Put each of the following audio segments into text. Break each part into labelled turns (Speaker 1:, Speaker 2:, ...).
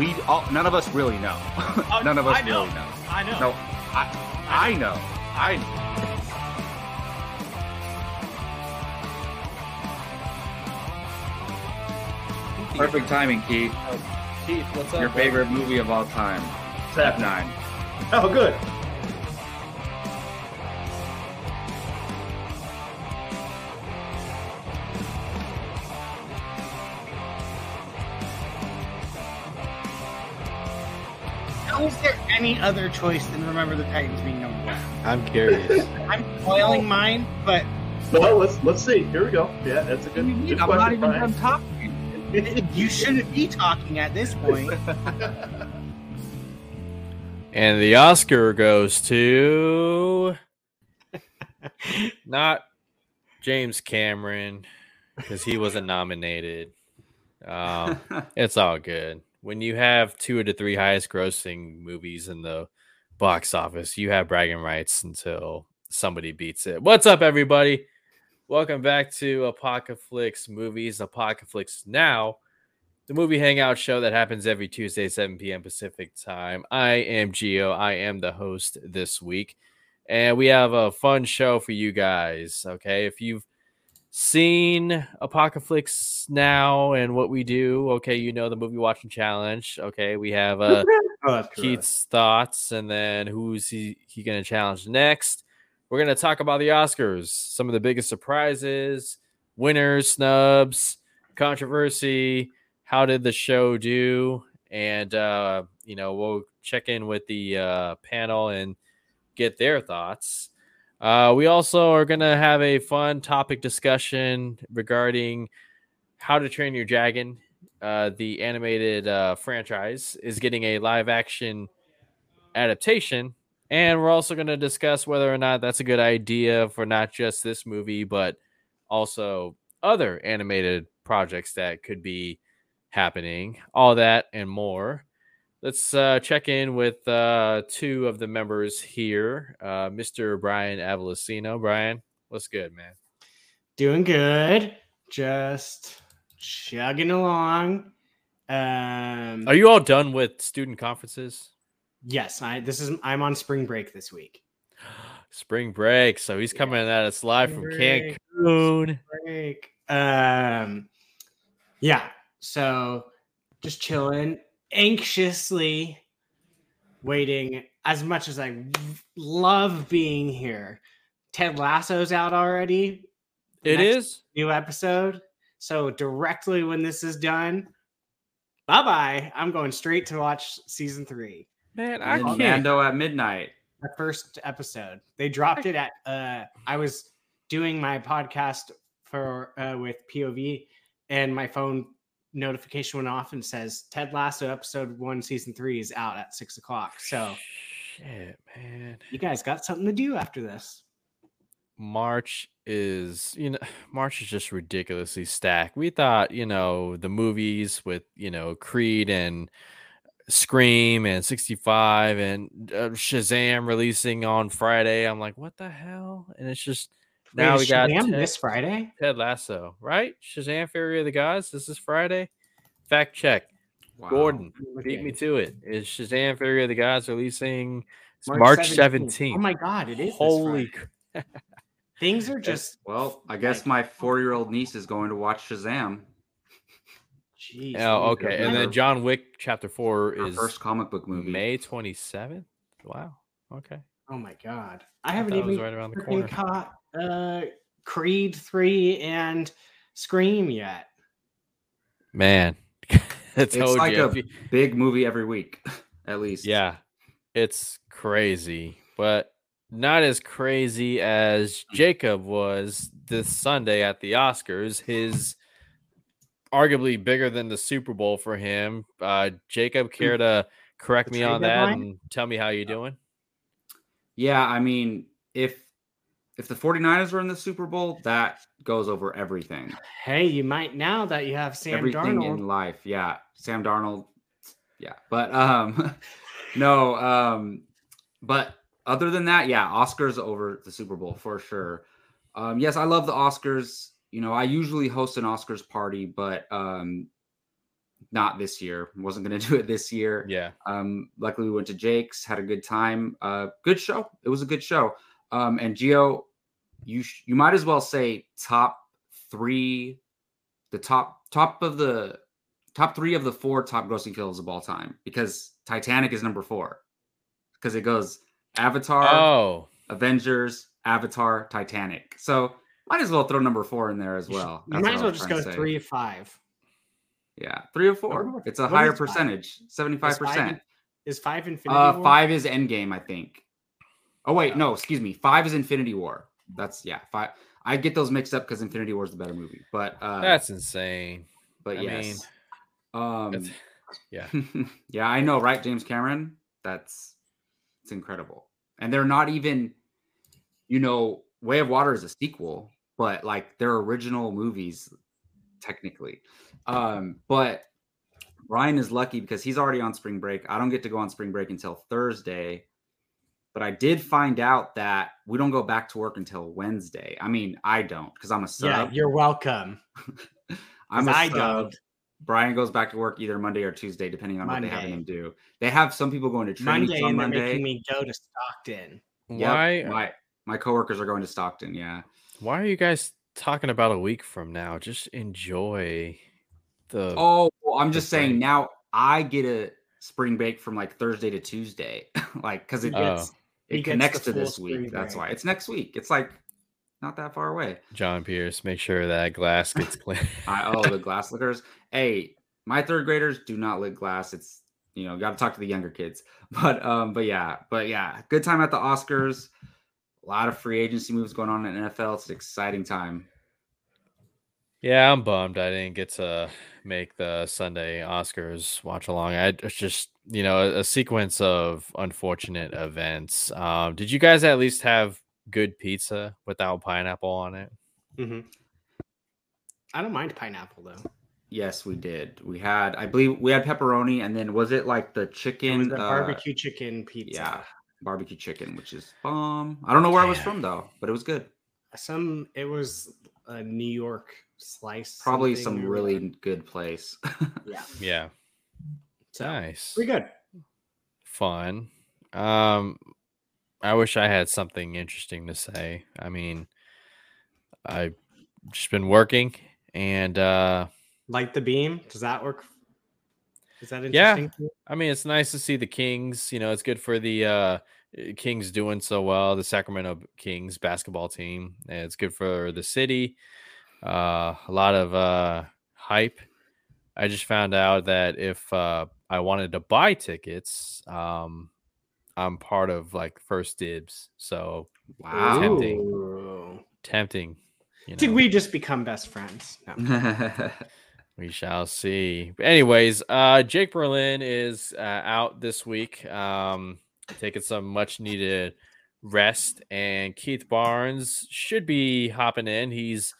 Speaker 1: We all, none of us really know.
Speaker 2: Uh,
Speaker 1: none of us
Speaker 2: I know.
Speaker 1: really know.
Speaker 2: I know.
Speaker 1: No, I, I know. I. Perfect timing, Keith.
Speaker 3: Keith, what's up?
Speaker 1: Your
Speaker 3: bud?
Speaker 1: favorite movie of all time, Step Nine.
Speaker 3: Oh, good.
Speaker 2: Other choice than Remember the Titans being number one?
Speaker 4: I'm curious.
Speaker 2: I'm spoiling mine, but
Speaker 3: Well, let's let's see. Here we go. Yeah, that's a good, good
Speaker 1: I'm not even
Speaker 3: Brian.
Speaker 1: done talking.
Speaker 2: you shouldn't be talking at this point.
Speaker 4: and the Oscar goes to not James Cameron because he wasn't nominated. Um, it's all good. When you have two of the three highest grossing movies in the box office, you have bragging rights until somebody beats it. What's up, everybody? Welcome back to Apocaflix Movies, Apocaflix Now, the movie hangout show that happens every Tuesday, 7 p.m. Pacific time. I am Geo. I am the host this week. And we have a fun show for you guys. Okay. If you've seen Apocaflix Now and what we do, okay, you know the movie watching challenge. Okay. We have uh
Speaker 3: Oh.
Speaker 4: Keith's thoughts, and then who's he, he going to challenge next? We're going to talk about the Oscars, some of the biggest surprises, winners, snubs, controversy. How did the show do? And uh, you know, we'll check in with the uh, panel and get their thoughts. Uh, we also are going to have a fun topic discussion regarding how to train your dragon uh, the animated uh, franchise is getting a live action adaptation. And we're also going to discuss whether or not that's a good idea for not just this movie, but also other animated projects that could be happening. All that and more. Let's uh, check in with uh, two of the members here uh, Mr. Brian Avalosino. Brian, what's good, man?
Speaker 2: Doing good. Just chugging along. Um
Speaker 4: Are you all done with student conferences?
Speaker 2: yes, I this is I'm on spring break this week.
Speaker 4: Spring break. So he's coming at us live from
Speaker 2: Break.
Speaker 4: Cancun.
Speaker 2: break. Um, yeah. So just chilling, anxiously waiting. As much as I love being here, Ted Lasso's out already.
Speaker 4: It
Speaker 2: Next
Speaker 4: is.
Speaker 2: new episode. So directly when this is done, bye bye. I'm going straight to watch season three.
Speaker 4: Man, I can't.
Speaker 1: Mando at midnight.
Speaker 2: the first episode. They dropped it at uh I was doing my podcast for uh with POV and my phone notification went off and says Ted Lasso episode one season three is out at six o'clock. So
Speaker 4: Shit, man.
Speaker 2: you guys got something to do after this.
Speaker 4: March is, you know, March is just ridiculously stacked. We thought, you know, the movies with, you know, Creed and Scream and 65 and uh, Shazam releasing on Friday. I'm like, what the hell? And it's just now
Speaker 2: Wait,
Speaker 4: we got
Speaker 2: Shazam
Speaker 4: Ted-
Speaker 2: this Friday.
Speaker 4: Ted Lasso, right? Shazam Fury of the Gods. This is Friday. Fact check.
Speaker 1: Wow.
Speaker 4: Gordon, beat
Speaker 2: Okay.
Speaker 4: me to it. Is Shazam Fury of the Gods releasing
Speaker 2: March
Speaker 4: March
Speaker 2: 17th.
Speaker 4: 17th?
Speaker 2: Oh my god, it is.
Speaker 4: Holy
Speaker 2: Friday. things are just
Speaker 1: Well, I guess my four-year-old niece is going to watch Shazam.
Speaker 2: jeez.
Speaker 4: Oh, okay. And then John Wick Chapter Four
Speaker 1: Her
Speaker 4: is
Speaker 1: first comic book movie.
Speaker 4: May twenty seventh. Wow. Okay.
Speaker 2: Oh my god. I
Speaker 4: I
Speaker 2: haven't
Speaker 4: thought it was
Speaker 2: even
Speaker 4: right around the corner.
Speaker 2: caught uh Creed 3 and Scream yet.
Speaker 4: Man,
Speaker 1: It's like
Speaker 4: you.
Speaker 1: a big movie every week, at least.
Speaker 4: Yeah, it's crazy, but not as crazy as Jacob was this Sunday at the Oscars. His arguably bigger than the Super Bowl for him. Uh, Jacob, care to correct
Speaker 2: The
Speaker 4: me on that
Speaker 2: deadline?
Speaker 4: and tell me how you're doing?
Speaker 1: Yeah, I mean, if if the 49ers were in the Super Bowl, that goes over everything.
Speaker 2: Hey, you might now that you have Sam
Speaker 1: everything
Speaker 2: Darnold.
Speaker 1: in life. Yeah. Sam Darnold. Yeah. But um no, um but other than that, yeah, Oscars over the Super Bowl for sure. Um yes, I love the Oscars. You know, I usually host an Oscars party, but um not this year. Wasn't going to do it this year.
Speaker 4: Yeah.
Speaker 1: Um, luckily, we went to Jake's, had a good time. Uh, good show. It was a good show. Um, and Geo, you sh- you might as well say top three, the top top of the top three of the four top grossing films of all time because Titanic is number four because it goes Avatar,
Speaker 4: Oh,
Speaker 1: Avengers, Avatar, Titanic. So might as well throw number four in there as well.
Speaker 2: You
Speaker 1: That's
Speaker 2: might as well just go
Speaker 1: to
Speaker 2: three or five.
Speaker 1: Yeah, three or four.
Speaker 2: What-
Speaker 1: It's a
Speaker 2: what
Speaker 1: higher percentage, seventy-five percent.
Speaker 2: Is five Infinity
Speaker 1: Uh,
Speaker 2: War?
Speaker 1: five is Endgame, I think. Oh wait, no, excuse me. Five is Infinity War. That's yeah, five. I get those mixed up because Infinity War is the better movie, but uh,
Speaker 4: that's insane.
Speaker 1: but
Speaker 4: I
Speaker 1: yes, um,
Speaker 4: yeah.
Speaker 1: yeah, I know, right, James Cameron? That's it's incredible, and they're not even, you know, Way of Water is a sequel, but like they're original movies, technically. Um, but Ryan is lucky because he's already on spring break. I don't get to go on spring break until Thursday. But I did find out that we don't go back to work until Wednesday. I mean, I don't because I'm a sub.
Speaker 2: Yeah, you're welcome.
Speaker 1: I'm a
Speaker 2: I
Speaker 1: sub.
Speaker 2: don't.
Speaker 1: Brian goes back to work either Monday or Tuesday, depending on what they have
Speaker 2: Monday.
Speaker 1: him do. They have some people going to training
Speaker 2: Monday,
Speaker 1: on
Speaker 2: and they're
Speaker 1: Monday.
Speaker 2: making me go to Stockton.
Speaker 1: Yep,
Speaker 4: Why?
Speaker 1: my my coworkers are going to Stockton. Yeah.
Speaker 4: Why are you guys talking about a week from now? Just enjoy the.
Speaker 1: Oh, well, I'm just
Speaker 4: Good
Speaker 1: saying now I get a spring break from like Thursday to Tuesday, like because it
Speaker 4: oh.
Speaker 2: gets Oh. Gets-
Speaker 1: it
Speaker 2: connects
Speaker 1: to this week.
Speaker 2: spring
Speaker 1: That's
Speaker 2: break.
Speaker 1: why it's next week. It's like not that far away.
Speaker 4: John Pierce, make sure that glass gets clean.
Speaker 1: I, oh, the glass lickers. Hey, my third graders do not lick glass. It's you know, got to talk to the younger kids. But um, but yeah, but yeah, good time at the Oscars. A lot of free agency moves going on in NFL. It's an exciting time.
Speaker 4: Yeah, I'm bummed I didn't get to make the Sunday Oscars watch along. I it's just, you know, a, a sequence of unfortunate events. Um, did you guys at least have good pizza without pineapple on it?
Speaker 2: Mhm. I don't mind pineapple though.
Speaker 1: Yes, we did. We had, I believe, we had pepperoni, and then was it like the
Speaker 2: It was
Speaker 1: chicken?
Speaker 2: the
Speaker 1: uh,
Speaker 2: barbecue chicken pizza.
Speaker 1: yeah, barbecue chicken, which is bomb. I don't know where it was from though, but it was good.
Speaker 2: Some it was a New York slice.
Speaker 1: Probably some
Speaker 2: or
Speaker 1: really
Speaker 2: whatever.
Speaker 1: good place.
Speaker 2: yeah.
Speaker 4: Yeah.
Speaker 2: So
Speaker 4: Nice.
Speaker 2: pretty good.
Speaker 4: Fun. Um I wish I had something interesting to say. I mean, I've just been working and uh
Speaker 2: Light the beam. Does that work? Is that
Speaker 4: Yeah.
Speaker 2: interesting? to you?
Speaker 4: I mean, it's nice to see the Kings. You know, it's good for the uh, Kings doing so well. The Sacramento Kings basketball team. It's good for the city. Uh, a lot of uh, hype. I just found out that if uh, I wanted to buy tickets, um, I'm part of like first dibs. So
Speaker 1: wow.
Speaker 4: Tempting. Tempting. You
Speaker 2: Did we just become best friends? No.
Speaker 4: We shall see. But anyways, uh, Jake Berlin is uh, out this week, um, taking some much needed rest, and Keith Barnes should be hopping in. He's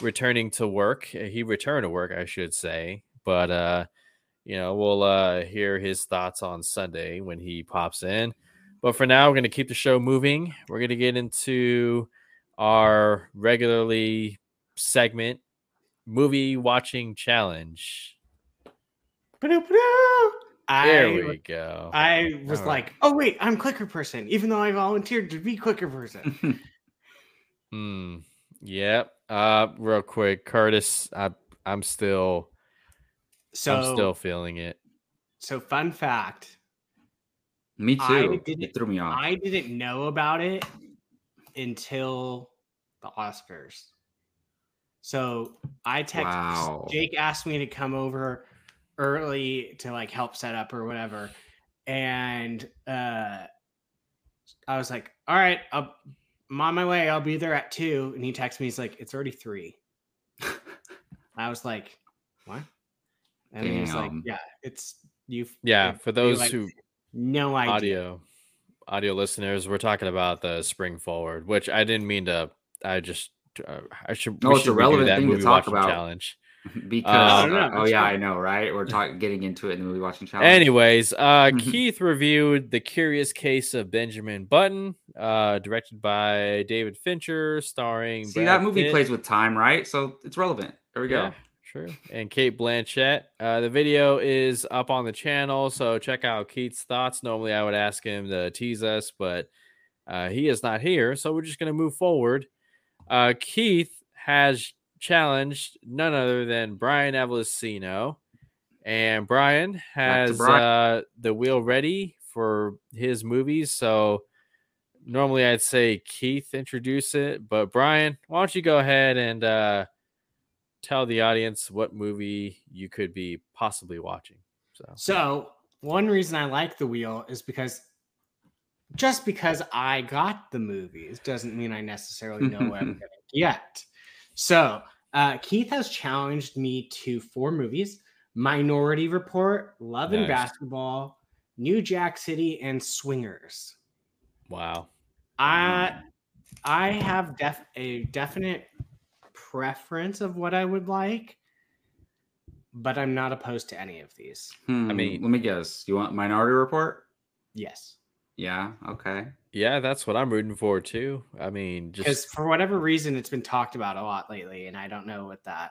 Speaker 4: returning to work. Uh, He returned to work, I should say, but uh, you know we'll uh, hear his thoughts on Sunday when he pops in. But for now, we're to keep the show moving. We're to get into our regularly segment movie watching challenge.
Speaker 2: Ba-do-ba-do.
Speaker 4: There
Speaker 2: I,
Speaker 4: we go.
Speaker 2: I was
Speaker 4: All right.
Speaker 2: like, oh wait, I'm clicker person, even though I volunteered to be clicker person.
Speaker 4: Hmm. Yep. Uh, real quick, Curtis. I I'm still
Speaker 2: So
Speaker 4: I'm still feeling it.
Speaker 2: so fun fact.
Speaker 1: me too. It threw me off.
Speaker 2: I didn't know about it until the Oscars. So I texted
Speaker 1: Wow.
Speaker 2: Jake asked me to come over early to like help set up or whatever. And uh I was like, all right, I'll, I'm on my way. I'll be there at two. And he texts me, he's like, it's already three. I was like, what? And he was like, yeah, it's you.
Speaker 4: Yeah, for those
Speaker 2: like,
Speaker 4: who
Speaker 2: no idea.
Speaker 4: audio audio listeners, we're talking about the spring forward, which I didn't mean to. I just uh, I should.
Speaker 1: No, it's a
Speaker 4: should redo
Speaker 1: relevant thing to
Speaker 4: movie
Speaker 1: talk about.
Speaker 4: challenge.
Speaker 1: because
Speaker 4: Uh,
Speaker 1: oh yeah. I know, right? We're talking getting into it in the movie watching challenge.
Speaker 4: Anyways, uh. Keith reviewed The Curious Case of Benjamin Button, uh, directed by David Fincher, starring
Speaker 1: see
Speaker 4: Brad
Speaker 1: that movie
Speaker 4: Pitt.
Speaker 1: plays with time, right? So it's relevant. There we go.
Speaker 4: Yeah, True. And Cate Blanchett. Uh, the video is up on the channel, so check out Keith's thoughts. Normally, I would ask him to tease us, but uh, he is not here, so we're just going to move forward. Uh, Keith has challenged none other than Brian Avellino, and Brian has
Speaker 1: Brian.
Speaker 4: Uh, the wheel ready for his movies. So normally I'd say Keith introduce it, but Brian, why don't you go ahead and uh, tell the audience what movie you could be possibly watching? So
Speaker 2: So one reason I like the wheel is because just because I got the movies doesn't mean I necessarily know what I'm gonna get. So uh, Keith has challenged me to four movies: Minority Report, Love and Basketball, New Jack City, and Swingers.
Speaker 4: wow.
Speaker 2: I I have def- a definite preference of what I would like, but I'm not opposed to any of these.
Speaker 1: Hmm,
Speaker 4: mean-
Speaker 1: let me guess. You want Minority Report?
Speaker 2: Yes.
Speaker 1: Yeah. Okay.
Speaker 4: Yeah, that's what I'm rooting for too. I mean, just
Speaker 2: because
Speaker 4: just
Speaker 2: for whatever reason it's been talked about a lot lately and i don't know what that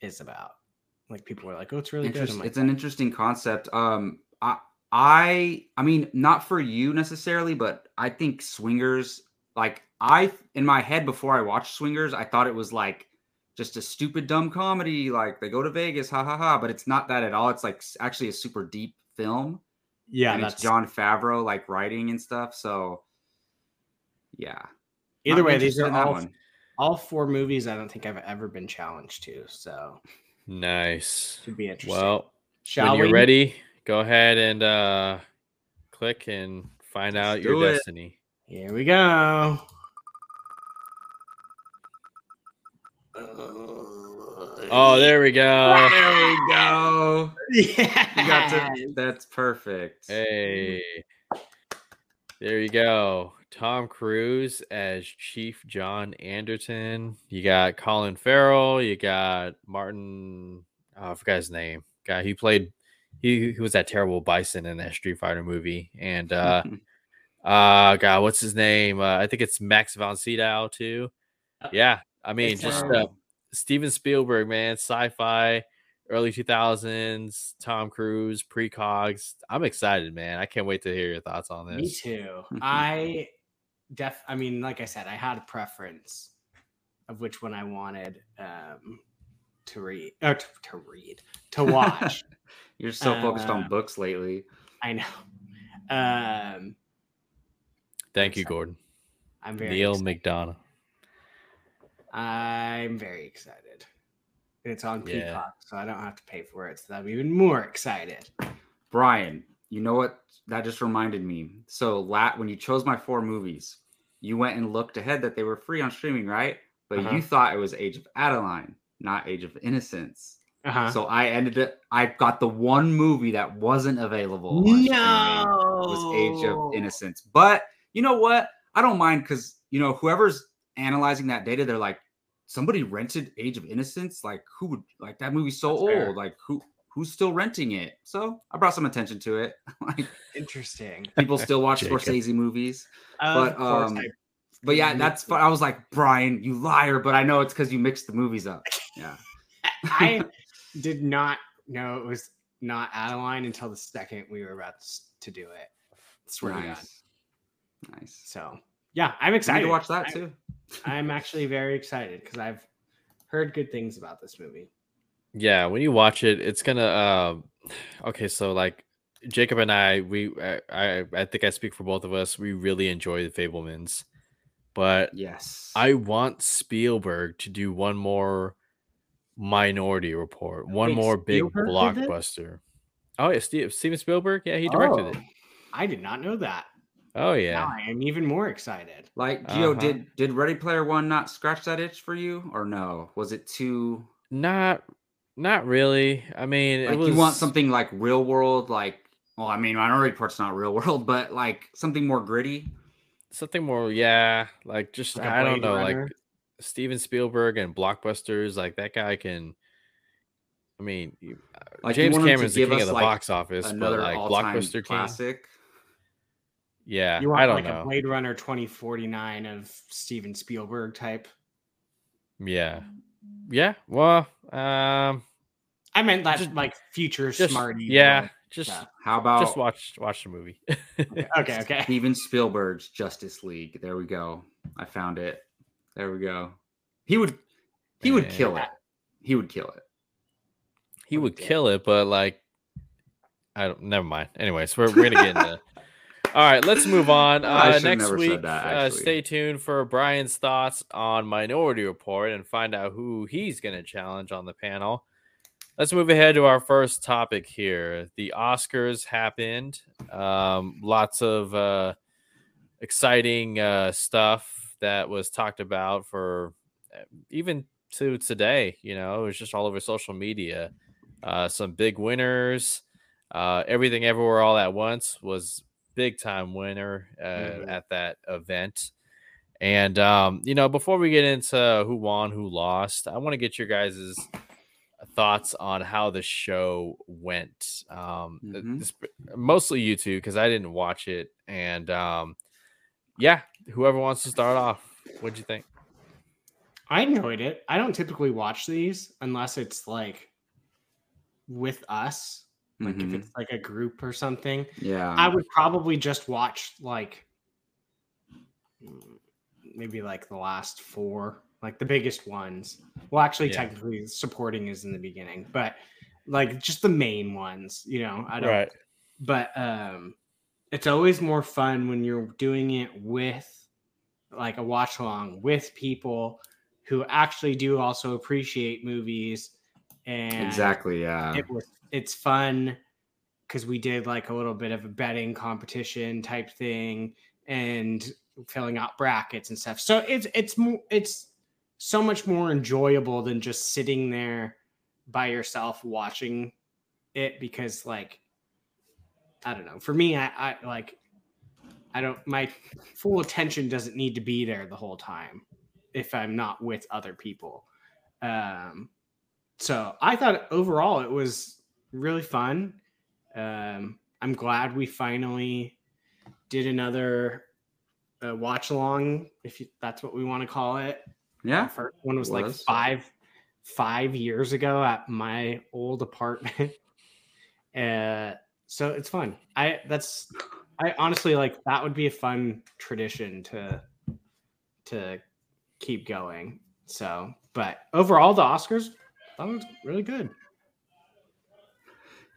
Speaker 2: is about like people are like oh it's really good like,
Speaker 1: it's an interesting concept. Um, I, I, I mean, not for you necessarily, but I think Swingers. Like I, in my head before I watched Swingers, I thought it was like just a stupid dumb comedy. Like they go to Vegas, ha ha ha. But it's not that at all. It's like actually a super deep film.
Speaker 2: Yeah
Speaker 1: and
Speaker 2: that's
Speaker 1: it's Jon Favreau like writing and stuff. So, yeah.
Speaker 2: either
Speaker 1: Not
Speaker 2: way these are all
Speaker 1: one.
Speaker 2: all four movies i don't think i've ever been challenged to so
Speaker 4: nice.
Speaker 2: should be interesting
Speaker 4: Well,
Speaker 2: shall
Speaker 4: when you're ready, go ahead and uh, click and find out
Speaker 1: Let's
Speaker 4: your
Speaker 1: it.
Speaker 4: destiny.
Speaker 2: here we go
Speaker 4: Oh, there we go.
Speaker 1: There we go.
Speaker 2: yeah
Speaker 1: You got to. That's perfect.
Speaker 4: Hey, there you go. Tom Cruise as Chief John Anderton. You got Colin Farrell. You got Martin. Oh, I forgot his name. Guy he played. He, he was that terrible Bison in that Street Fighter movie. And uh, uh, God, what's his name? Uh, I think it's Max von Sydow too. Yeah, I mean,
Speaker 2: It's,
Speaker 4: just
Speaker 2: uh,
Speaker 4: uh, Steven Spielberg, man, sci-fi, early 2000s, Tom Cruise, precogs. I'm excited, man. I can't wait to hear your thoughts on this.
Speaker 2: me too i def i mean like i said i had a preference of which one i wanted um to read or to, to read to watch
Speaker 1: You're so focused
Speaker 2: Uh,
Speaker 1: on books lately.
Speaker 2: I know. Um,
Speaker 4: Thank you, Gordon.
Speaker 2: I'm very
Speaker 4: Neil
Speaker 2: excited.
Speaker 4: McDonough.
Speaker 2: I'm very excited. It's on
Speaker 4: Yeah.
Speaker 2: Peacock, so I don't have to pay for it. So I'm even more excited.
Speaker 1: Brian, you know what? That just reminded me. So, lat when you chose my four movies, you went and looked ahead that they were free on streaming, right? But
Speaker 2: Uh-huh.
Speaker 1: you thought it was Age of Adaline, not Age of Innocence.
Speaker 2: Uh-huh.
Speaker 1: So I ended up. I got the one movie that wasn't available.
Speaker 2: no,
Speaker 1: was Age of Innocence. But you know what? I don't mind because you know whoever's analyzing that data, they're like, somebody rented Age of Innocence. Like who would like that movie's so
Speaker 2: That's
Speaker 1: old?
Speaker 2: fair.
Speaker 1: Like who who's still renting it? So I brought some attention to it. like
Speaker 2: Interesting.
Speaker 1: people still watch
Speaker 4: Jacob.
Speaker 1: Scorsese movies.
Speaker 2: Of
Speaker 1: But,
Speaker 2: course,
Speaker 1: um,
Speaker 2: I-
Speaker 1: But yeah, that's fun. I was like, Brian, you liar. But I know it's because you mixed the movies up. Yeah.
Speaker 2: I did not know it was not Adaline until the second we were about to do it. Swear to God.
Speaker 1: nice. Nice.
Speaker 2: So yeah, I'm
Speaker 1: I need
Speaker 2: excited
Speaker 1: to watch that
Speaker 2: I-
Speaker 1: too.
Speaker 2: I'm actually very excited because I've heard good things about this movie.
Speaker 4: Yeah, when you watch it, it's gonna. Um, okay, so like Jacob and I, we, I, I, I think I speak for both of us. We really enjoy the Fabelmans, but
Speaker 1: Yes.
Speaker 4: I want Spielberg to do one more Minority Report, one
Speaker 2: Wait,
Speaker 4: more big
Speaker 2: Spielberg this?
Speaker 4: blockbuster. Oh yeah, Steve, Steven Spielberg. Yeah, he directed it.
Speaker 2: Oh, I did not know that.
Speaker 4: Oh
Speaker 2: Now
Speaker 4: yeah,
Speaker 2: I am even more excited.
Speaker 1: Like Gio,
Speaker 4: Uh-huh.
Speaker 1: did did Ready Player One not scratch that itch for you, or no? Was it too
Speaker 4: not, not really. I mean,
Speaker 1: like
Speaker 4: it was.
Speaker 1: you want something like real world, like well, I mean, Minority Report's not real world, but like something more gritty.
Speaker 4: something more. Yeah, like just
Speaker 2: Like
Speaker 4: I don't know,
Speaker 2: Runner?
Speaker 4: like Steven Spielberg and blockbusters. Like that guy can. I mean,
Speaker 1: Like
Speaker 4: James
Speaker 1: want him to
Speaker 4: Cameron's the king of the
Speaker 1: like,
Speaker 4: box office, but like blockbuster king.
Speaker 1: Classic.
Speaker 4: Yeah,
Speaker 2: You want
Speaker 4: I don't
Speaker 2: like
Speaker 4: know.
Speaker 2: a Blade Runner 2049 of Steven Spielberg type.
Speaker 4: Yeah, Yeah. Well, um,
Speaker 2: I meant that
Speaker 4: Just-
Speaker 2: like future
Speaker 4: just
Speaker 2: smarty.
Speaker 4: yeah, just
Speaker 2: stuff.
Speaker 1: How about
Speaker 4: just watch watch the movie.
Speaker 2: Okay, okay.
Speaker 1: Steven Spielberg's Justice League? There we go. I found it. There we go. He would he would kill it. He would kill it.
Speaker 4: he would kill it, but like, I don't. Never mind. Anyways, we're, we're gonna get into. All right, let's move on. Uh, next week,
Speaker 1: that,
Speaker 4: uh, stay tuned for Brian's thoughts on Minority Report and find out who he's going to challenge on the panel. Let's move ahead to our first topic here. The Oscars happened. Um, lots of uh, exciting uh, stuff that was talked about for uh, even to today. You know, it was just all over social media. Uh, some big winners. Uh, Everything Everywhere All at Once was big time winner uh,
Speaker 2: Mhm.
Speaker 4: at that event. And um, you know, before we get into who won, who lost, I want to get your guys' thoughts on how the show went. Um, th-
Speaker 1: Mhm.
Speaker 4: this- mostly you two because I didn't watch it. And um, yeah, whoever wants to start off, what'd you think?
Speaker 2: I enjoyed it. I don't typically watch these unless it's like with us, like
Speaker 1: Mhm.
Speaker 2: if it's like a group or something.
Speaker 1: yeah.
Speaker 2: I would probably just watch like mm, maybe like the last four, like the biggest ones. Well, actually,
Speaker 4: Yeah.
Speaker 2: technically, supporting is in the beginning, but like just the main ones, you know. I don't. But um, it's always more fun when you're doing it with like a watch along with people who actually do also appreciate movies and
Speaker 1: exactly. Yeah.
Speaker 2: it was it's fun because we did like a little bit of a betting competition type thing and filling out brackets and stuff. So it's it's more it's so much more enjoyable than just sitting there by yourself watching it because like I don't know. For me, I, I like I don't my full attention doesn't need to be there the whole time if I'm not with other people. Um so I thought overall it was really fun. Um, I'm glad we finally did another uh, watch along, if you, that's what we want to call it.
Speaker 1: yeah.
Speaker 2: The first one was, like five five years ago at my old apartment. uh, so it's fun. I that's I honestly like that would be a fun tradition to to keep going. So, but overall, the Oscars that was really good.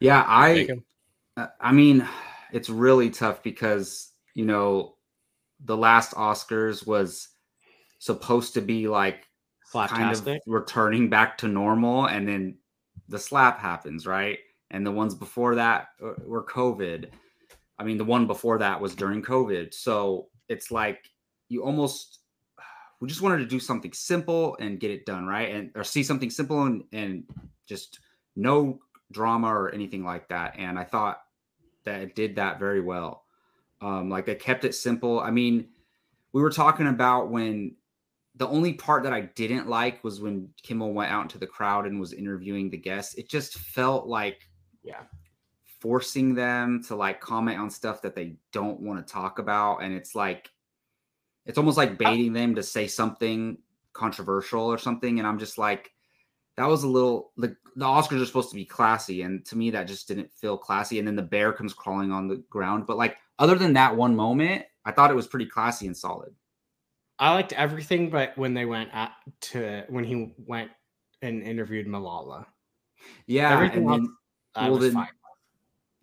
Speaker 1: Yeah. I. Uh, I mean, it's really tough because you know, the last Oscars was supposed to be like kind of returning back to normal, and then the slap happens, right? And the ones before that uh, were COVID. I mean, the one before that was during COVID, so it's like you almost we just wanted to do something simple and get it done right, and or see something simple and and just no drama or anything like that. And I thought that it did that very well. Um, like they kept it simple. I mean, we were talking about when the only part that I didn't like was when Kimmel went out into the crowd and was interviewing the guests. It just felt like
Speaker 2: Yeah.
Speaker 1: forcing them to like comment on stuff that they don't want to talk about. And it's like it's almost like baiting them to say something controversial or something. And I'm just like, that was a little the, the Oscars are supposed to be classy, and to me that just didn't feel classy. And then the bear comes crawling on the ground. But like other than that one moment, I thought it was pretty classy and solid.
Speaker 2: I liked everything, but when they went at, to when he went and interviewed Malala,
Speaker 1: Yeah,
Speaker 2: Everything
Speaker 1: and then Well, then-
Speaker 2: fine.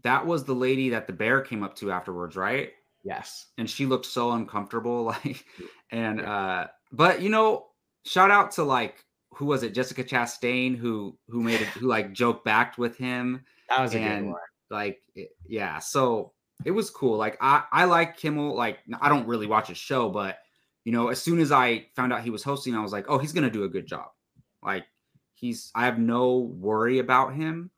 Speaker 1: that was the lady that the bear came up to afterwards, right?
Speaker 2: Yes,
Speaker 1: And she looked so uncomfortable, like, and
Speaker 2: Yeah.
Speaker 1: uh, but you know, shout out to like who was it, Jessica Chastain, who who made it, who like joke backed with him,
Speaker 2: that was a good one.
Speaker 1: like yeah so it was cool. Like i i like kimmel like i don't really watch his show but you know as soon as i found out he was hosting i was like oh he's gonna do a good job. Like he's i have no worry about him.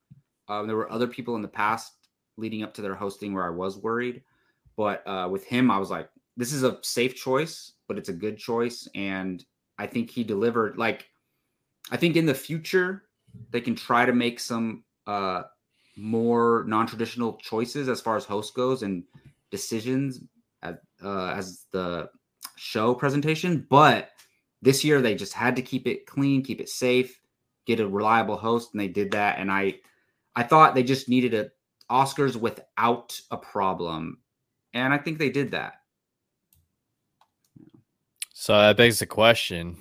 Speaker 1: Um, there were other people in the past leading up to their hosting where i was worried but uh, with him i was like this is a safe choice but it's a good choice and i think he delivered like i think in the future they can try to make some uh more non-traditional choices as far as host goes and decisions as, uh, as the show presentation but this year they just had to keep it clean, keep it safe, get a reliable host, and they did that. And I, I thought they just needed a Oscars without a problem, and I think they did that.
Speaker 4: So that begs the question: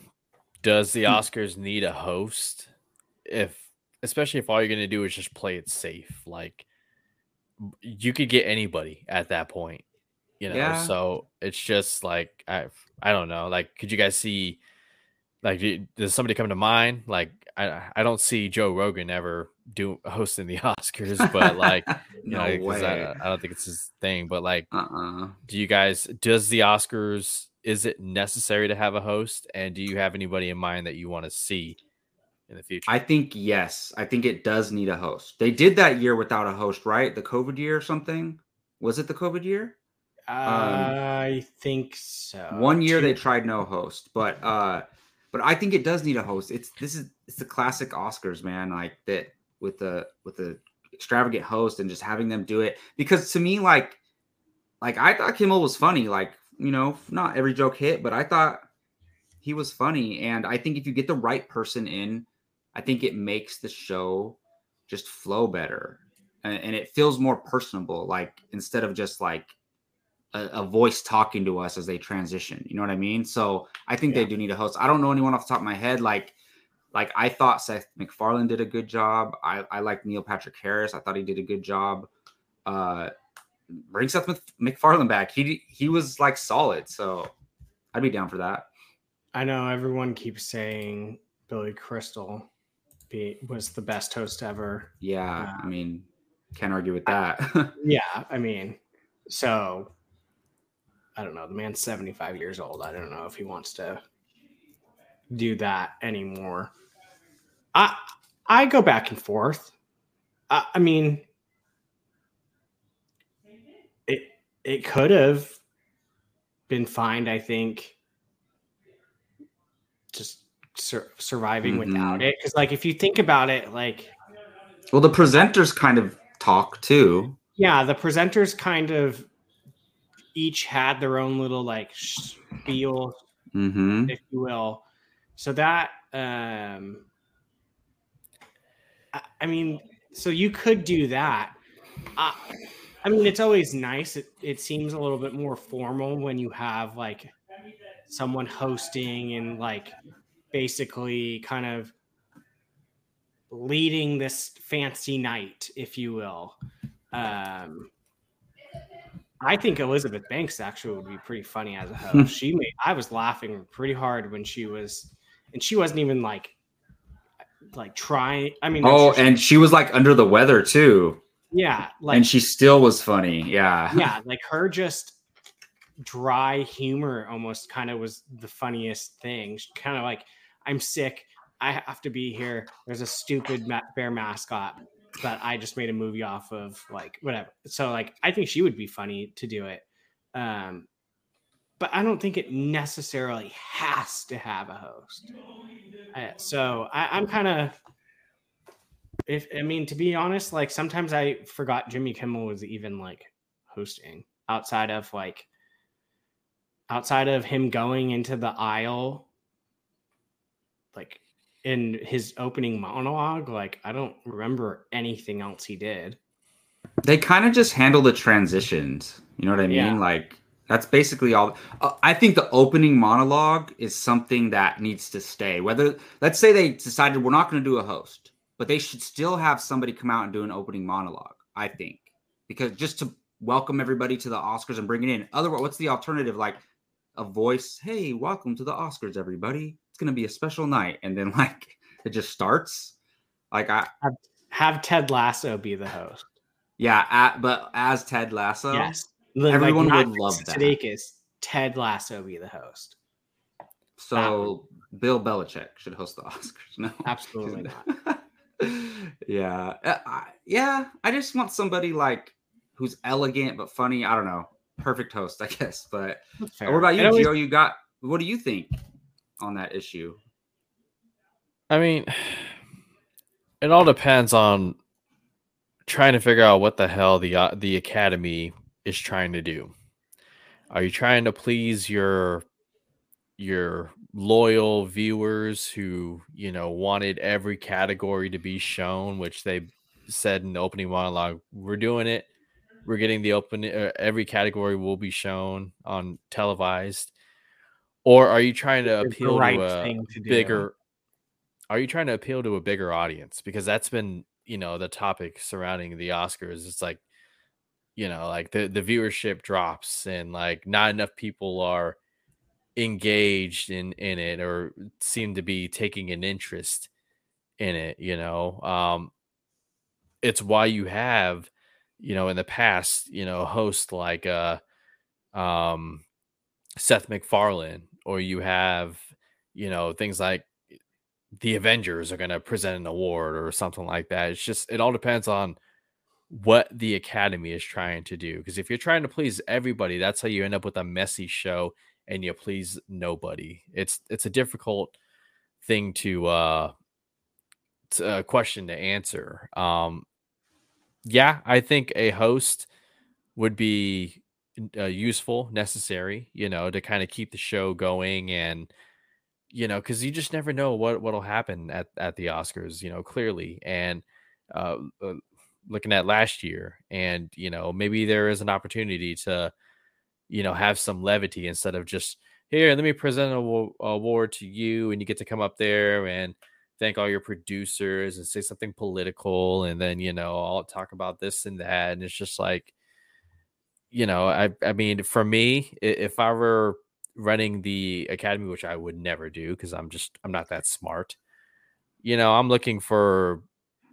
Speaker 4: Does the hmm. Oscars need a host? If, especially if all you're going to do is just play it safe, like you could get anybody at that point, you know.
Speaker 1: Yeah.
Speaker 4: So it's just like I, I don't know. Like, could you guys see? Like, do- does somebody come to mind? Like, I, I don't see Joe Rogan ever do hosting the Oscars, but like, you
Speaker 1: no
Speaker 4: know,
Speaker 1: way.
Speaker 4: I, I don't think it's his thing. But like,
Speaker 1: uh-uh.
Speaker 4: do you guys does the oscars is it necessary to have a host and do you have anybody in mind that you want to see in the future
Speaker 1: I think yes. I think it does need a host. They did that year without a host, right? The COVID year or something. Was it the COVID year?
Speaker 2: I think so.
Speaker 1: One year
Speaker 2: Two-
Speaker 1: they tried no host, but uh but I think it does need a host. It's this is it's the classic Oscars, man, like that with the with the extravagant host and just having them do it because to me like like I thought Kimmel was funny, like, you know, not every joke hit, but I thought he was funny and I think if you get the right person in, I think it makes the show just flow better and, and it feels more personable like instead of just like a, a voice talking to us as they transition. You know what I mean? So I think they do need a host. I don't know anyone off the top of my head. Like, like I thought Seth MacFarlane did a good job. I, I like Neil Patrick Harris. I thought he did a good job. Uh, bring Seth Mc- MacFarlane back. He he was like solid. So I'd be down for that.
Speaker 2: I know everyone keeps saying Billy Crystal be, was the best host ever.
Speaker 1: Yeah,
Speaker 2: Yeah.
Speaker 1: I um, mean, can't argue with that.
Speaker 2: Yeah, I mean, so I don't know. The man's 75 years old. I don't know if he wants to do that anymore. I I go back and forth. I, I mean, it could have been fine. I think just sur- surviving without
Speaker 1: Mhm.
Speaker 2: it. Because like if you think about it, like
Speaker 1: well, the presenters kind of talk too.
Speaker 2: yeah, the presenters kind of each had their own little like spiel,
Speaker 1: Mm-hmm.
Speaker 2: if you will. So that um I, I mean, so you could do that. Uh, I mean, it's always nice. It, it seems a little bit more formal when you have like someone hosting and like basically kind of leading this fancy night, if you will. Um, I think Elizabeth Banks actually would be pretty funny as a host. she made I was laughing pretty hard when she was, and she wasn't even like like trying. I mean,
Speaker 1: Oh,
Speaker 2: she-
Speaker 1: and she was like under the weather too.
Speaker 2: Yeah, like
Speaker 1: and she still was funny. Yeah.
Speaker 2: yeah, like her just dry humor almost kind of was the funniest thing. Kind of like, I'm sick. I have to be here. There's a stupid bear mascot that I just made a movie off of, like whatever. So like, I think she would be funny to do it. Um, but I don't think it necessarily has to have a host. Uh, so I, I'm kind of, if I mean to be honest, like sometimes I forgot Jimmy Kimmel was even like hosting outside of like outside of him going into the aisle like in his opening monologue like i don't remember anything else he did
Speaker 1: They kind of just handle the transitions. You know what I mean?
Speaker 2: Yeah.
Speaker 1: Like that's basically all. Uh, I think the opening monologue is something that needs to stay. Whether let's say they decided we're not going to do a host, but they should still have somebody come out and do an opening monologue. I think because just to welcome everybody to the Oscars and bring it in. Otherwise, what's the alternative? Like a voice, "Hey, welcome to the Oscars, everybody. It's going to be a special night," and then like it just starts. Like I,
Speaker 2: have ted lasso be the host
Speaker 1: yeah, at, but as Ted Lasso,
Speaker 2: yes Like,
Speaker 1: everyone
Speaker 2: not
Speaker 1: would love that.
Speaker 2: Sudeikis, ted lasso be the host
Speaker 1: So Bill Belichick should host the Oscars. No,
Speaker 2: absolutely not
Speaker 1: yeah, Uh, I, yeah. I just want somebody like who's elegant but funny. I don't know, perfect host, I guess. But what about
Speaker 2: It
Speaker 1: you,
Speaker 2: always-
Speaker 1: Gio? You got what do you think on that issue?
Speaker 4: I mean, it all depends on trying to figure out what the hell the uh, the academy is trying to do. Are you trying to please your your loyal viewers who you know wanted every category to be shown, which they said in the opening monologue, we're doing it. We're getting the open. Uh, every category will be shown on televised. Or are you trying to
Speaker 2: It's
Speaker 4: appeal
Speaker 2: right
Speaker 4: to a
Speaker 2: to
Speaker 4: bigger? Are you trying to appeal to a bigger audience? Because that's been you know the topic surrounding the Oscars. It's like you know like the the viewership drops and like not enough people are engaged in in it or seem to be taking an interest in it you know um it's why you have you know in the past you know hosts like uh um Seth MacFarlane or you have you know things like the Avengers are going to present an award or something like that. It's just it all depends on what the academy is trying to do because if you're trying to please everybody that's how you end up with a messy show and you please nobody. It's it's a difficult thing to uh to, a question to answer. Um yeah i think a host would be uh, useful necessary you know to kind of keep the show going and you know because you just never know what what'll happen at at the oscars you know clearly. And uh, uh looking at last year and you know maybe there is an opportunity to you know have some levity instead of just here let me present an awa- award to you and you get to come up there and thank all your producers and say something political and then you know i'll talk about this and that and it's just like you know i i mean for me if i were running the academy which i would never do because i'm just i'm not that smart you know i'm looking for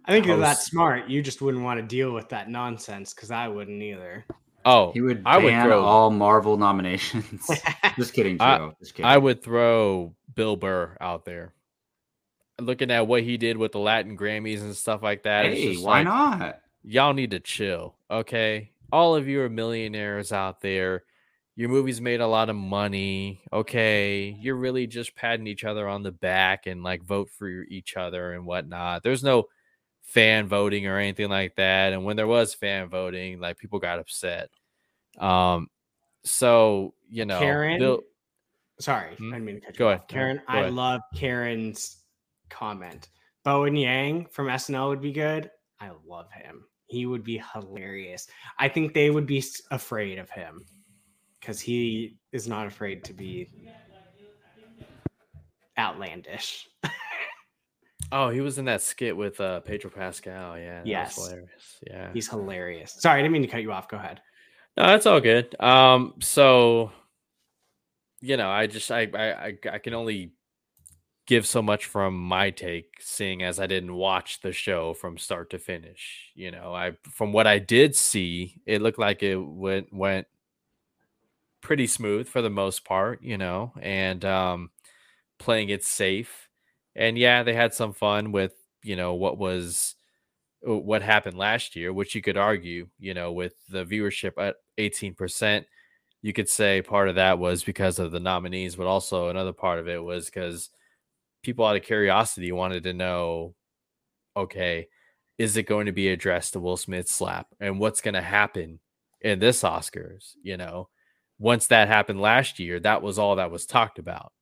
Speaker 2: I think you're that smart. You just wouldn't want to deal with that nonsense because I wouldn't either.
Speaker 4: Oh
Speaker 1: He would
Speaker 4: I would throw-
Speaker 1: all Marvel nominations. Just kidding,
Speaker 4: I-
Speaker 1: Just kidding.
Speaker 4: I would throw Bill Burr out there. Looking at what he did with the Latin Grammys and stuff like that,
Speaker 1: hey, why
Speaker 4: like,
Speaker 1: not?
Speaker 4: Y'all need to chill, okay? All of you are millionaires out there. Your movies made a lot of money, okay? You're really just patting each other on the back and like vote for each other and whatnot. There's no fan voting or anything like that. And when there was fan voting, like people got upset. Um, so you know,
Speaker 2: Karen, sorry,
Speaker 4: Hmm?
Speaker 2: I didn't mean to cut you
Speaker 4: Go
Speaker 2: off.
Speaker 4: ahead.
Speaker 2: Karen,
Speaker 4: go
Speaker 2: I
Speaker 4: ahead.
Speaker 2: love Karen's comment. Bowen Yang from SNL would be good. I love him. He would be hilarious. I think they would be afraid of him because he is not afraid to be outlandish.
Speaker 4: Oh, he was in that skit with uh Pedro Pascal. Yeah,
Speaker 2: Yes.
Speaker 4: hilarious. Yeah,
Speaker 2: He's hilarious. Sorry, I didn't mean to cut you off. Go ahead.
Speaker 4: no, that's all good. Um, so you know, I just I I I, I can only give so much from my take, seeing as I didn't watch the show from start to finish. You know, I from what I did see, it looked like it went went pretty smooth for the most part. You know, and um, playing it safe. And yeah, they had some fun with, you know, what was uh, what happened last year, which you could argue, you know, with the viewership at 18%, you could say part of that was because of the nominees, but also another part of it was because people out of curiosity wanted to know, okay, is it going to be addressed to Will Smith slap? And what's going to happen in this Oscars? You know, once that happened last year, that was all that was talked about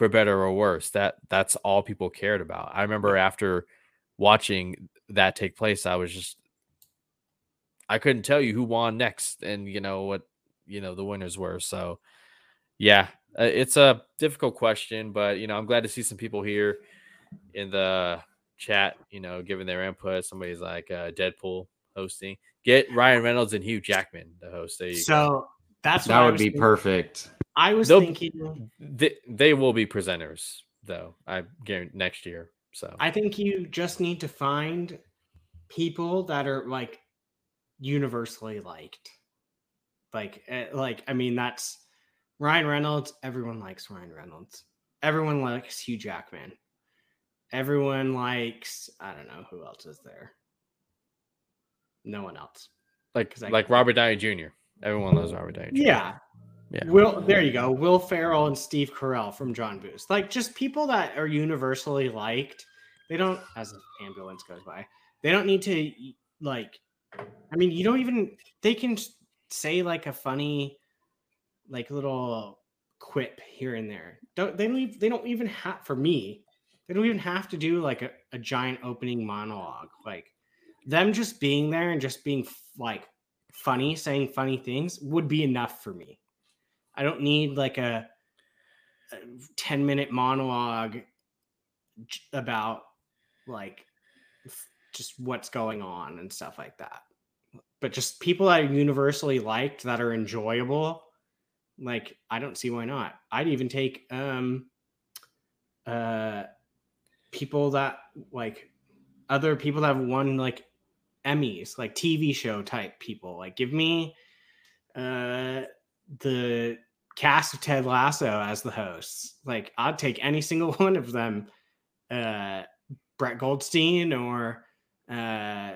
Speaker 4: for better or worse. That that's all people cared about. I remember after watching that take place, I was just I couldn't tell you who won next and you know what you know the winners were. So yeah, uh, it's a difficult question, but you know I'm glad to see some people here in the chat. You know, giving their input. Somebody's like uh, Deadpool hosting. Get Ryan Reynolds and Hugh Jackman to host. There you go.
Speaker 2: So that's what
Speaker 1: That
Speaker 2: I
Speaker 1: would
Speaker 2: was
Speaker 1: be
Speaker 2: thinking.
Speaker 1: perfect.
Speaker 2: I was
Speaker 4: They'll-
Speaker 2: thinking.
Speaker 4: They, they will be presenters though. I guarantee next year. So
Speaker 2: I think you just need to find people that are like universally liked. Like, eh, like I mean, that's Ryan Reynolds. Everyone likes Ryan Reynolds. Everyone likes Hugh Jackman. Everyone likes. I don't know who else is there. No one else.
Speaker 4: Like like Robert Downey Jr. Everyone loves Robert Downey Jr.
Speaker 2: Yeah.
Speaker 4: Yeah.
Speaker 2: Will there you go. Will Ferrell and Steve Carell from John Booth. Like just people that are universally liked. They don't as an ambulance goes by. They don't need to like I mean, you don't even they can say like a funny like little quip here and there. Don't they leave? They don't even have for me. They don't even have to do like a, a giant opening monologue. Like them just being there and just being like funny, saying funny things would be enough for me. I don't need like a, a 10 minute monologue about like just what's going on and stuff like that. But just people that are universally liked that are enjoyable, like I don't see why not. I'd even take um uh people that like other people that have won like Emmys, like TV show type people. Like give me uh the cast of Ted Lasso as the hosts. Like I'd take any single one of them. Uh Brett Goldstein or uh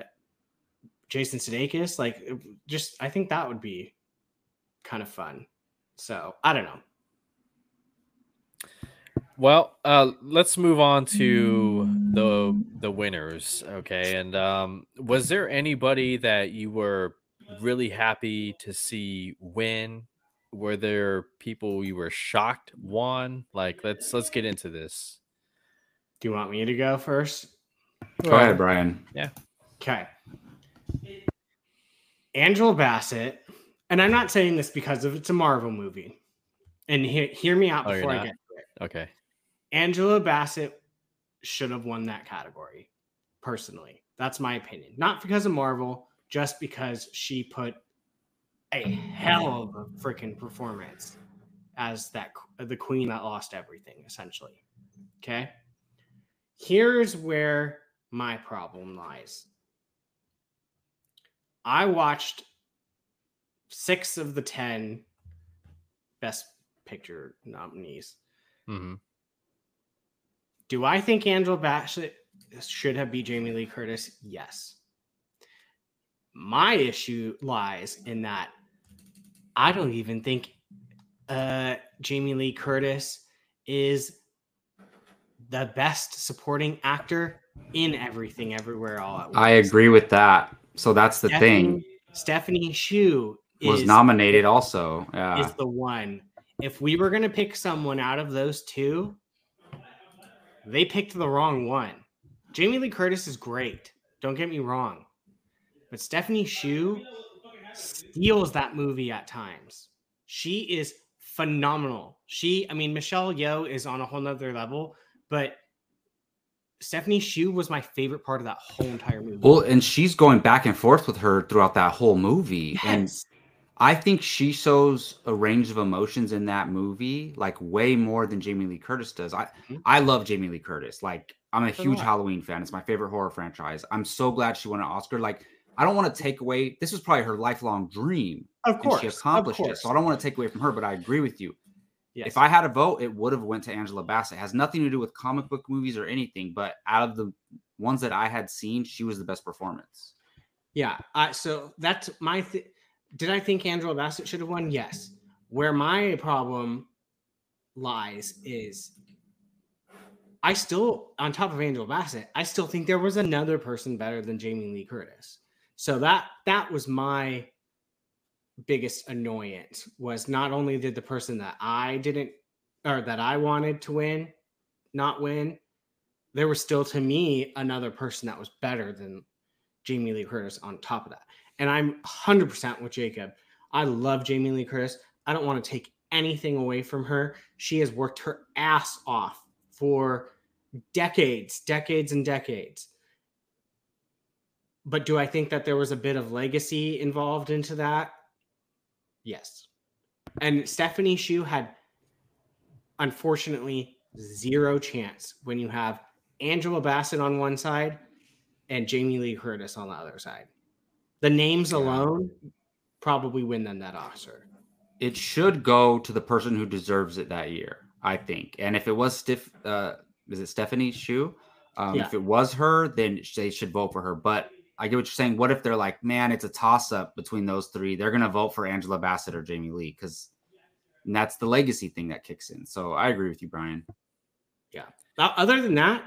Speaker 2: Jason Sudeikis. Like just I think that would be kind of fun. So I don't know.
Speaker 4: Well, uh, let's move on to the the winners. Okay, and um, was there anybody that you were really happy to see win? Were there people you were shocked won? Like, let's let's get into this.
Speaker 2: Do you want me to go first?
Speaker 1: Go ahead, Brian. Yeah.
Speaker 2: Okay. Angela Bassett, and I'm not saying this because of it's a Marvel movie. And hear, hear me out
Speaker 4: Oh,
Speaker 2: before I get to it.
Speaker 4: Okay,
Speaker 2: Angela Bassett should have won that category, personally. That's my opinion. Not because of Marvel, just because she put a hell of a freaking performance as that the queen that lost everything, essentially. Okay. Here's where my problem lies. I watched six of the 10 best picture nominees.
Speaker 4: hmm
Speaker 2: Do I think Angela Bassett should have beat Jamie Lee Curtis? Yes. My issue lies in that I don't even think uh, Jamie Lee Curtis is the best supporting actor in everything, everywhere, all at once.
Speaker 1: I agree with that. So that's the thing.
Speaker 2: Stephanie Hsu
Speaker 1: Was
Speaker 2: is,
Speaker 1: nominated also. Yeah.
Speaker 2: is the one. If we were going to pick someone out of those two, they picked the wrong one. Jamie Lee Curtis is great. Don't get me wrong. But Stephanie Hsu steals that movie at times. She is phenomenal. She, I mean, Michelle Yeoh is on a whole nother level, but Stephanie Hsu was my favorite part of that whole entire movie.
Speaker 1: Well, and she's going back and forth with her throughout that whole movie. And
Speaker 2: Yes.
Speaker 1: I think she shows a range of emotions in that movie, like way more than Jamie Lee Curtis does. I
Speaker 2: Mhm.
Speaker 1: I love Jamie Lee Curtis. Like I'm a huge Halloween fan. It's my favorite horror franchise. I'm so glad she won an Oscar. Like I don't want to take away. This was probably her lifelong dream,
Speaker 2: Of
Speaker 1: and
Speaker 2: course.
Speaker 1: she accomplished it. So I don't want to take away from her. But I agree with you.
Speaker 2: Yes.
Speaker 1: If I had a vote, it would have went to Angela Bassett. It has nothing to do with comic book movies or anything. But out of the ones that I had seen, she was the best performance.
Speaker 2: Yeah. Uh, so that's my. Th- Did I think Angela Bassett should have won? Yes. Where my problem lies is, I still, on top of Angela Bassett, I still think there was another person better than Jamie Lee Curtis. So that that was my biggest annoyance. Was not only did the person that I didn't or that I wanted to win not win, there was still to me another person that was better than Jamie Lee Curtis on top of that. And I'm 100% with Jacob. I love Jamie Lee Curtis. I don't want to take anything away from her. She has worked her ass off for decades, decades, and decades. But do I think that there was a bit of legacy involved into that? Yes. And Stephanie Hsu had, unfortunately, zero chance when you have Angela Bassett on one side and Jamie Lee Curtis on the other side. The names alone probably win them that Oscar.
Speaker 1: it should go to the person who deserves it that year, I think. And if it was Stiff, uh, is it Stephanie Hsu? Um,
Speaker 2: Yeah.
Speaker 1: If it was her, then they should vote for her. But I get what you're saying. What if they're like, man, it's a toss up between those three? They're gonna vote for Angela Bassett or Jamie Lee because that's the legacy thing that kicks in. So I agree with you, Brian. Yeah.
Speaker 2: Now, other than that,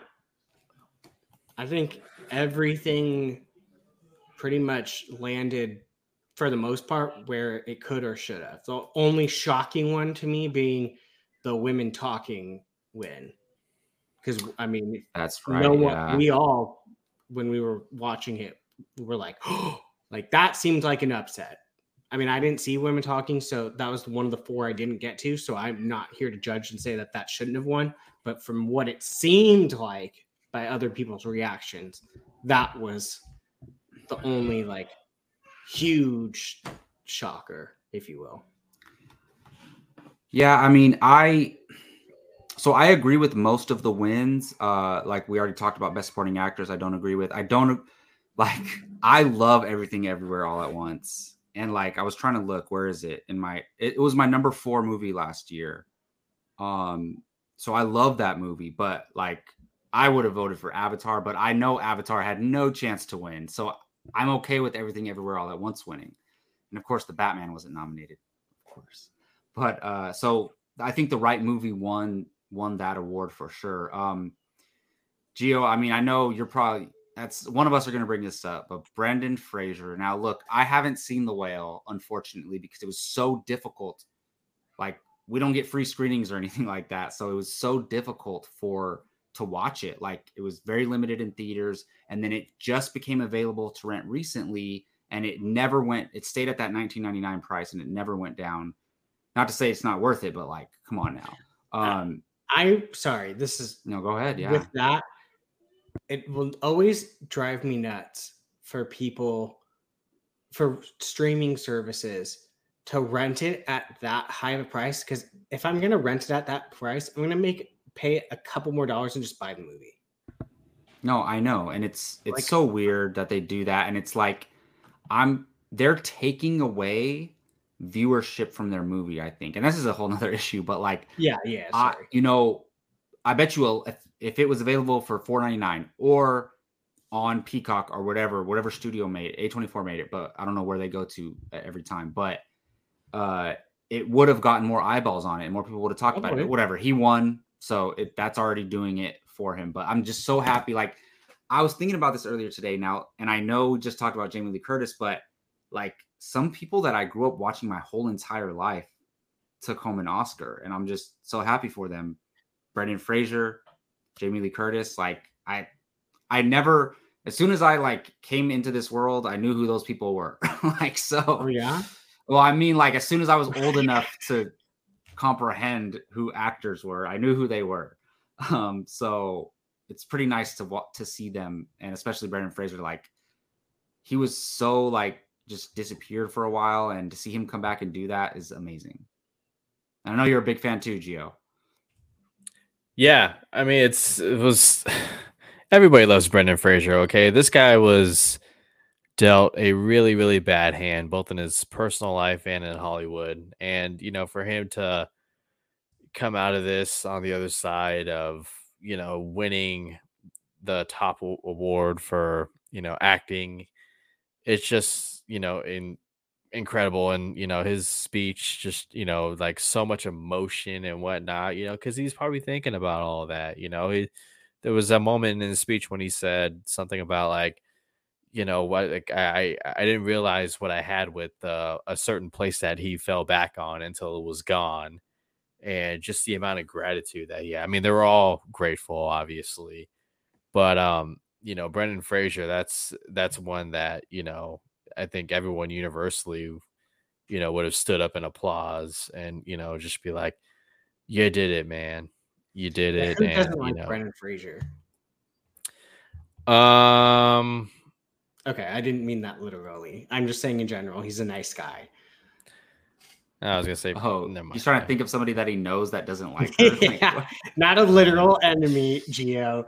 Speaker 2: I think everything pretty much landed for the most part where it could or should have. The only shocking one to me being the women talking win. Because I mean,
Speaker 1: That's right.
Speaker 2: no one,
Speaker 1: yeah.
Speaker 2: we all when we were watching it, we were like, oh, like that seemed like an upset. I mean, I didn't see women talking, so that was one of the four I didn't get to. So I'm not here to judge and say that that shouldn't have won. But from what it seemed like by other people's reactions, that was the only like huge shocker, if you will.
Speaker 1: Yeah, I mean, I so I agree with most of the wins. Uh like we already talked about best supporting actors, I don't agree with. I don't like I love everything everywhere all at once. And like I was trying to look, where is it in my it, was my number 4 movie last year. Um so I love that movie, but like I would have voted for Avatar, but I know Avatar had no chance to win. So I'm okay with everything everywhere all at once winning. And of course the Batman wasn't nominated, of course. But uh so i think the right movie won won that award for sure. Um geo i mean i know you're probably that's one of us are going to bring this up but brendan fraser now look i haven't seen the whale unfortunately because it was so difficult. Like we don't get free screenings or anything like that so it was so difficult for to watch it like it was very limited in theaters and then it just became available to rent recently and it never went it stayed at that 1999 price and it never went down not to say it's not worth it, but like, come on now. Um,
Speaker 2: I sorry, this is
Speaker 1: no, go ahead. Yeah.
Speaker 2: with that. It will always drive me nuts for people for streaming services to rent it at that high of a price. Because if I'm gonna rent it at that price, I'm gonna make pay a couple more dollars and just buy the movie.
Speaker 1: No, I know. And it's it's
Speaker 2: Like-
Speaker 1: so weird that they do that. And it's like I'm they're taking away viewership from their movie, I think. And this is a whole nother issue, but like
Speaker 2: Yeah, yeah.
Speaker 1: I, you know, I bet you will if, if it was available for four ninety nine or on Peacock or whatever, whatever studio made A twenty four made it, but I don't know where they go to every time. But uh, it would have gotten more eyeballs on it, and more people would have talked about
Speaker 2: Okay.
Speaker 1: it. Whatever, he won, so it, that's already doing it for him. But I'm just so happy. Like I was thinking about this earlier today now, and I know we just talked about Jamie Lee Curtis, but like some people that I grew up watching my whole entire life took home an Oscar, and I'm just so happy for them. Brendan Fraser, Jamie Lee Curtis, like I, I never. As soon as I like came into this world, I knew who those people were. like so.
Speaker 2: Oh yeah.
Speaker 1: Well, I mean, like as soon as I was old enough to comprehend who actors were, I knew who they were. Um, so it's pretty nice to to see them, and especially Brendan Fraser. Like he was so like just disappeared for a while, and to see him come back and do that is amazing. And I know you're a big fan too, Gio.
Speaker 4: Yeah, I mean it's it was everybody loves Brendan Fraser, okay? This guy was dealt a really really bad hand both in his personal life and in Hollywood. And you know, for him to come out of this on the other side of, you know, winning the top award for, you know, acting, it's just, you know, in incredible and you know his speech just you know like so much emotion and whatnot you know because he's probably thinking about all that you know he there was a moment in his speech when he said something about like you know what like i i didn't realize what i had with uh, a certain place that he fell back on until it was gone and just the amount of gratitude that yeah i mean they were all grateful obviously but um you know brendan fraser that's that's one that you know I think everyone universally, you know, would have stood up in applause and you know just be like, "You did it, man! You did
Speaker 2: Yeah,
Speaker 4: it!"
Speaker 2: Who
Speaker 4: and
Speaker 2: doesn't
Speaker 4: you
Speaker 2: like
Speaker 4: know,
Speaker 2: Brendan Fraser?
Speaker 4: um,
Speaker 2: Okay, I didn't mean that literally. I'm just saying in general, he's a nice guy.
Speaker 4: I was gonna say,
Speaker 1: Oh,
Speaker 4: never mind.
Speaker 1: he's trying to think of somebody that he knows that doesn't like her.
Speaker 2: Yeah.
Speaker 1: what?
Speaker 2: Not a literal enemy, Geo.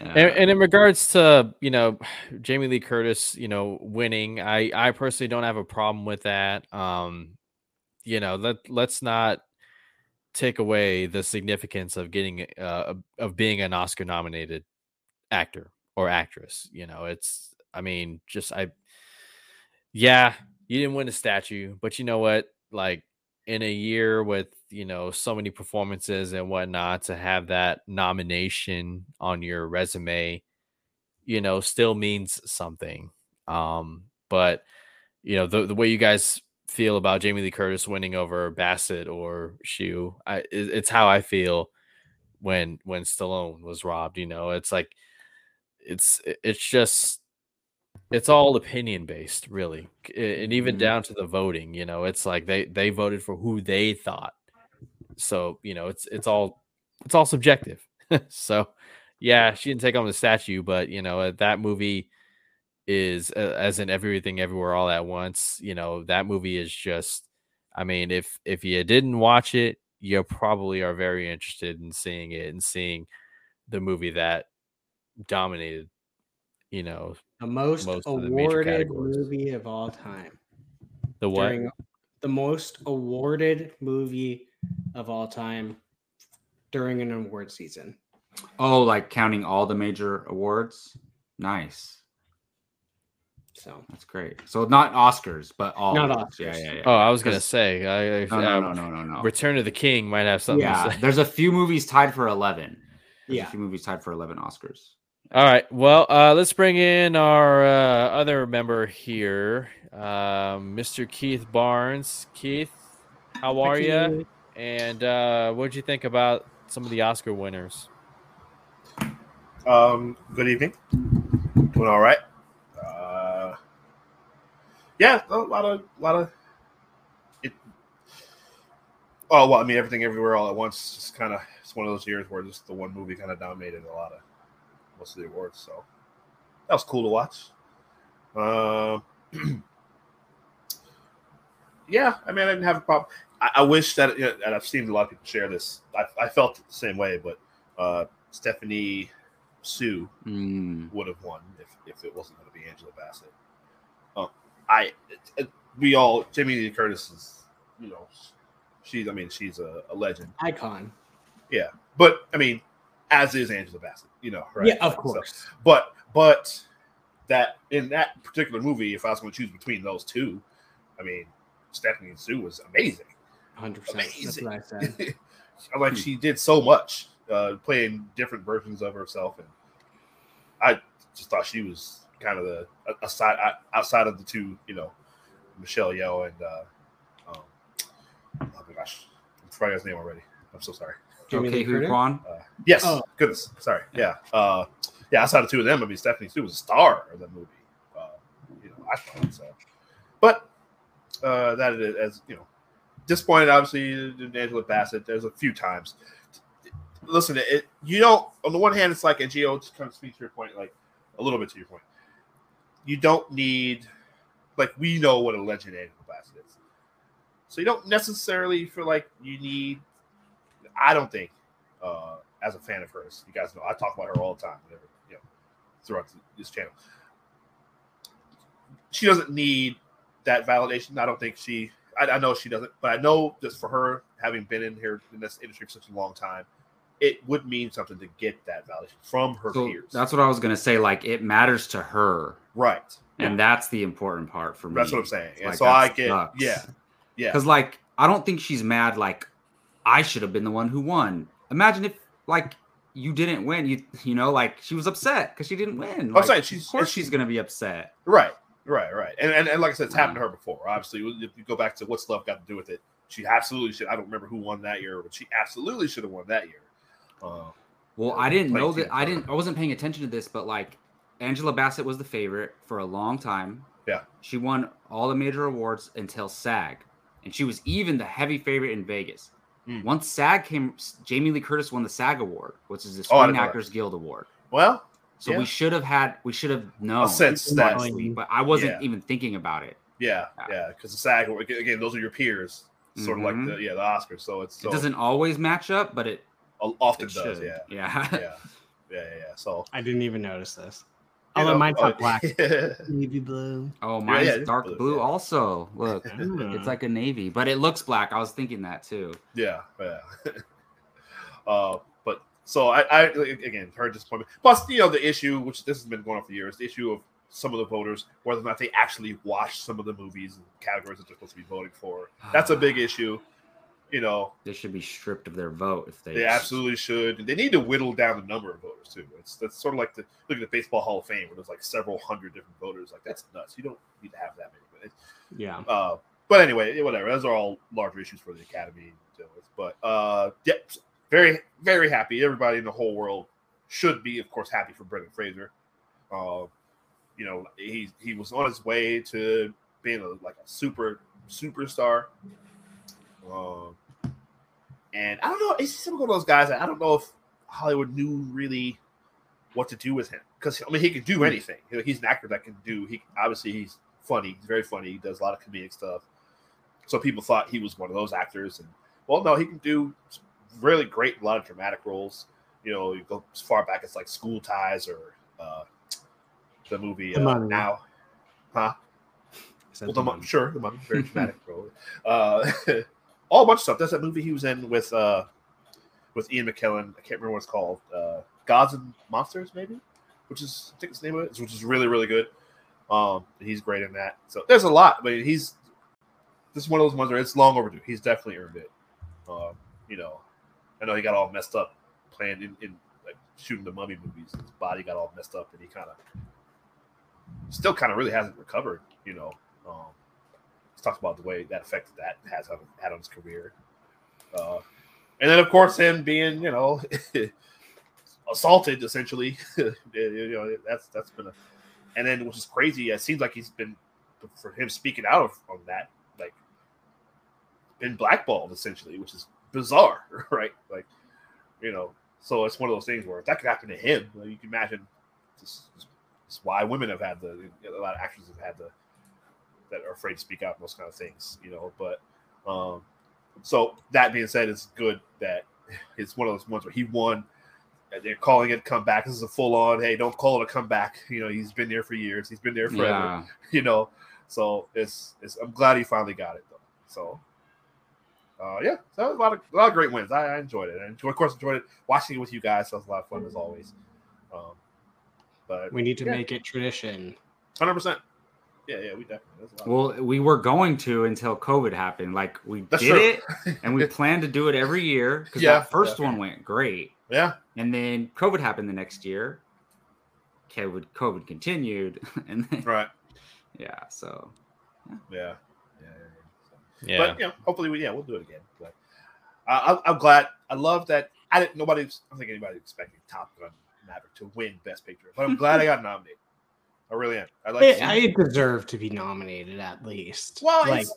Speaker 4: And, and in regards to you know Jamie Lee Curtis, you know winning, I I personally don't have a problem with that. Um, you know let let's not take away the significance of getting uh of being an Oscar nominated actor or actress. You know, it's I mean just I yeah you didn't win a statue, but you know what like in a year with you know so many performances and whatnot to have that nomination on your resume you know still means something um but you know the, the way you guys feel about Jamie Lee Curtis winning over Bassett or Hsu. I it's how I feel when when Stallone was robbed. You know, it's like it's it's just it's all opinion based, really, and even
Speaker 1: Mhm.
Speaker 4: down to the voting. You know, it's like they they voted for who they thought. So you know, it's it's all it's all subjective. so yeah, she didn't take on the statue, but you know uh, that movie is uh, as in everything everywhere all at once you know that movie is just i mean if if you didn't watch it you probably are very interested in seeing it and seeing the movie that dominated you know
Speaker 2: The most,
Speaker 4: Most of the
Speaker 2: awarded movie of all time.
Speaker 4: the what
Speaker 2: During the most awarded movie of all time during an award season.
Speaker 1: Oh, like counting all the major awards. Nice.
Speaker 2: So
Speaker 1: That's great. So not Oscars, but all.
Speaker 2: Not
Speaker 1: awards. Yeah,
Speaker 2: Oscars.
Speaker 1: yeah, yeah.
Speaker 4: oh i was gonna say I, I,
Speaker 1: No, no, no, no, no, no.
Speaker 4: return of the king might have something to
Speaker 1: Yeah,
Speaker 4: say.
Speaker 1: there's a few movies tied for eleven. There's
Speaker 2: Yeah.
Speaker 1: a few movies tied for eleven Oscars.
Speaker 4: All right. Well, uh, let's bring in our uh, other member here, um, Mr. Keith Barnes. Keith, how are you? And uh, what did you think about some of the Oscar winners?
Speaker 5: Um, good evening. Doing all right. Uh, yeah, a lot of, lot of. It. Oh well, I mean, everything, everywhere, all at once. Just kind of, it's one of those years where just the one movie kind of dominated a lot of most of the awards. So that was cool to watch. Um, yeah, I mean, I didn't have a problem. I, I wish that, you know, and I've seen a lot of people share this. I, I felt the same way, but uh, Stephanie Sue
Speaker 1: Mm.
Speaker 5: would have won if, if it wasn't going to be Angela Bassett. Um, I it, it- we all Jamie Lee Curtis is you know she's I mean she's a, a legend,
Speaker 2: Icon.
Speaker 5: Yeah, but I mean as is Angela Bassett, you know, right?
Speaker 2: Yeah, of
Speaker 5: So-
Speaker 2: course.
Speaker 5: but but that in that particular movie, if I was going to choose between those two, I mean Stephanie and Sue was amazing.
Speaker 2: 100%. That's
Speaker 5: Amazing.
Speaker 2: what I said.
Speaker 5: like she did so much, uh, playing different versions of herself, and I just thought she was kind of the aside outside of the two, you know, Michelle Yeoh and uh, um, oh my gosh, I'm forgetting his name already. I'm so sorry.
Speaker 2: Jamie
Speaker 1: Okay,
Speaker 2: Lee
Speaker 1: who
Speaker 2: Curtis?
Speaker 1: Quan?
Speaker 5: Uh, yes,
Speaker 2: Oh.
Speaker 5: goodness, sorry. Yeah, uh, yeah. Outside of two of them, I mean, Stephanie Sue was a star of the movie. Uh, you know, I thought so. But uh, that is, as you know, disappointed. Obviously, in Angela Bassett. There's a few times. Listen, it you know, on the one hand, it's like, and Gio just kind of speak to your point, like a little bit to your point. You don't need, like, we know what a legend Angela Bassett is, so you don't necessarily feel like you need. I don't think, uh, as a fan of hers, you guys know I talk about her all the time, whenever you know, throughout this channel. She doesn't need that validation. I don't think she. I, I know she doesn't, but I know just for her having been in here in this industry for such a long time, it would mean something to get that validation from her
Speaker 1: So
Speaker 5: peers.
Speaker 1: that's what I was gonna say. Like it matters to her,
Speaker 5: right.
Speaker 1: and that's the important part for me.
Speaker 5: That's what I'm saying.
Speaker 1: Like,
Speaker 5: so I get,
Speaker 1: sucks.
Speaker 5: yeah, yeah,
Speaker 1: Because like I don't think she's mad. Like I should have been the one who won. Imagine if like you didn't win. You you know like she was upset because she didn't win.
Speaker 5: I'm saying she's-
Speaker 1: of course she's gonna be upset.
Speaker 5: right, right, right. And, and and like I said, it's happened to her before. Obviously, if you go back to what's love got to do with it, she absolutely should. I don't remember who won that year, but she absolutely should have won that year. Uh,
Speaker 1: Well, I didn't know that. I didn't. I wasn't paying attention to this, but like Angela Bassett was the favorite for a long time.
Speaker 5: Yeah.
Speaker 1: She won all the major awards until SAG, and she was even the heavy favorite in Vegas.
Speaker 5: Hmm.
Speaker 1: Once SAG came, Jamie Lee Curtis won the SAG award, which is the
Speaker 5: Oh,
Speaker 1: Screen
Speaker 5: didn't know that.
Speaker 1: Actors Guild Award.
Speaker 5: well,
Speaker 1: So
Speaker 5: Yeah.
Speaker 1: we should have had, we should have known,
Speaker 5: sense that-
Speaker 1: honestly, but I wasn't
Speaker 5: Yeah.
Speaker 1: even thinking about it.
Speaker 5: yeah,
Speaker 1: Yeah.
Speaker 5: yeah, because the SAG again, those are your peers, sort of like
Speaker 1: Mhm.
Speaker 5: the yeah the Oscars. So it's so
Speaker 1: it doesn't always match up, but it,
Speaker 5: often
Speaker 1: it
Speaker 5: does.
Speaker 1: should.
Speaker 5: Yeah,
Speaker 1: yeah.
Speaker 5: yeah, yeah, yeah, yeah. So
Speaker 2: I didn't even notice this.
Speaker 5: You
Speaker 2: I'll let
Speaker 5: know,
Speaker 2: mine
Speaker 5: uh,
Speaker 2: talk black.
Speaker 5: yeah,
Speaker 2: Navy blue.
Speaker 1: Oh, mine's
Speaker 5: yeah, it's
Speaker 1: dark
Speaker 5: blue,
Speaker 1: blue
Speaker 5: yeah.
Speaker 1: also. Look, it's like a navy, but it looks black. I was thinking that too.
Speaker 5: yeah. uh, but so I, I again her disappointment. Plus, you know, the issue which this has been going on for years, the issue of some of the voters whether or not they actually watch some of the movies and categories that they're supposed to be voting for. That's a big issue. You know,
Speaker 1: They should be stripped of their vote if they.
Speaker 5: They absolutely should. They need to whittle down the number of voters too. It's that's sort of like the look at the baseball Hall of Fame where there's like several hundred different voters. Like that's nuts. You don't need to have that many. But
Speaker 2: Yeah.
Speaker 5: uh, but anyway, whatever. Those are all larger issues for the Academy to deal with. But uh, yeah, very very happy. Everybody in the whole world should be, of course, happy for Brendan Fraser. Uh, you know, he he was on his way to being a, like a super superstar. Um, and I don't know. He's some of those guys. That I don't know if Hollywood knew really what to do with him because I mean he can do anything. You know, he's an actor that can do. He obviously he's funny. He's very funny. He does a lot of comedic stuff. So people thought he was one of those actors, and well, no, he can do really great, a lot of dramatic roles. You know, you go as far back as like School Ties or uh, the movie
Speaker 2: The
Speaker 5: uh,
Speaker 2: Mummy.
Speaker 5: Now, huh? Well,
Speaker 2: the
Speaker 5: the mummy. sure, the Mummy, very dramatic role. Uh, all bunch of stuff. That's that movie he was in with uh, with Ian McKellen. I can't remember what it's called. Uh, Gods and Monsters, maybe, which is I think the name of it, which is really really good. Um, he's great in that. So there's a lot. I mean, he's this is one of those ones where it's long overdue. He's definitely earned it. Um, you know, I know he got all messed up playing in, in like shooting the Mummy movies. His body got all messed up, and he kind of still kind of really hasn't recovered. You know, um, talked about the way that affected that has on, his career. Uh, and then of course him being, you know, assaulted essentially. you know, that's that's been a, and then which is crazy. It seems like he's been for him speaking out of, on that, like been blackballed essentially, which is bizarre, right? Like, you know, so it's one of those things where if that could happen to him, well, you can imagine this, why women have had the a lot of actors have had the that are afraid to speak out and those kind of things, you know. But um, so that being said, it's good that it's one of those ones where he won. They're calling it comeback. This is a full on. Hey, don't call it a comeback. You know, he's been there for years. He's been there forever.
Speaker 1: Yeah.
Speaker 5: You know, so it's it's. I'm glad he finally got it though. So. Uh, yeah, so that was a lot of a lot of great wins. I, I enjoyed it. I enjoyed, of course, enjoyed it watching it with you guys. So it was a lot of fun as always. Um, but
Speaker 2: We need to
Speaker 5: Yeah.
Speaker 2: make it tradition.
Speaker 5: hundred percent. Yeah, yeah, we definitely. That's a lot of
Speaker 1: Well, we were going to until COVID happened. Like we
Speaker 5: That's
Speaker 1: did
Speaker 5: true.
Speaker 1: it, and we planned to do it every year because
Speaker 5: Yeah,
Speaker 1: that first
Speaker 5: yeah.
Speaker 1: one went great,
Speaker 5: Yeah,
Speaker 1: and then COVID happened the next year. COVID, COVID continued, and then
Speaker 5: right.
Speaker 1: yeah, so
Speaker 5: Yeah, yeah. yeah, yeah.
Speaker 4: Yeah.
Speaker 5: But you know, hopefully, we yeah, we'll do it again. But uh, I'm, I'm glad. I love that. I didn't. Nobody. I don't think anybody expected Top Gun Maverick to win Best Picture, but I'm glad I got nominated. I really am. I like.
Speaker 2: It, I deserve to be nominated at least.
Speaker 5: Well,
Speaker 2: like
Speaker 5: it's,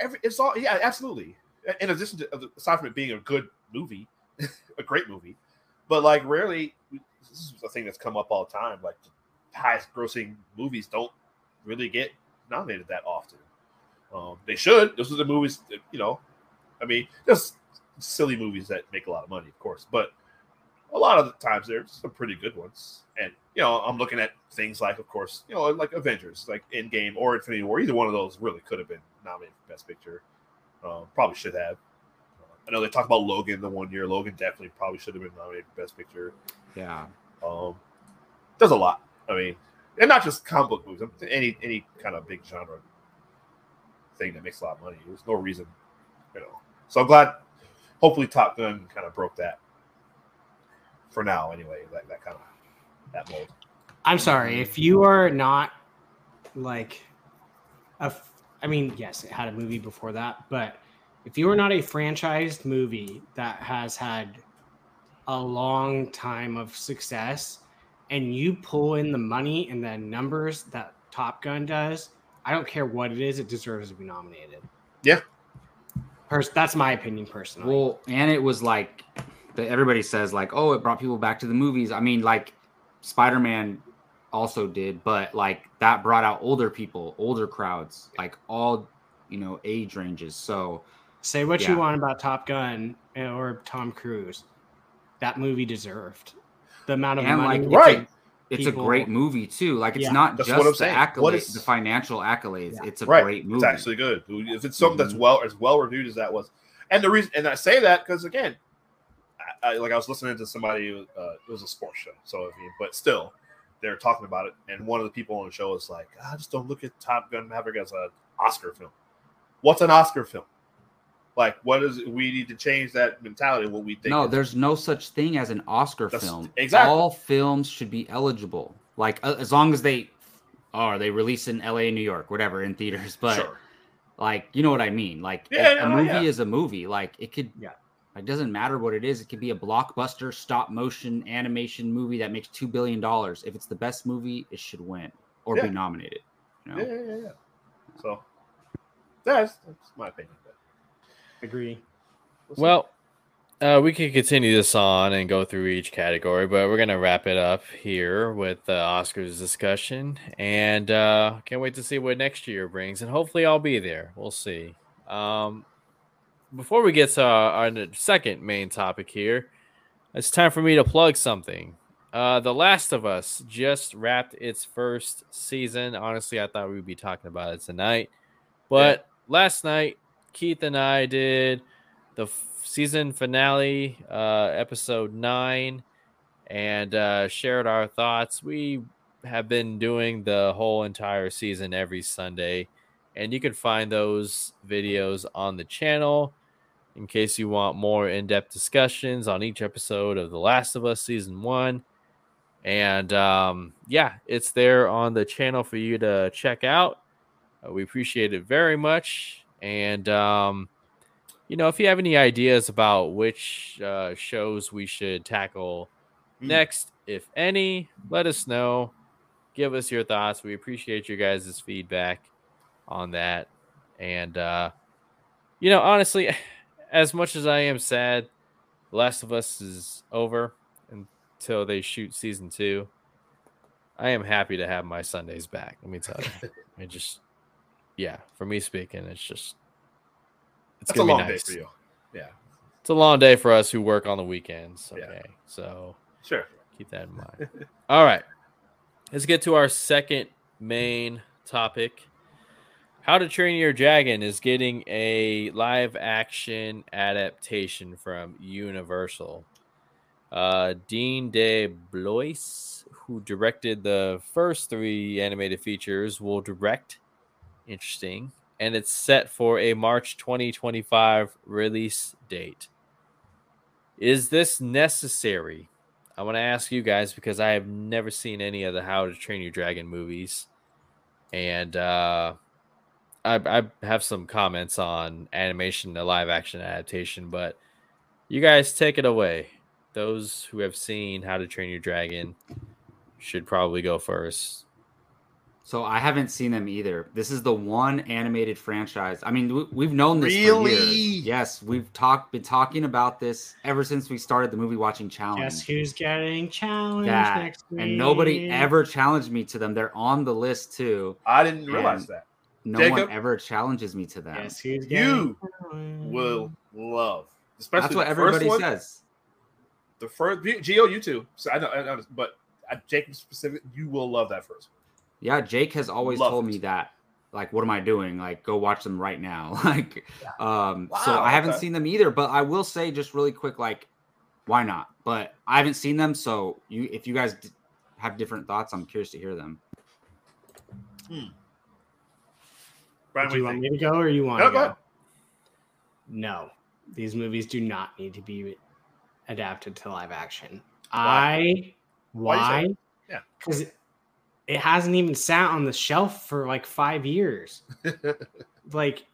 Speaker 5: every, it's all yeah, absolutely. In addition to aside from it being a good movie, a great movie, but like rarely this is a thing that's come up all the time. Like the highest grossing movies don't really get nominated that often. Um, they should. Those are the movies that, you know. I mean, just silly movies that make a lot of money, of course, but a lot of the times there's some pretty good ones. And you know, I'm looking at things like, of course, you know, like Avengers, like Endgame or Infinity War. Either one of those really could have been nominated for Best Picture. Um, probably should have. Uh, I know they talked about Logan the one year. Logan definitely probably should have been nominated for Best Picture.
Speaker 1: yeah,
Speaker 5: Um, there's a lot. I mean, and not just comic book movies. Any any kind of big genre thing that makes a lot of money. There's no reason, you know. So I'm glad. Hopefully, Top Gun kind of broke that. For now, anyway, that, that kind of that mold.
Speaker 2: I'm sorry if you are not like a. f- I mean, yes, it had a movie before that, but if you are not a franchised movie that has had a long time of success, and you pull in the money and the numbers that Top Gun does, I don't care what it is, it deserves to be nominated.
Speaker 5: Yeah.
Speaker 2: Pers- that's my opinion personally.
Speaker 1: well, and it was like the, everybody says like, oh, it brought people back to the movies. I mean, like Spider Man also did, but like that brought out older people, older crowds, like all you know age ranges. So
Speaker 2: Say what
Speaker 1: Yeah.
Speaker 2: you want about Top Gun eh, or Tom Cruise. That movie deserved the amount of
Speaker 1: And,
Speaker 2: money.
Speaker 1: like,
Speaker 2: it's
Speaker 5: Right.
Speaker 2: a-
Speaker 1: it's
Speaker 2: people-
Speaker 1: a great movie too. Like it's
Speaker 2: Yeah.
Speaker 1: not
Speaker 5: That's
Speaker 1: just
Speaker 5: what I'm
Speaker 1: the
Speaker 5: saying.
Speaker 1: accolades,
Speaker 5: What is-
Speaker 1: the financial accolades.
Speaker 2: Yeah.
Speaker 1: It's a
Speaker 5: right.
Speaker 1: great movie.
Speaker 5: It's actually good. If it's something that's
Speaker 1: Mhm.
Speaker 5: well as well reviewed as that was, and the reason, and I say that because again, I, like I was listening to somebody. Uh, it was a sports show, so I mean, but still, they were talking about it, and one of the people on the show was like, "I just don't look at Top Gun Maverick as an Oscar film. What's an Oscar film? Like, what is we need to change that mentality? What we think?
Speaker 1: no, there's no such thing as an Oscar
Speaker 5: That's-
Speaker 1: film.
Speaker 5: exactly.
Speaker 1: All films should be eligible. Like uh, as long as they are they release in LA, New York, whatever in theaters. But
Speaker 5: sure.
Speaker 1: Like, you know what I mean? Like,
Speaker 5: Yeah,
Speaker 1: a
Speaker 5: no,
Speaker 1: movie
Speaker 5: yeah.
Speaker 1: is a movie. Like, it could,
Speaker 2: Yeah.
Speaker 1: It doesn't matter what it is. It could be a blockbuster stop motion animation movie that makes two billion dollars. If it's the best movie, it should win or
Speaker 5: Yeah.
Speaker 1: be nominated. You know?
Speaker 5: Yeah, yeah, yeah, yeah. So that's, that's my opinion.
Speaker 2: Agree.
Speaker 5: We'll.
Speaker 4: Well, uh, we could continue this on and go through each category, but we're gonna wrap it up here with the Oscars discussion, and uh, can't wait to see what next year brings, and hopefully I'll be there. We'll see. Um, before we get to our, our second main topic here, it's time for me to plug something. Uh, the Last of Us just wrapped its first season. Honestly, I thought we'd be talking about it tonight, but last night Keith and I did the f- season finale, uh, episode nine, and uh, shared our thoughts. We have been doing the whole entire season every Sunday, and you can find those videos on the channel in case you want more in depth discussions on each episode of The Last of Us season one. And um, yeah, it's there on the channel for you to check out. Uh, we appreciate it very much. And, um, you know, if you have any ideas about which uh, shows we should tackle
Speaker 5: Hmm.
Speaker 4: next, if any, let us know. Give us your thoughts. We appreciate your guys' feedback on that. And, uh, you know, honestly, as much as I am sad, Last of Us is over until they shoot season two. I am happy to have my Sundays back. Let me tell you. I just, yeah, for me speaking, it's just, it's
Speaker 5: that's a
Speaker 4: gonna
Speaker 5: long
Speaker 4: be nice.
Speaker 5: day for you. Yeah,
Speaker 4: It's a long day for us who work on the weekends.
Speaker 5: Yeah.
Speaker 4: Okay, so
Speaker 5: sure.
Speaker 4: keep that in mind. All right, let's get to our second main topic. How to Train Your Dragon is getting a live action adaptation from Universal. Uh, Dean De Blois, who directed the first three animated features, will direct. Interesting. And it's set for a March 2025 release date. Is this necessary? I want to ask you guys because I have never seen any of the How to Train Your Dragon movies. And uh, I, I have some comments on animation to live action adaptation, but you guys take it away. Those who have seen How to Train Your Dragon should probably go first.
Speaker 1: So I haven't seen them either. This is the one animated franchise. I mean, we, we've known this for
Speaker 5: Really?
Speaker 1: years. Yes, we've talked been talking about this ever since we started the movie watching challenge.
Speaker 2: Guess who's getting challenged
Speaker 1: that
Speaker 2: next week?
Speaker 1: and nobody ever challenged me to them. They're on the list too.
Speaker 5: I didn't realize
Speaker 1: And
Speaker 5: that.
Speaker 1: No
Speaker 5: Jacob?
Speaker 1: one ever challenges me to that.
Speaker 2: Guess who's
Speaker 5: You? Will love, especially
Speaker 1: That's what
Speaker 5: the
Speaker 1: everybody
Speaker 5: first one,
Speaker 1: says.
Speaker 5: The first Geo, you too. So I know, I know but uh, Jacob specific, you will love that first.
Speaker 1: Yeah, Jake has always
Speaker 5: Love
Speaker 1: told
Speaker 5: it.
Speaker 1: me that. Like, what am I doing? Like, go watch them right now. like, um, so I haven't
Speaker 5: okay.
Speaker 1: seen them either. But I will say, just really quick, like, why not? But I haven't seen them, so you, if you guys d- have different thoughts, I'm curious to hear them.
Speaker 5: Brian,
Speaker 2: Do you
Speaker 5: what
Speaker 2: want me to go or you want
Speaker 5: No,
Speaker 2: to
Speaker 5: go
Speaker 2: go? No, these movies do not need to be adapted to live action.
Speaker 5: Why?
Speaker 2: I
Speaker 5: Why
Speaker 2: why?
Speaker 5: Yeah.
Speaker 2: because it hasn't even sat on the shelf for like five years. like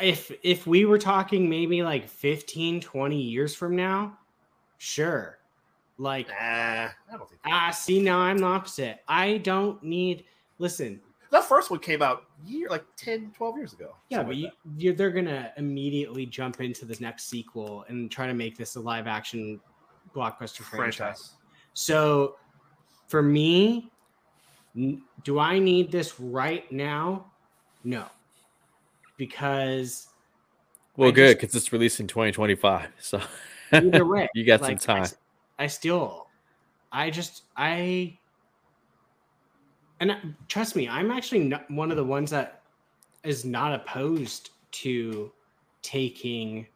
Speaker 2: if if we were talking maybe like 15 20 years from now sure like
Speaker 5: nah, I don't think.
Speaker 2: ah see now i'm the opposite i don't need listen
Speaker 5: That first one came out year like 10, 12 years ago.
Speaker 2: yeah
Speaker 5: something
Speaker 2: but you,
Speaker 5: like
Speaker 2: you, they're gonna immediately jump into this next sequel and try to make this a live action blockbuster
Speaker 5: that.
Speaker 2: franchise
Speaker 5: franchise.
Speaker 2: so for me n- do i need this right now no because
Speaker 4: Well,
Speaker 2: I
Speaker 4: good because it's released in 2025. So
Speaker 2: either way
Speaker 4: you got
Speaker 2: like,
Speaker 4: some
Speaker 2: I
Speaker 4: time.
Speaker 2: s- I, still, I just, I, and trust me, I'm actually not one of the ones that is not opposed to taking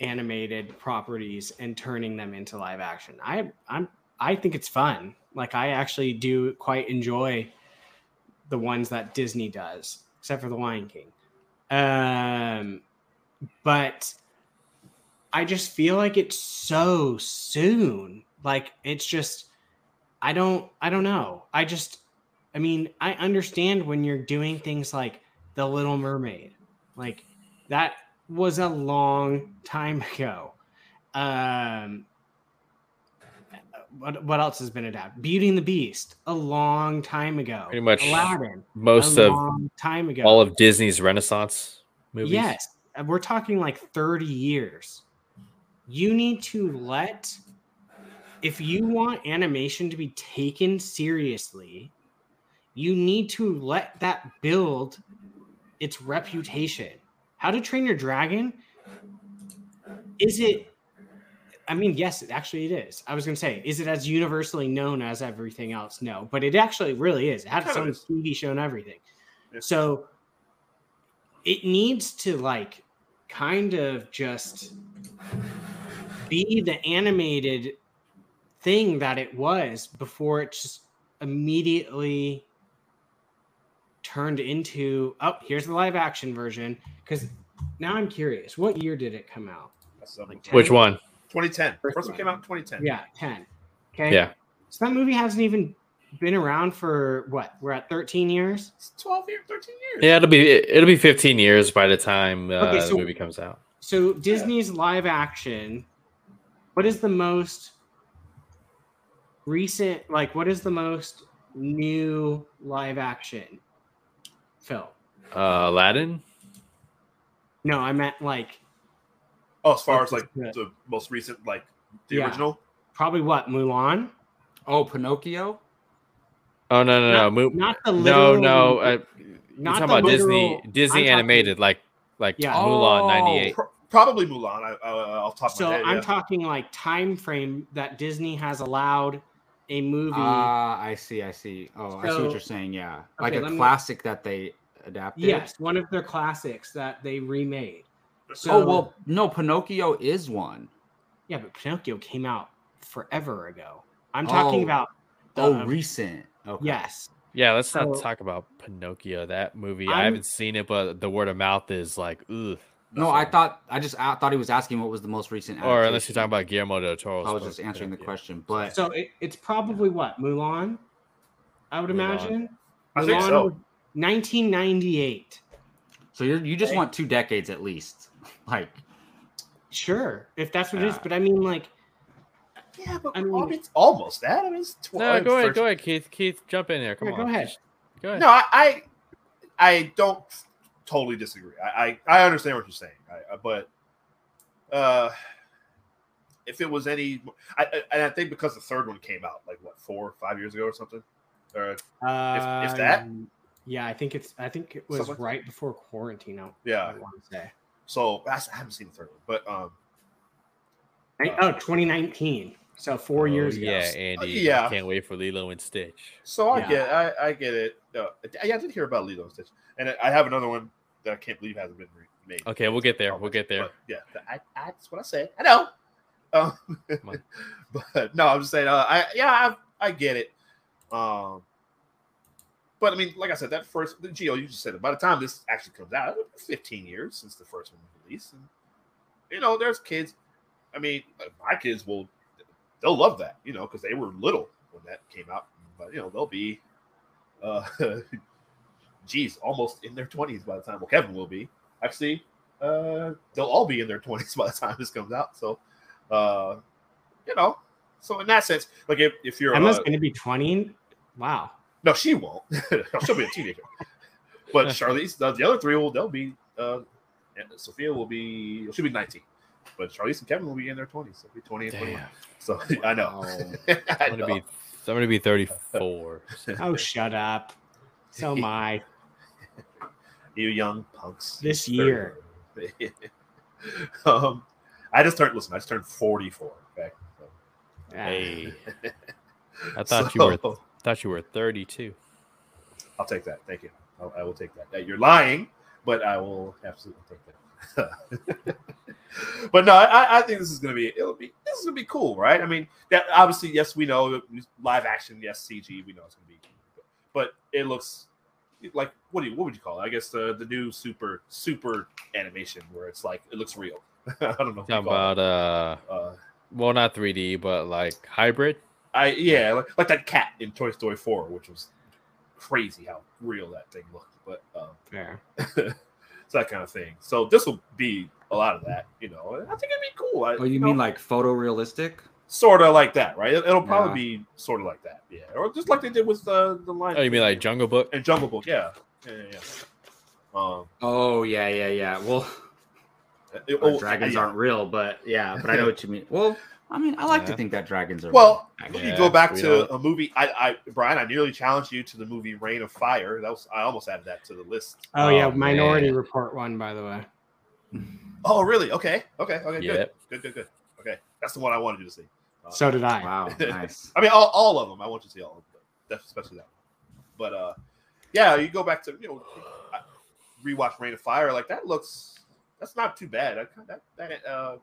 Speaker 2: animated properties and turning them into live action. I, I'm, I think it's fun. Like I actually do quite enjoy the ones that Disney does, except for The Lion King. Um, but I just feel like it's so soon. Like it's just I don't I don't know. I just I mean, I understand when you're doing things like The Little Mermaid. Like that was a long time ago. Um, what what else has been adapted? Beauty and the Beast, a long time ago.
Speaker 4: Pretty much
Speaker 2: Aladdin,
Speaker 4: Most
Speaker 2: a
Speaker 4: of
Speaker 2: long time ago.
Speaker 4: all of Disney's Renaissance movies.
Speaker 2: Yes, we're talking like 30 years. You need to let, if you want animation to be taken seriously, you need to let that build its reputation. How to Train Your Dragon? Is it? I mean, yes, it actually it is. I was gonna say, is it as universally known as everything else? No, but it actually really is. It had its own. TV show and everything.
Speaker 5: Yeah.
Speaker 2: So it needs to like kind of just be the animated thing that it was before it just immediately turned into oh here's the live action version because now i'm curious what year did it come out
Speaker 5: That's
Speaker 2: Like
Speaker 4: Which one?
Speaker 5: 2010.
Speaker 2: First
Speaker 5: First one
Speaker 2: one.
Speaker 5: came out in 2010.
Speaker 2: yeah 10 okay
Speaker 4: Yeah.
Speaker 2: so that movie hasn't even been around for what we're at 13 years
Speaker 5: It's 12 years, 13 years.
Speaker 4: Yeah, it'll be it'll be 15 years by the time uh,
Speaker 2: Okay, so-
Speaker 4: the movie comes out.
Speaker 2: So Disney's live action, what is the most recent like what is the most new live action film?
Speaker 4: Uh, Aladdin.
Speaker 2: No, I meant like
Speaker 5: Oh, as far as like
Speaker 2: Yeah.
Speaker 5: the most recent, like the
Speaker 2: Yeah.
Speaker 5: original.
Speaker 2: probably what Mulan?
Speaker 1: Oh, Pinocchio.
Speaker 4: Oh no no no
Speaker 2: Not,
Speaker 4: Mo-
Speaker 2: not the
Speaker 4: no
Speaker 2: literal,
Speaker 4: no. Uh, you're
Speaker 2: not
Speaker 4: talking about Disney
Speaker 2: literal-
Speaker 4: Disney
Speaker 2: I'm talking-
Speaker 4: animated like like
Speaker 2: Yeah.
Speaker 4: Mulan
Speaker 1: Oh.
Speaker 4: '98.
Speaker 5: Pro- probably Mulan. I, I, I'll talk.
Speaker 2: So
Speaker 5: my head.
Speaker 2: I'm
Speaker 5: yeah.
Speaker 2: talking like time frame that Disney has allowed a movie.
Speaker 1: Ah, I see. I see. Oh, I see what you're saying. Yeah, like
Speaker 2: Okay,
Speaker 1: a
Speaker 2: let me-
Speaker 1: classic that they adapted.
Speaker 2: yes, one of their classics that they remade. So
Speaker 1: oh well, no, Pinocchio is one.
Speaker 2: yeah, but Pinocchio came out forever ago. I'm talking
Speaker 1: Oh.
Speaker 2: about the,
Speaker 1: Oh, recent. Okay.
Speaker 2: yes.
Speaker 4: Yeah, let's not
Speaker 2: So-
Speaker 4: talk about Pinocchio. That movie,
Speaker 2: I'm-
Speaker 4: I haven't seen it, but the word of mouth is like, ugh.
Speaker 1: No, I thought I just I thought he was asking what was the most recent.
Speaker 4: Or unless you're talking about Guillermo del Toro.
Speaker 1: I was just answering the question, but
Speaker 2: So it, it's probably what Mulan, I would
Speaker 4: Mulan.
Speaker 2: imagine.
Speaker 5: I think so.
Speaker 2: 1998.
Speaker 1: so you you just want two decades at least, like
Speaker 2: Sure, if that's what it is. But I mean, like,
Speaker 5: Yeah, but
Speaker 2: I
Speaker 5: I
Speaker 2: mean-
Speaker 5: mean, it's almost that. I mean, it's 12.
Speaker 4: No, go ahead, go ahead, Keith. Keith, jump in there. Come
Speaker 2: Yeah,
Speaker 4: on.
Speaker 2: go ahead.
Speaker 4: Go ahead.
Speaker 5: No, I, I, I don't totally disagree. I, I, I understand what you're saying, I, I- but uh, if it was any, I, I, I think because the third one came out like what four, five years ago or something, or
Speaker 2: uh,
Speaker 5: if that?
Speaker 2: yeah, I think it's. I think it was
Speaker 5: Something
Speaker 2: right before quarantine. I,
Speaker 5: yeah.
Speaker 2: I want to say.
Speaker 5: So I haven't seen the third one, but um,
Speaker 2: Right? Oh, 2019. So four
Speaker 4: Oh,
Speaker 2: years ago.
Speaker 4: Yeah, Andy.
Speaker 5: yeah.
Speaker 4: I can't wait for Lilo and Stitch.
Speaker 5: so I
Speaker 2: Yeah.
Speaker 5: get, I, I get it. Uh, yeah, I did hear about Lilo and Stitch, and I have another one that I can't believe hasn't been remade.
Speaker 4: Okay, we'll get there. We'll get there.
Speaker 5: But, yeah, I, I, that's what I said. I know. Um, but no, I'm just saying. Uh, I yeah, I, I get it. Um, but I mean, like I said, that first the Geo, you just said it. By the time this actually comes out, it'll be 15 years since the first one was released, and you know, there's kids. I mean, my kids will they'll love that, you know, because they were little when that came out. But you know, they'll be, uh, geez, almost in their 20s by the time. Well, Kevin will be actually. Uh, they'll all be in their 20s by the time this comes out. So, uh, you know, so in that sense, like if, if you're
Speaker 2: Emma's
Speaker 5: uh,
Speaker 2: going to be 20. Wow.
Speaker 5: no, she won't. She'll be a teenager. but Charlize, the, the other three will they'll be. Uh, and Sophia will be she'll be 19, but Charlize and Kevin will be in their 20s. They'll be 20 and 21.
Speaker 4: Damn.
Speaker 5: So I know. I
Speaker 4: I'm gonna be I'm gonna be 34.
Speaker 2: Oh, shut up. So am I.
Speaker 5: you young punks.
Speaker 2: This year.
Speaker 5: um, I just turned. Listen, I just turned 44. Okay. So,
Speaker 2: Ah,
Speaker 4: Hey, I thought you were thought you were 32.
Speaker 5: I'll take that. Thank you. I'll, I will take that. You're lying, but I will absolutely take that. but no, I, I think this is gonna be it'll be this is gonna be cool, right? I mean, that obviously, yes, we know live action, yes, CG, we know it's gonna be, but it looks like what do you what would you call it? I guess the the new super super animation where it's like it looks real. I don't know. what you
Speaker 4: Talking about uh,
Speaker 5: uh
Speaker 4: well, not 3D, but like hybrid.
Speaker 5: I yeah, like, like that cat in Toy Story 4, which was crazy how real that thing looked. but um,
Speaker 2: Fair.
Speaker 5: it's that kind of thing. So this will be a lot of that, you know. I think it'd be cool. I,
Speaker 1: Oh, you mean like photorealistic?
Speaker 5: Sort of like that, right? It, will probably
Speaker 1: Yeah.
Speaker 5: be sort of like that, yeah, or just like they did with uh, the line.
Speaker 4: Oh, you mean like Jungle Book?
Speaker 5: and Jungle Book? Yeah, yeah, yeah. yeah. Um,
Speaker 1: Oh yeah, yeah, yeah. Well,
Speaker 5: it-
Speaker 1: our
Speaker 5: oh,
Speaker 1: dragons
Speaker 5: yeah.
Speaker 1: aren't real, but yeah, but I know what you mean. Well, I mean, I like to think that dragons are.
Speaker 5: Well,
Speaker 1: real,
Speaker 5: you
Speaker 1: actually.
Speaker 5: go back to
Speaker 4: don't-
Speaker 5: a movie. I, I, Brian, I nearly challenged you to the movie Reign of Fire. That was I almost added that to the list.
Speaker 2: Oh, yeah,
Speaker 4: Oh,
Speaker 2: Minority
Speaker 4: man.
Speaker 2: Report one, by the way.
Speaker 5: Oh, really? Okay, okay, okay, good,
Speaker 4: Yep.
Speaker 5: good, good, good. Okay, that's the one I wanted you to see. Uh,
Speaker 2: So did I.
Speaker 1: wow, nice.
Speaker 5: I mean, all, all of them. I want you to see all of them, but especially that. One. But uh, yeah, you go back to you know, I- rewatch Reign of Fire. Like that looks. That's not too bad. That that, that uh,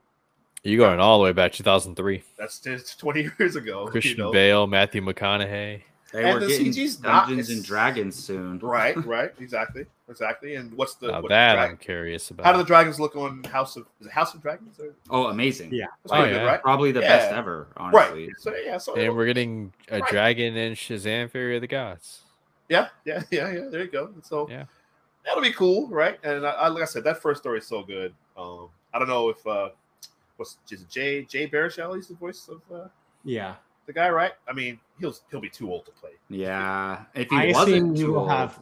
Speaker 4: You going all the way back 2003?
Speaker 5: that's just twenty years ago.
Speaker 4: Christian
Speaker 5: you know?
Speaker 4: Bale, Matthew McConaughey.
Speaker 1: They
Speaker 5: And
Speaker 1: were
Speaker 5: the
Speaker 1: getting
Speaker 5: CG's not-
Speaker 1: Dungeons and Dragons soon.
Speaker 5: Right, right, exactly, exactly. And what's the
Speaker 4: Now
Speaker 5: what
Speaker 4: that
Speaker 5: dra-
Speaker 4: I'm curious about.
Speaker 5: how do the dragons look on House of is it House of Dragons? Or,
Speaker 1: Oh, amazing.
Speaker 2: Yeah.
Speaker 5: that's
Speaker 4: Oh,
Speaker 5: pretty good,
Speaker 4: yeah.
Speaker 5: right?
Speaker 1: Probably the
Speaker 5: Yeah.
Speaker 1: best ever, honestly.
Speaker 5: Right. So yeah, so
Speaker 4: and we're getting a
Speaker 5: Right.
Speaker 4: dragon in Shazam: Fury of the Gods.
Speaker 5: yeah, yeah, yeah, yeah. There you go. So
Speaker 4: Yeah.
Speaker 5: that'll be cool, right? And I, I, like I said, that first story is so good. Um, I don't know if uh, what's is it Jay Jay Baruchel? He's the voice of uh,
Speaker 2: Yeah.
Speaker 5: the guy, right? I mean, he'll he'll be too old to play.
Speaker 1: Yeah. If he
Speaker 2: I
Speaker 1: wasn't
Speaker 2: assume you
Speaker 1: too
Speaker 2: will
Speaker 1: old-
Speaker 2: have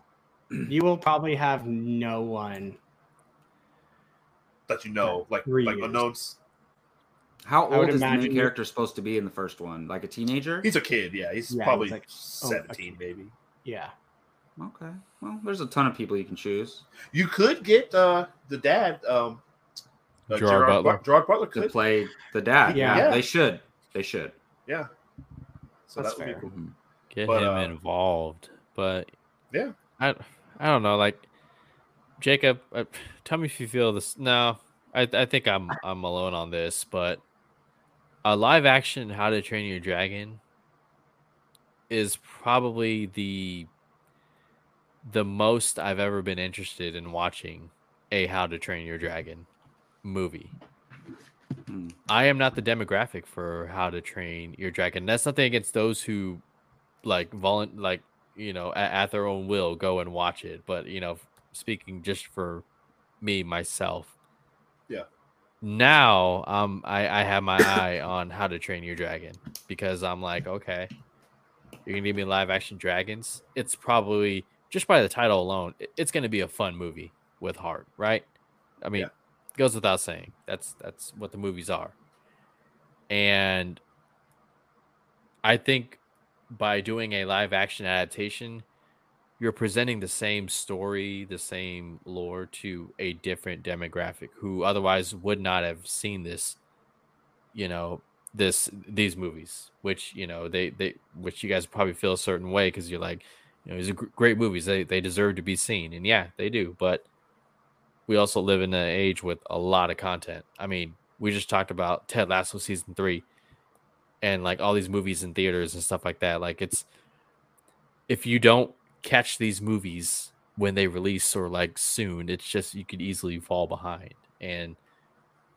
Speaker 2: you will probably have no one.
Speaker 5: That you know, like
Speaker 2: Three
Speaker 5: like
Speaker 2: years.
Speaker 5: unknowns.
Speaker 1: How old is the
Speaker 2: imagine
Speaker 1: main
Speaker 2: you-
Speaker 1: character supposed to be in the first one? Like a teenager?
Speaker 5: He's a kid, yeah. He's
Speaker 2: Yeah,
Speaker 5: probably
Speaker 2: he's like- oh,
Speaker 5: seventeen, maybe.
Speaker 2: Yeah.
Speaker 1: Okay. Well, there's a ton of people you can choose
Speaker 5: You could get uh, the dad, um, uh,
Speaker 4: Gerard Butler.
Speaker 5: Bar- Gerard Butler
Speaker 1: to
Speaker 5: could,
Speaker 1: play the dad.
Speaker 2: Yeah.
Speaker 1: Yeah.
Speaker 5: Yeah.
Speaker 1: They should. They should.
Speaker 5: yeah. So
Speaker 2: That's
Speaker 5: that would be
Speaker 2: fair.
Speaker 5: cool.
Speaker 1: Mhm.
Speaker 4: Get
Speaker 5: But,
Speaker 4: him
Speaker 5: uh,
Speaker 4: involved, but
Speaker 5: Yeah.
Speaker 4: I I don't know. Like Jacob, uh, tell me if you feel this. No, I I think I'm I'm alone on this, but a live action How to Train Your Dragon is probably the the most I've ever been interested in watching a How to Train Your Dragon movie.
Speaker 1: Hmm.
Speaker 4: I am not the demographic for How to Train Your Dragon. That's nothing against those who like volun like you know at, at their own will go and watch it. But you know, speaking just for me myself,
Speaker 5: Yeah.
Speaker 4: Now um I I have my eye on How to Train Your Dragon because I'm like okay, you're gonna give me live action dragons. It's probably just by the title alone, it's gonna be a fun movie with heart, right? I mean,
Speaker 5: Yeah.
Speaker 4: goes without saying. That's that's what the movies are. And I think by doing a live action adaptation, you're presenting the same story, the same lore to a different demographic who otherwise would not have seen this, you know, this these movies, which you know they they which you guys probably feel a certain way because you're like, you know, these are great movies. They they deserve to be seen, and yeah, they do. But we also live in an age with a lot of content. I mean, we just talked about Ted Lasso season three, and like all these movies in theaters and stuff like that. Like it's if you don't catch these movies when they release or like soon, it's just you could easily fall behind. And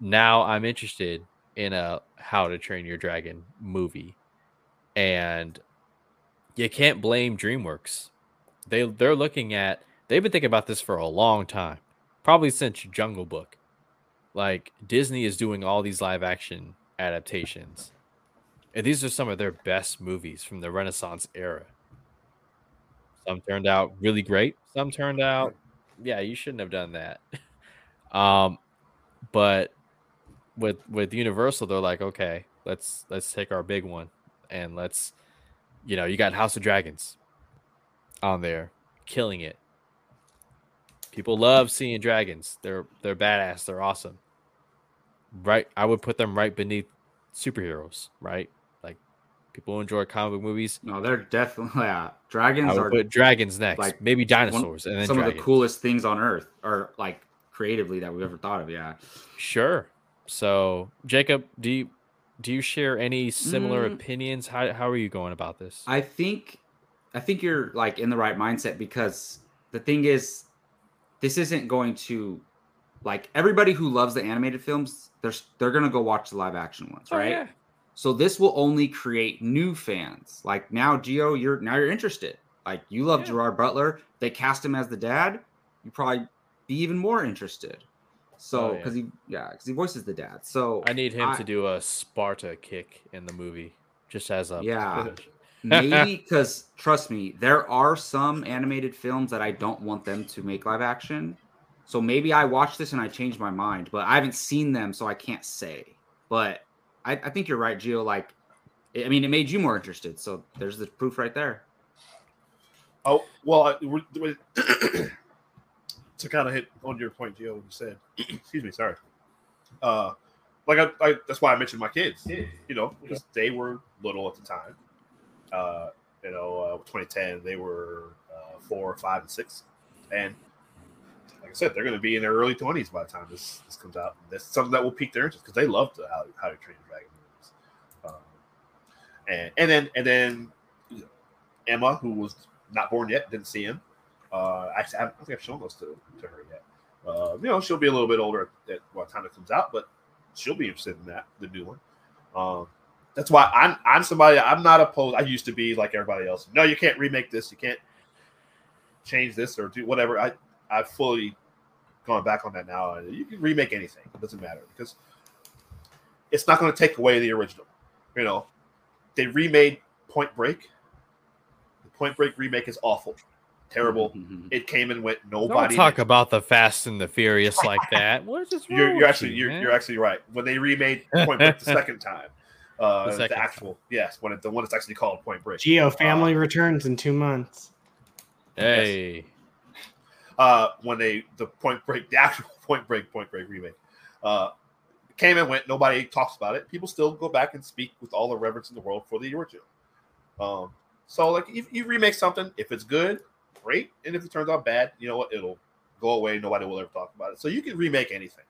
Speaker 4: now I'm interested in a How to Train Your Dragon movie, and you can't blame DreamWorks. They they're looking at they've been thinking about this for a long time, probably since Jungle Book. Like Disney is doing all these live action adaptations, and these are some of their best movies from the Renaissance era. Some turned out really great. Some turned out, yeah, you shouldn't have done that. um, but with with Universal, they're like, okay, let's let's take our big one and let's, you know, you got House of Dragons on there, killing it. People love seeing dragons. They're they're badass. They're awesome. Right, I would put them right beneath superheroes. Right, people who enjoy comic book movies.
Speaker 1: No, they're definitely yeah. Dragons
Speaker 4: I would
Speaker 1: are
Speaker 4: put dragons next,
Speaker 1: like,
Speaker 4: maybe
Speaker 1: one-
Speaker 4: dinosaurs, and then
Speaker 1: some of the coolest things on earth, are like creatively that we've ever thought of. Yeah.
Speaker 4: Sure. So, Jacob, do you do you share any similar
Speaker 1: Mm.
Speaker 4: opinions? How how are you going about this?
Speaker 1: I think I think you're like in the right mindset because the thing is this isn't going to like everybody who loves the animated films they're they're going to go watch the live action ones,
Speaker 4: Oh,
Speaker 1: right?
Speaker 4: yeah.
Speaker 1: So this will only create new fans. Like now Geo you're now you're interested. Like you love
Speaker 4: Yeah.
Speaker 1: Gerard Butler, they cast him as the dad, you probably be even more interested. So
Speaker 4: Oh, yeah.
Speaker 1: because he yeah, because he voices the dad. So
Speaker 4: I need him
Speaker 1: I-
Speaker 4: to do a Sparta kick in the movie, just as a
Speaker 1: Yeah. maybe because trust me, there are some animated films that I don't want them to make live action. So maybe I watch this and I change my mind, but I haven't seen them, so I can't say. But I, I think you're right, Gio. Like, I mean, it made you more interested. So there's the proof right there.
Speaker 5: Oh well, I- we're- we're- to kind of hit on your point, Gio, you said. excuse me, sorry. Uh, like I, I, that's why I mentioned my kids. You know, because they were little at the time. Uh, you know, uh, 2010, they were uh, four, five, and six, and like I said, they're going to be in their early 20s by the time this this comes out. That's something that will pique their interest because they love the how how to train Your dragon movies. Um, and and then and then you know, Emma, who was not born yet, didn't see him. Uh, actually, I don't think I've shown those to, to her yet. Uh, you know, she'll be a little bit older at, at what time it comes out, but she'll be interested in that, the new one. Um, that's why I'm I'm somebody I'm not opposed. I used to be like everybody else. No, you can't remake this. You can't change this or do whatever. I I've fully gone back on that now. You can remake anything. It doesn't matter because it's not going to take away the original. You know, they remade Point Break. The Point Break remake is awful, terrible.
Speaker 1: Mhm.
Speaker 5: It came and went.
Speaker 4: Don't
Speaker 5: Nobody
Speaker 4: talk
Speaker 5: mentioned-
Speaker 4: about the Fast and the Furious like that. What is this?
Speaker 5: You're, you're
Speaker 4: with
Speaker 5: actually
Speaker 4: you,
Speaker 5: you're, you're actually right. When they remade Point Break the second time, uh,
Speaker 4: The
Speaker 5: the,
Speaker 4: second
Speaker 5: actual yes, when it, the one that's actually called Point Break.
Speaker 2: Geo family returns in two months.
Speaker 4: Hey,
Speaker 5: uh, when they the Point Break, the actual Point Break, Point Break remake, uh, came and went. Nobody talks about it. People still go back and speak with all the reverence in the world for the original. Um, so like if you remake something, if it's good, great, and if it turns out bad, you know what, it'll go away. Nobody will ever talk about it. So you can remake anything.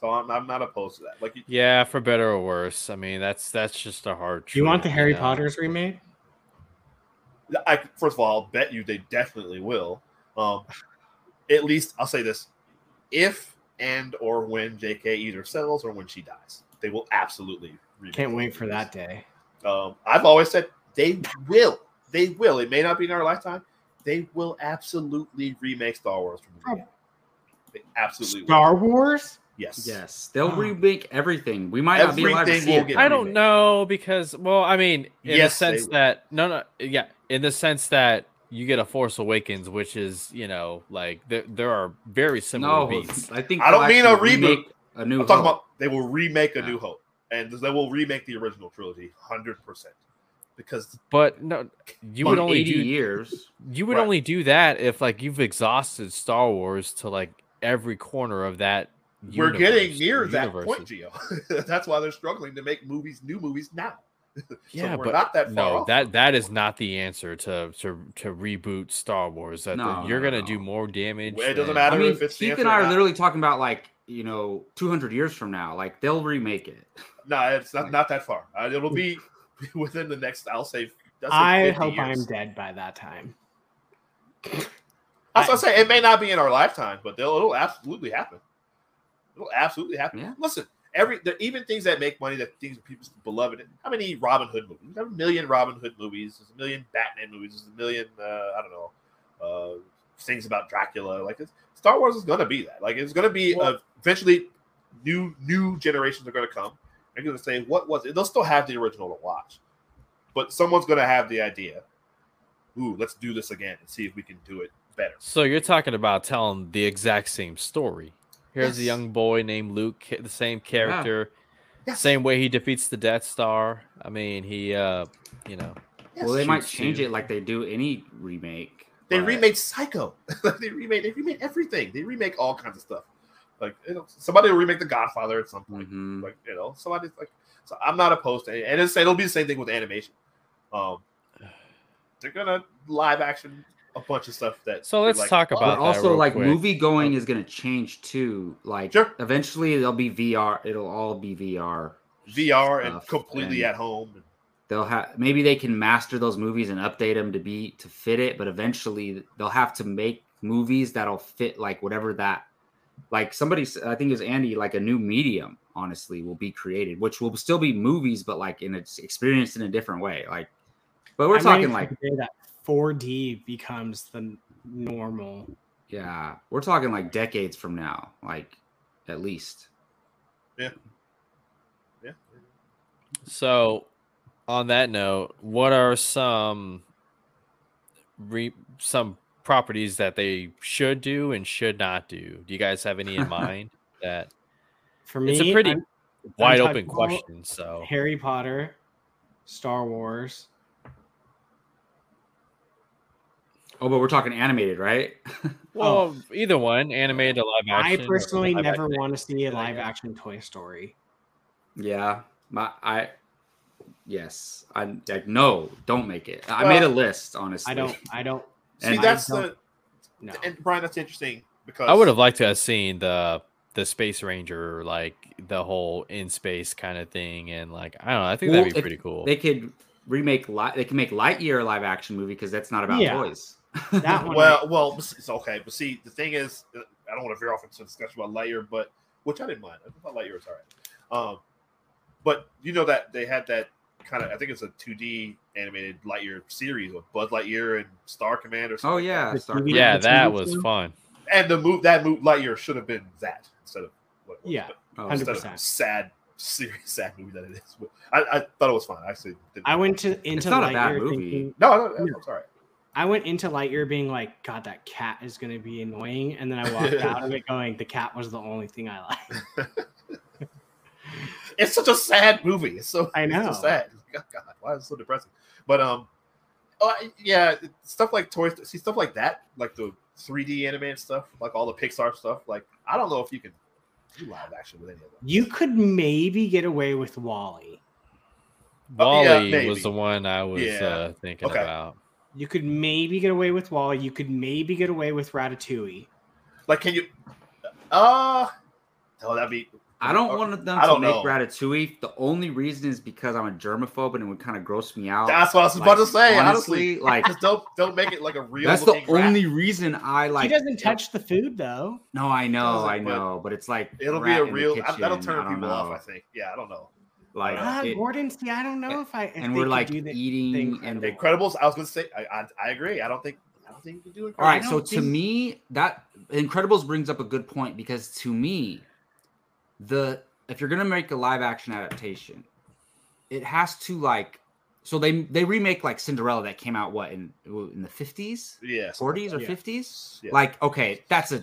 Speaker 5: So I'm, I'm not opposed to that. Like you-
Speaker 4: yeah, for better or worse. I mean, that's that's just a hard.
Speaker 2: Do you want the Harry
Speaker 4: know?
Speaker 2: Potters remade?
Speaker 5: I first of all, I'll bet you they definitely will. Um, at least I'll say this: if and or when J.K. either settles or when she dies, they will absolutely.
Speaker 2: Can't wait for that day.
Speaker 5: Um, I've always said they will. They will. It may not be in our lifetime. They will absolutely remake Star Wars from the beginning. They absolutely will.
Speaker 2: Star Wars?
Speaker 5: Yes.
Speaker 1: Yes, they'll
Speaker 2: Oh.
Speaker 1: remake everything. We might not be alive to see it.
Speaker 4: I don't
Speaker 5: remake.
Speaker 4: know because, well, I mean, in
Speaker 5: Yes,
Speaker 4: the sense that no, no, yeah, in the sense that you get a Force Awakens, which is you know like there there are very similar
Speaker 1: No,
Speaker 4: beats.
Speaker 1: I think
Speaker 5: I don't mean a reboot.
Speaker 1: remake A new
Speaker 5: I'm talking about they will remake a
Speaker 1: Yeah.
Speaker 5: New Hope, and they will remake the original trilogy, hundred percent. Because
Speaker 4: But no, you would only do
Speaker 1: years.
Speaker 4: you would
Speaker 5: Right.
Speaker 4: only do that if like you've exhausted Star Wars to like every corner of that.
Speaker 5: we're getting near that
Speaker 4: universes.
Speaker 5: point, Gio. That's why they're struggling to make movies, new movies now.
Speaker 4: Yeah,
Speaker 5: we're
Speaker 4: but
Speaker 5: not that far
Speaker 4: no,
Speaker 5: off
Speaker 4: that that is not the answer to to to reboot Star Wars. That the- you're
Speaker 1: no,
Speaker 4: gonna
Speaker 1: no.
Speaker 4: do more damage.
Speaker 5: Well, it doesn't
Speaker 4: than-
Speaker 5: matter.
Speaker 1: I mean,
Speaker 5: if it's the
Speaker 1: Keith
Speaker 5: answer
Speaker 1: and I are literally talking about like you know 200 years from now. Like they'll remake it.
Speaker 5: No, it's not, not that far. Uh, it'll be within the next, I'll say, I'll say
Speaker 2: I hope
Speaker 5: years.
Speaker 2: I'm dead by that time.
Speaker 5: That's what I say. It may not be in our lifetime, but they'll, it'll absolutely happen. It'll absolutely happen.
Speaker 1: Yeah.
Speaker 5: Listen, every the, even things that make money that things people's beloved. How many Robin Hood movies? There's a million Robin Hood movies. There's a million Batman movies. There's a million. Uh, I don't know. Uh, things about Dracula. Like it's, Star Wars is going to be that. Like it's going to be
Speaker 4: Well-
Speaker 5: uh, eventually. New new generations are going to come. They're going to say, "What was it?" They'll still have the original to watch, but someone's going to have the idea. Ooh, let's do this again and see if we can do it better.
Speaker 4: So you're talking about telling the exact same story. Here's a young boy named Luke, the same character,
Speaker 5: Yes.
Speaker 4: same way he defeats the Death Star. I mean, he, uh, you know,
Speaker 1: well, they might change
Speaker 4: too.
Speaker 1: it like they do any remake.
Speaker 5: They
Speaker 1: but-
Speaker 5: remade Psycho. they remade they remade everything. They remake all kinds of stuff. Like you know, somebody will remake The Godfather at some point.
Speaker 1: Mhm.
Speaker 5: Like you know, somebody's like. So I'm not opposed to it, and it's, it'll be the same thing with animation. Um, they're gonna live action a bunch of stuff that.
Speaker 4: So let's
Speaker 5: like,
Speaker 4: talk about
Speaker 1: But
Speaker 4: that
Speaker 1: also,
Speaker 4: real
Speaker 1: like
Speaker 4: quick.
Speaker 1: movie going is going to change too. Like,
Speaker 5: Sure.
Speaker 1: eventually there'll be VR. It'll all be VR.
Speaker 5: VR and completely
Speaker 1: and
Speaker 5: at home.
Speaker 1: They'll have maybe they can master those movies and update them to be to fit it, but eventually they'll have to make movies that'll fit like whatever that. Like somebody, i think it was Andy, like a new medium. Honestly, will be created, which will still be movies, but like in its experienced in a different way. Like, but we're
Speaker 2: I'm
Speaker 1: talking like
Speaker 2: that 4D becomes the normal.
Speaker 1: Yeah, we're talking like decades from now, like at least.
Speaker 5: Yeah. Yeah.
Speaker 4: So, on that note, what are some re- some properties that they should do and should not do? Do you guys have any in mind? That
Speaker 2: For me,
Speaker 4: it's a pretty
Speaker 2: I'm-
Speaker 4: wide open question. So,
Speaker 2: Harry Potter, Star Wars.
Speaker 1: Oh, but we're talking animated, right?
Speaker 4: well, oh. either one, animated to live
Speaker 2: I
Speaker 4: action. or
Speaker 2: personally never
Speaker 4: action.
Speaker 2: want to see a live action Toy Story.
Speaker 1: yeah, my I. Yes, I like no, don't make it. I
Speaker 5: Well,
Speaker 1: made a list, honestly.
Speaker 2: I don't. I don't.
Speaker 5: See,
Speaker 1: And-
Speaker 5: that's
Speaker 2: I
Speaker 5: the
Speaker 2: No.
Speaker 5: and Brian. That's interesting because
Speaker 4: I would have liked to have seen the the Space Ranger, like the whole in space kind of thing, and like I don't know. I think
Speaker 1: Well,
Speaker 4: that'd be pretty cool.
Speaker 1: They could remake. Li- they can make Lightyear a live action movie because that's not about
Speaker 2: Yeah.
Speaker 1: toys.
Speaker 2: That one.
Speaker 5: Well, well, it's okay. But see, the thing is, uh, I don't want to veer off into a discussion about Lightyear, but which I didn't mind. I thought Lightyear was all right. Um, but you know that they had that kind of, I think it's a 2D animated Lightyear series with Buzz Lightyear and Star Command or something.
Speaker 1: oh yeah,
Speaker 2: The
Speaker 1: Star
Speaker 4: yeah,
Speaker 2: the
Speaker 4: that was
Speaker 2: show?
Speaker 4: fun.
Speaker 5: and the move that move Lightyear should have been that instead of what
Speaker 2: Yeah.
Speaker 5: but
Speaker 1: Oh,
Speaker 5: instead of
Speaker 2: 100%.
Speaker 5: sad, serious, sad movie that it is. I, I thought it was fun. I actually, didn't.
Speaker 2: I went to into
Speaker 1: not a bad movie.
Speaker 2: thinking.
Speaker 5: no, no, no, it's all right.
Speaker 2: I went into Lightyear being like, God, that cat is going to be annoying, and then I walked out of it going, the cat was the only thing I liked.
Speaker 5: it's such a sad movie. It's so
Speaker 2: I
Speaker 5: It's
Speaker 2: know.
Speaker 5: so sad. God, God, why is it so depressing? But um, oh, yeah, stuff like toys. See stuff like that, like the 3D animated stuff, like all the Pixar stuff. Like I don't know if you can do live action with any of them.
Speaker 2: You could maybe get away with WALL-E.
Speaker 5: Oh, yeah, WALL-E
Speaker 4: was the one I was
Speaker 5: Yeah.
Speaker 4: uh, thinking
Speaker 5: Okay.
Speaker 4: about.
Speaker 2: You could maybe get away with WALL-E. You could maybe get away with Ratatouille.
Speaker 5: Like, can you? Uh oh, that'd be.
Speaker 1: I don't want them
Speaker 5: I
Speaker 1: to
Speaker 5: don't
Speaker 1: make
Speaker 5: know.
Speaker 1: Ratatouille. The only reason is because I'm a germaphobe and it would kind of gross me out.
Speaker 5: That's what I was
Speaker 1: Like,
Speaker 5: about to say. Honestly,
Speaker 1: like
Speaker 5: just don't don't make it like a real.
Speaker 1: that's the
Speaker 5: looking rat.
Speaker 1: only reason I like.
Speaker 2: he doesn't touch the food though.
Speaker 1: No, I know, I know, but it's like
Speaker 5: It'll be a real. I- that'll turn
Speaker 1: I don't
Speaker 5: people off. I think. Yeah, I don't know.
Speaker 1: Like,
Speaker 2: Ah,
Speaker 1: it-
Speaker 2: Gordon, see, I don't know if I. If
Speaker 1: and we're like eating
Speaker 2: the
Speaker 1: and
Speaker 2: Incredibles.
Speaker 5: Incredibles. I was gonna say. I I, I agree. I don't think. I don't think you can do it.
Speaker 1: All right, so
Speaker 2: don't
Speaker 1: to me, that Incredibles brings up a good point because to me, the if you're gonna make a live action adaptation, it has to like so they they remake like Cinderella that came out what in in the fifties,
Speaker 5: Yeah.
Speaker 1: forties or
Speaker 2: Yeah.
Speaker 1: fifties.
Speaker 5: Yeah.
Speaker 1: Like okay, that's a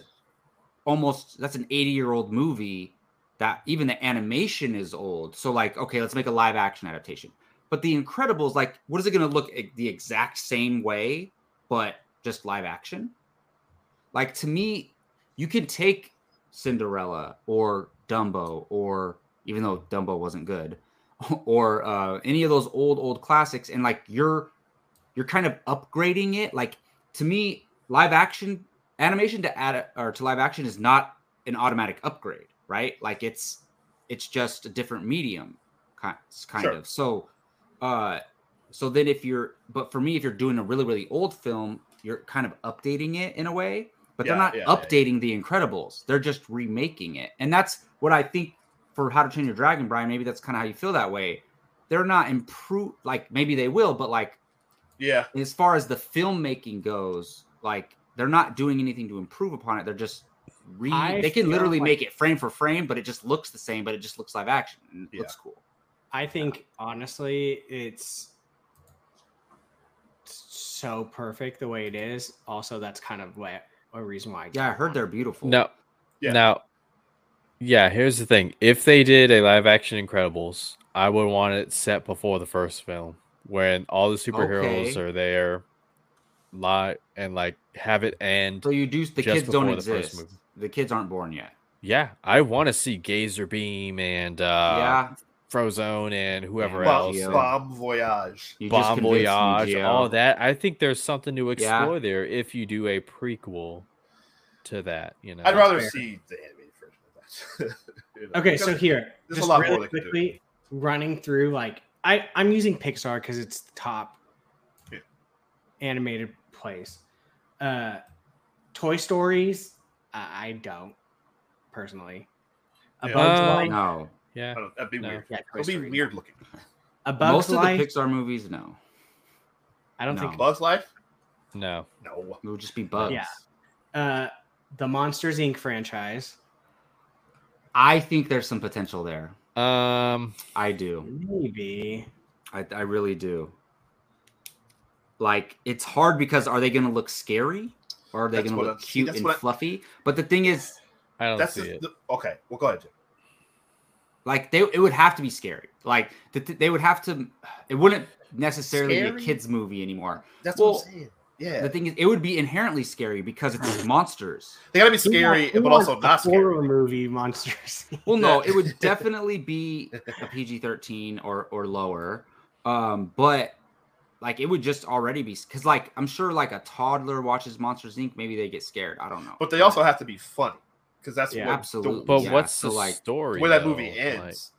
Speaker 1: almost that's an eighty year old movie that even the animation is old. So like okay, let's make a live action adaptation. But the Incredibles, like, what is it gonna look e- the exact same way, but just live action? Like to me, you can take Cinderella or Dumbo, or even though Dumbo wasn't good, or uh, any of those old old classics, and like you're you're kind of upgrading it. Like to me, live action animation to add or to live action is not an automatic upgrade, right? Like it's it's just a different medium, kind
Speaker 5: Sure.
Speaker 1: of. So, uh, so then if you're, but for me, if you're doing a really really old film, you're kind of updating it in a way, but they're not
Speaker 5: yeah, yeah, yeah.
Speaker 1: updating the Incredibles. They're just remaking it, and that's what I think for How to Train Your Dragon, Brian. Maybe that's kind of how you feel that way. They're not improve like maybe they will, but like
Speaker 5: Yeah.
Speaker 1: as far as the filmmaking goes, like they're not doing anything to improve upon it. They're just re
Speaker 2: I
Speaker 1: they can literally
Speaker 2: like-
Speaker 1: make it frame for frame, but it just looks the same, but it just looks live action and it
Speaker 5: Yeah.
Speaker 1: looks cool.
Speaker 2: I think honestly, it's so perfect the way it is. Also, that's kind of what a reason why.
Speaker 1: Yeah, I heard they're beautiful.
Speaker 4: No.
Speaker 5: Yeah.
Speaker 4: Now, yeah, here's the thing. If they did a live action Incredibles, I would want it set before the first film when all the superheroes
Speaker 1: Okay.
Speaker 4: are there live and like have it end.
Speaker 1: So you do the kids don't
Speaker 4: before the
Speaker 1: exist. The kids aren't born yet.
Speaker 4: Yeah, I want to see Gazerbeam and uh
Speaker 1: yeah,
Speaker 4: Frozone and whoever
Speaker 1: Yeah,
Speaker 4: else.
Speaker 1: Gio.
Speaker 5: Bomb Voyage.
Speaker 1: you just
Speaker 4: Bon
Speaker 1: me,
Speaker 4: Voyage, all that. I think there's something to
Speaker 1: Yeah.
Speaker 4: explore there if you do a prequel to that. You know,
Speaker 5: I'd rather
Speaker 2: fair.
Speaker 5: see the animated version of that. You know,
Speaker 2: Okay, so here,
Speaker 5: there's a
Speaker 2: just
Speaker 5: lot
Speaker 2: really
Speaker 5: more they could do.
Speaker 2: quickly running through like I I'm using Pixar because it's the top
Speaker 5: Yeah.
Speaker 2: animated place. Uh, Toy Stories, I, I don't personally. A
Speaker 5: Yeah.
Speaker 2: Bug's
Speaker 4: Um,
Speaker 2: Life,
Speaker 1: No,
Speaker 4: yeah.
Speaker 5: I don't- that'd be
Speaker 4: No.
Speaker 5: weird.
Speaker 2: yeah,
Speaker 5: It'll be weird looking.
Speaker 2: A Bug's
Speaker 1: most
Speaker 2: Life,
Speaker 1: of the Pixar movies, no.
Speaker 2: I don't
Speaker 1: no.
Speaker 2: think
Speaker 5: Bug's Life.
Speaker 4: No.
Speaker 5: No.
Speaker 1: It would just be bugs.
Speaker 2: Yeah. Uh, the Monsters Inc. franchise.
Speaker 1: I think there's some potential there.
Speaker 4: Um,
Speaker 1: I do.
Speaker 2: Maybe.
Speaker 1: I, I really do. Like it's hard because are they going to look scary or are they going to look
Speaker 5: I'm-
Speaker 1: cute and
Speaker 5: I-
Speaker 1: fluffy? But the thing is,
Speaker 4: I don't
Speaker 5: That's
Speaker 4: see
Speaker 5: the,
Speaker 4: it.
Speaker 5: the- okay. Well, go ahead. Jim.
Speaker 1: like they it would have to be scary. Like th- th- they would have to. It wouldn't necessarily be a kids movie anymore.
Speaker 5: That's
Speaker 1: Well,
Speaker 5: what I'm saying. Yeah,
Speaker 1: The thing is, it would be inherently scary because it's monsters.
Speaker 5: they gotta be scary,
Speaker 2: Who
Speaker 5: but also
Speaker 2: a
Speaker 5: not scary.
Speaker 2: horror movie monsters.
Speaker 1: Well, no, it would definitely be a PG thirteen or or lower. Um, but like it would just already be because like I'm sure like a toddler watches Monsters Inc. Maybe they get scared. I don't know.
Speaker 5: But they also have to be funny because that's
Speaker 2: Yeah,
Speaker 5: what
Speaker 1: absolutely.
Speaker 4: But
Speaker 1: Yeah,
Speaker 4: what's
Speaker 1: so,
Speaker 4: the
Speaker 1: like,
Speaker 4: story?
Speaker 5: where that
Speaker 4: though?
Speaker 5: movie
Speaker 4: Like,
Speaker 5: ends.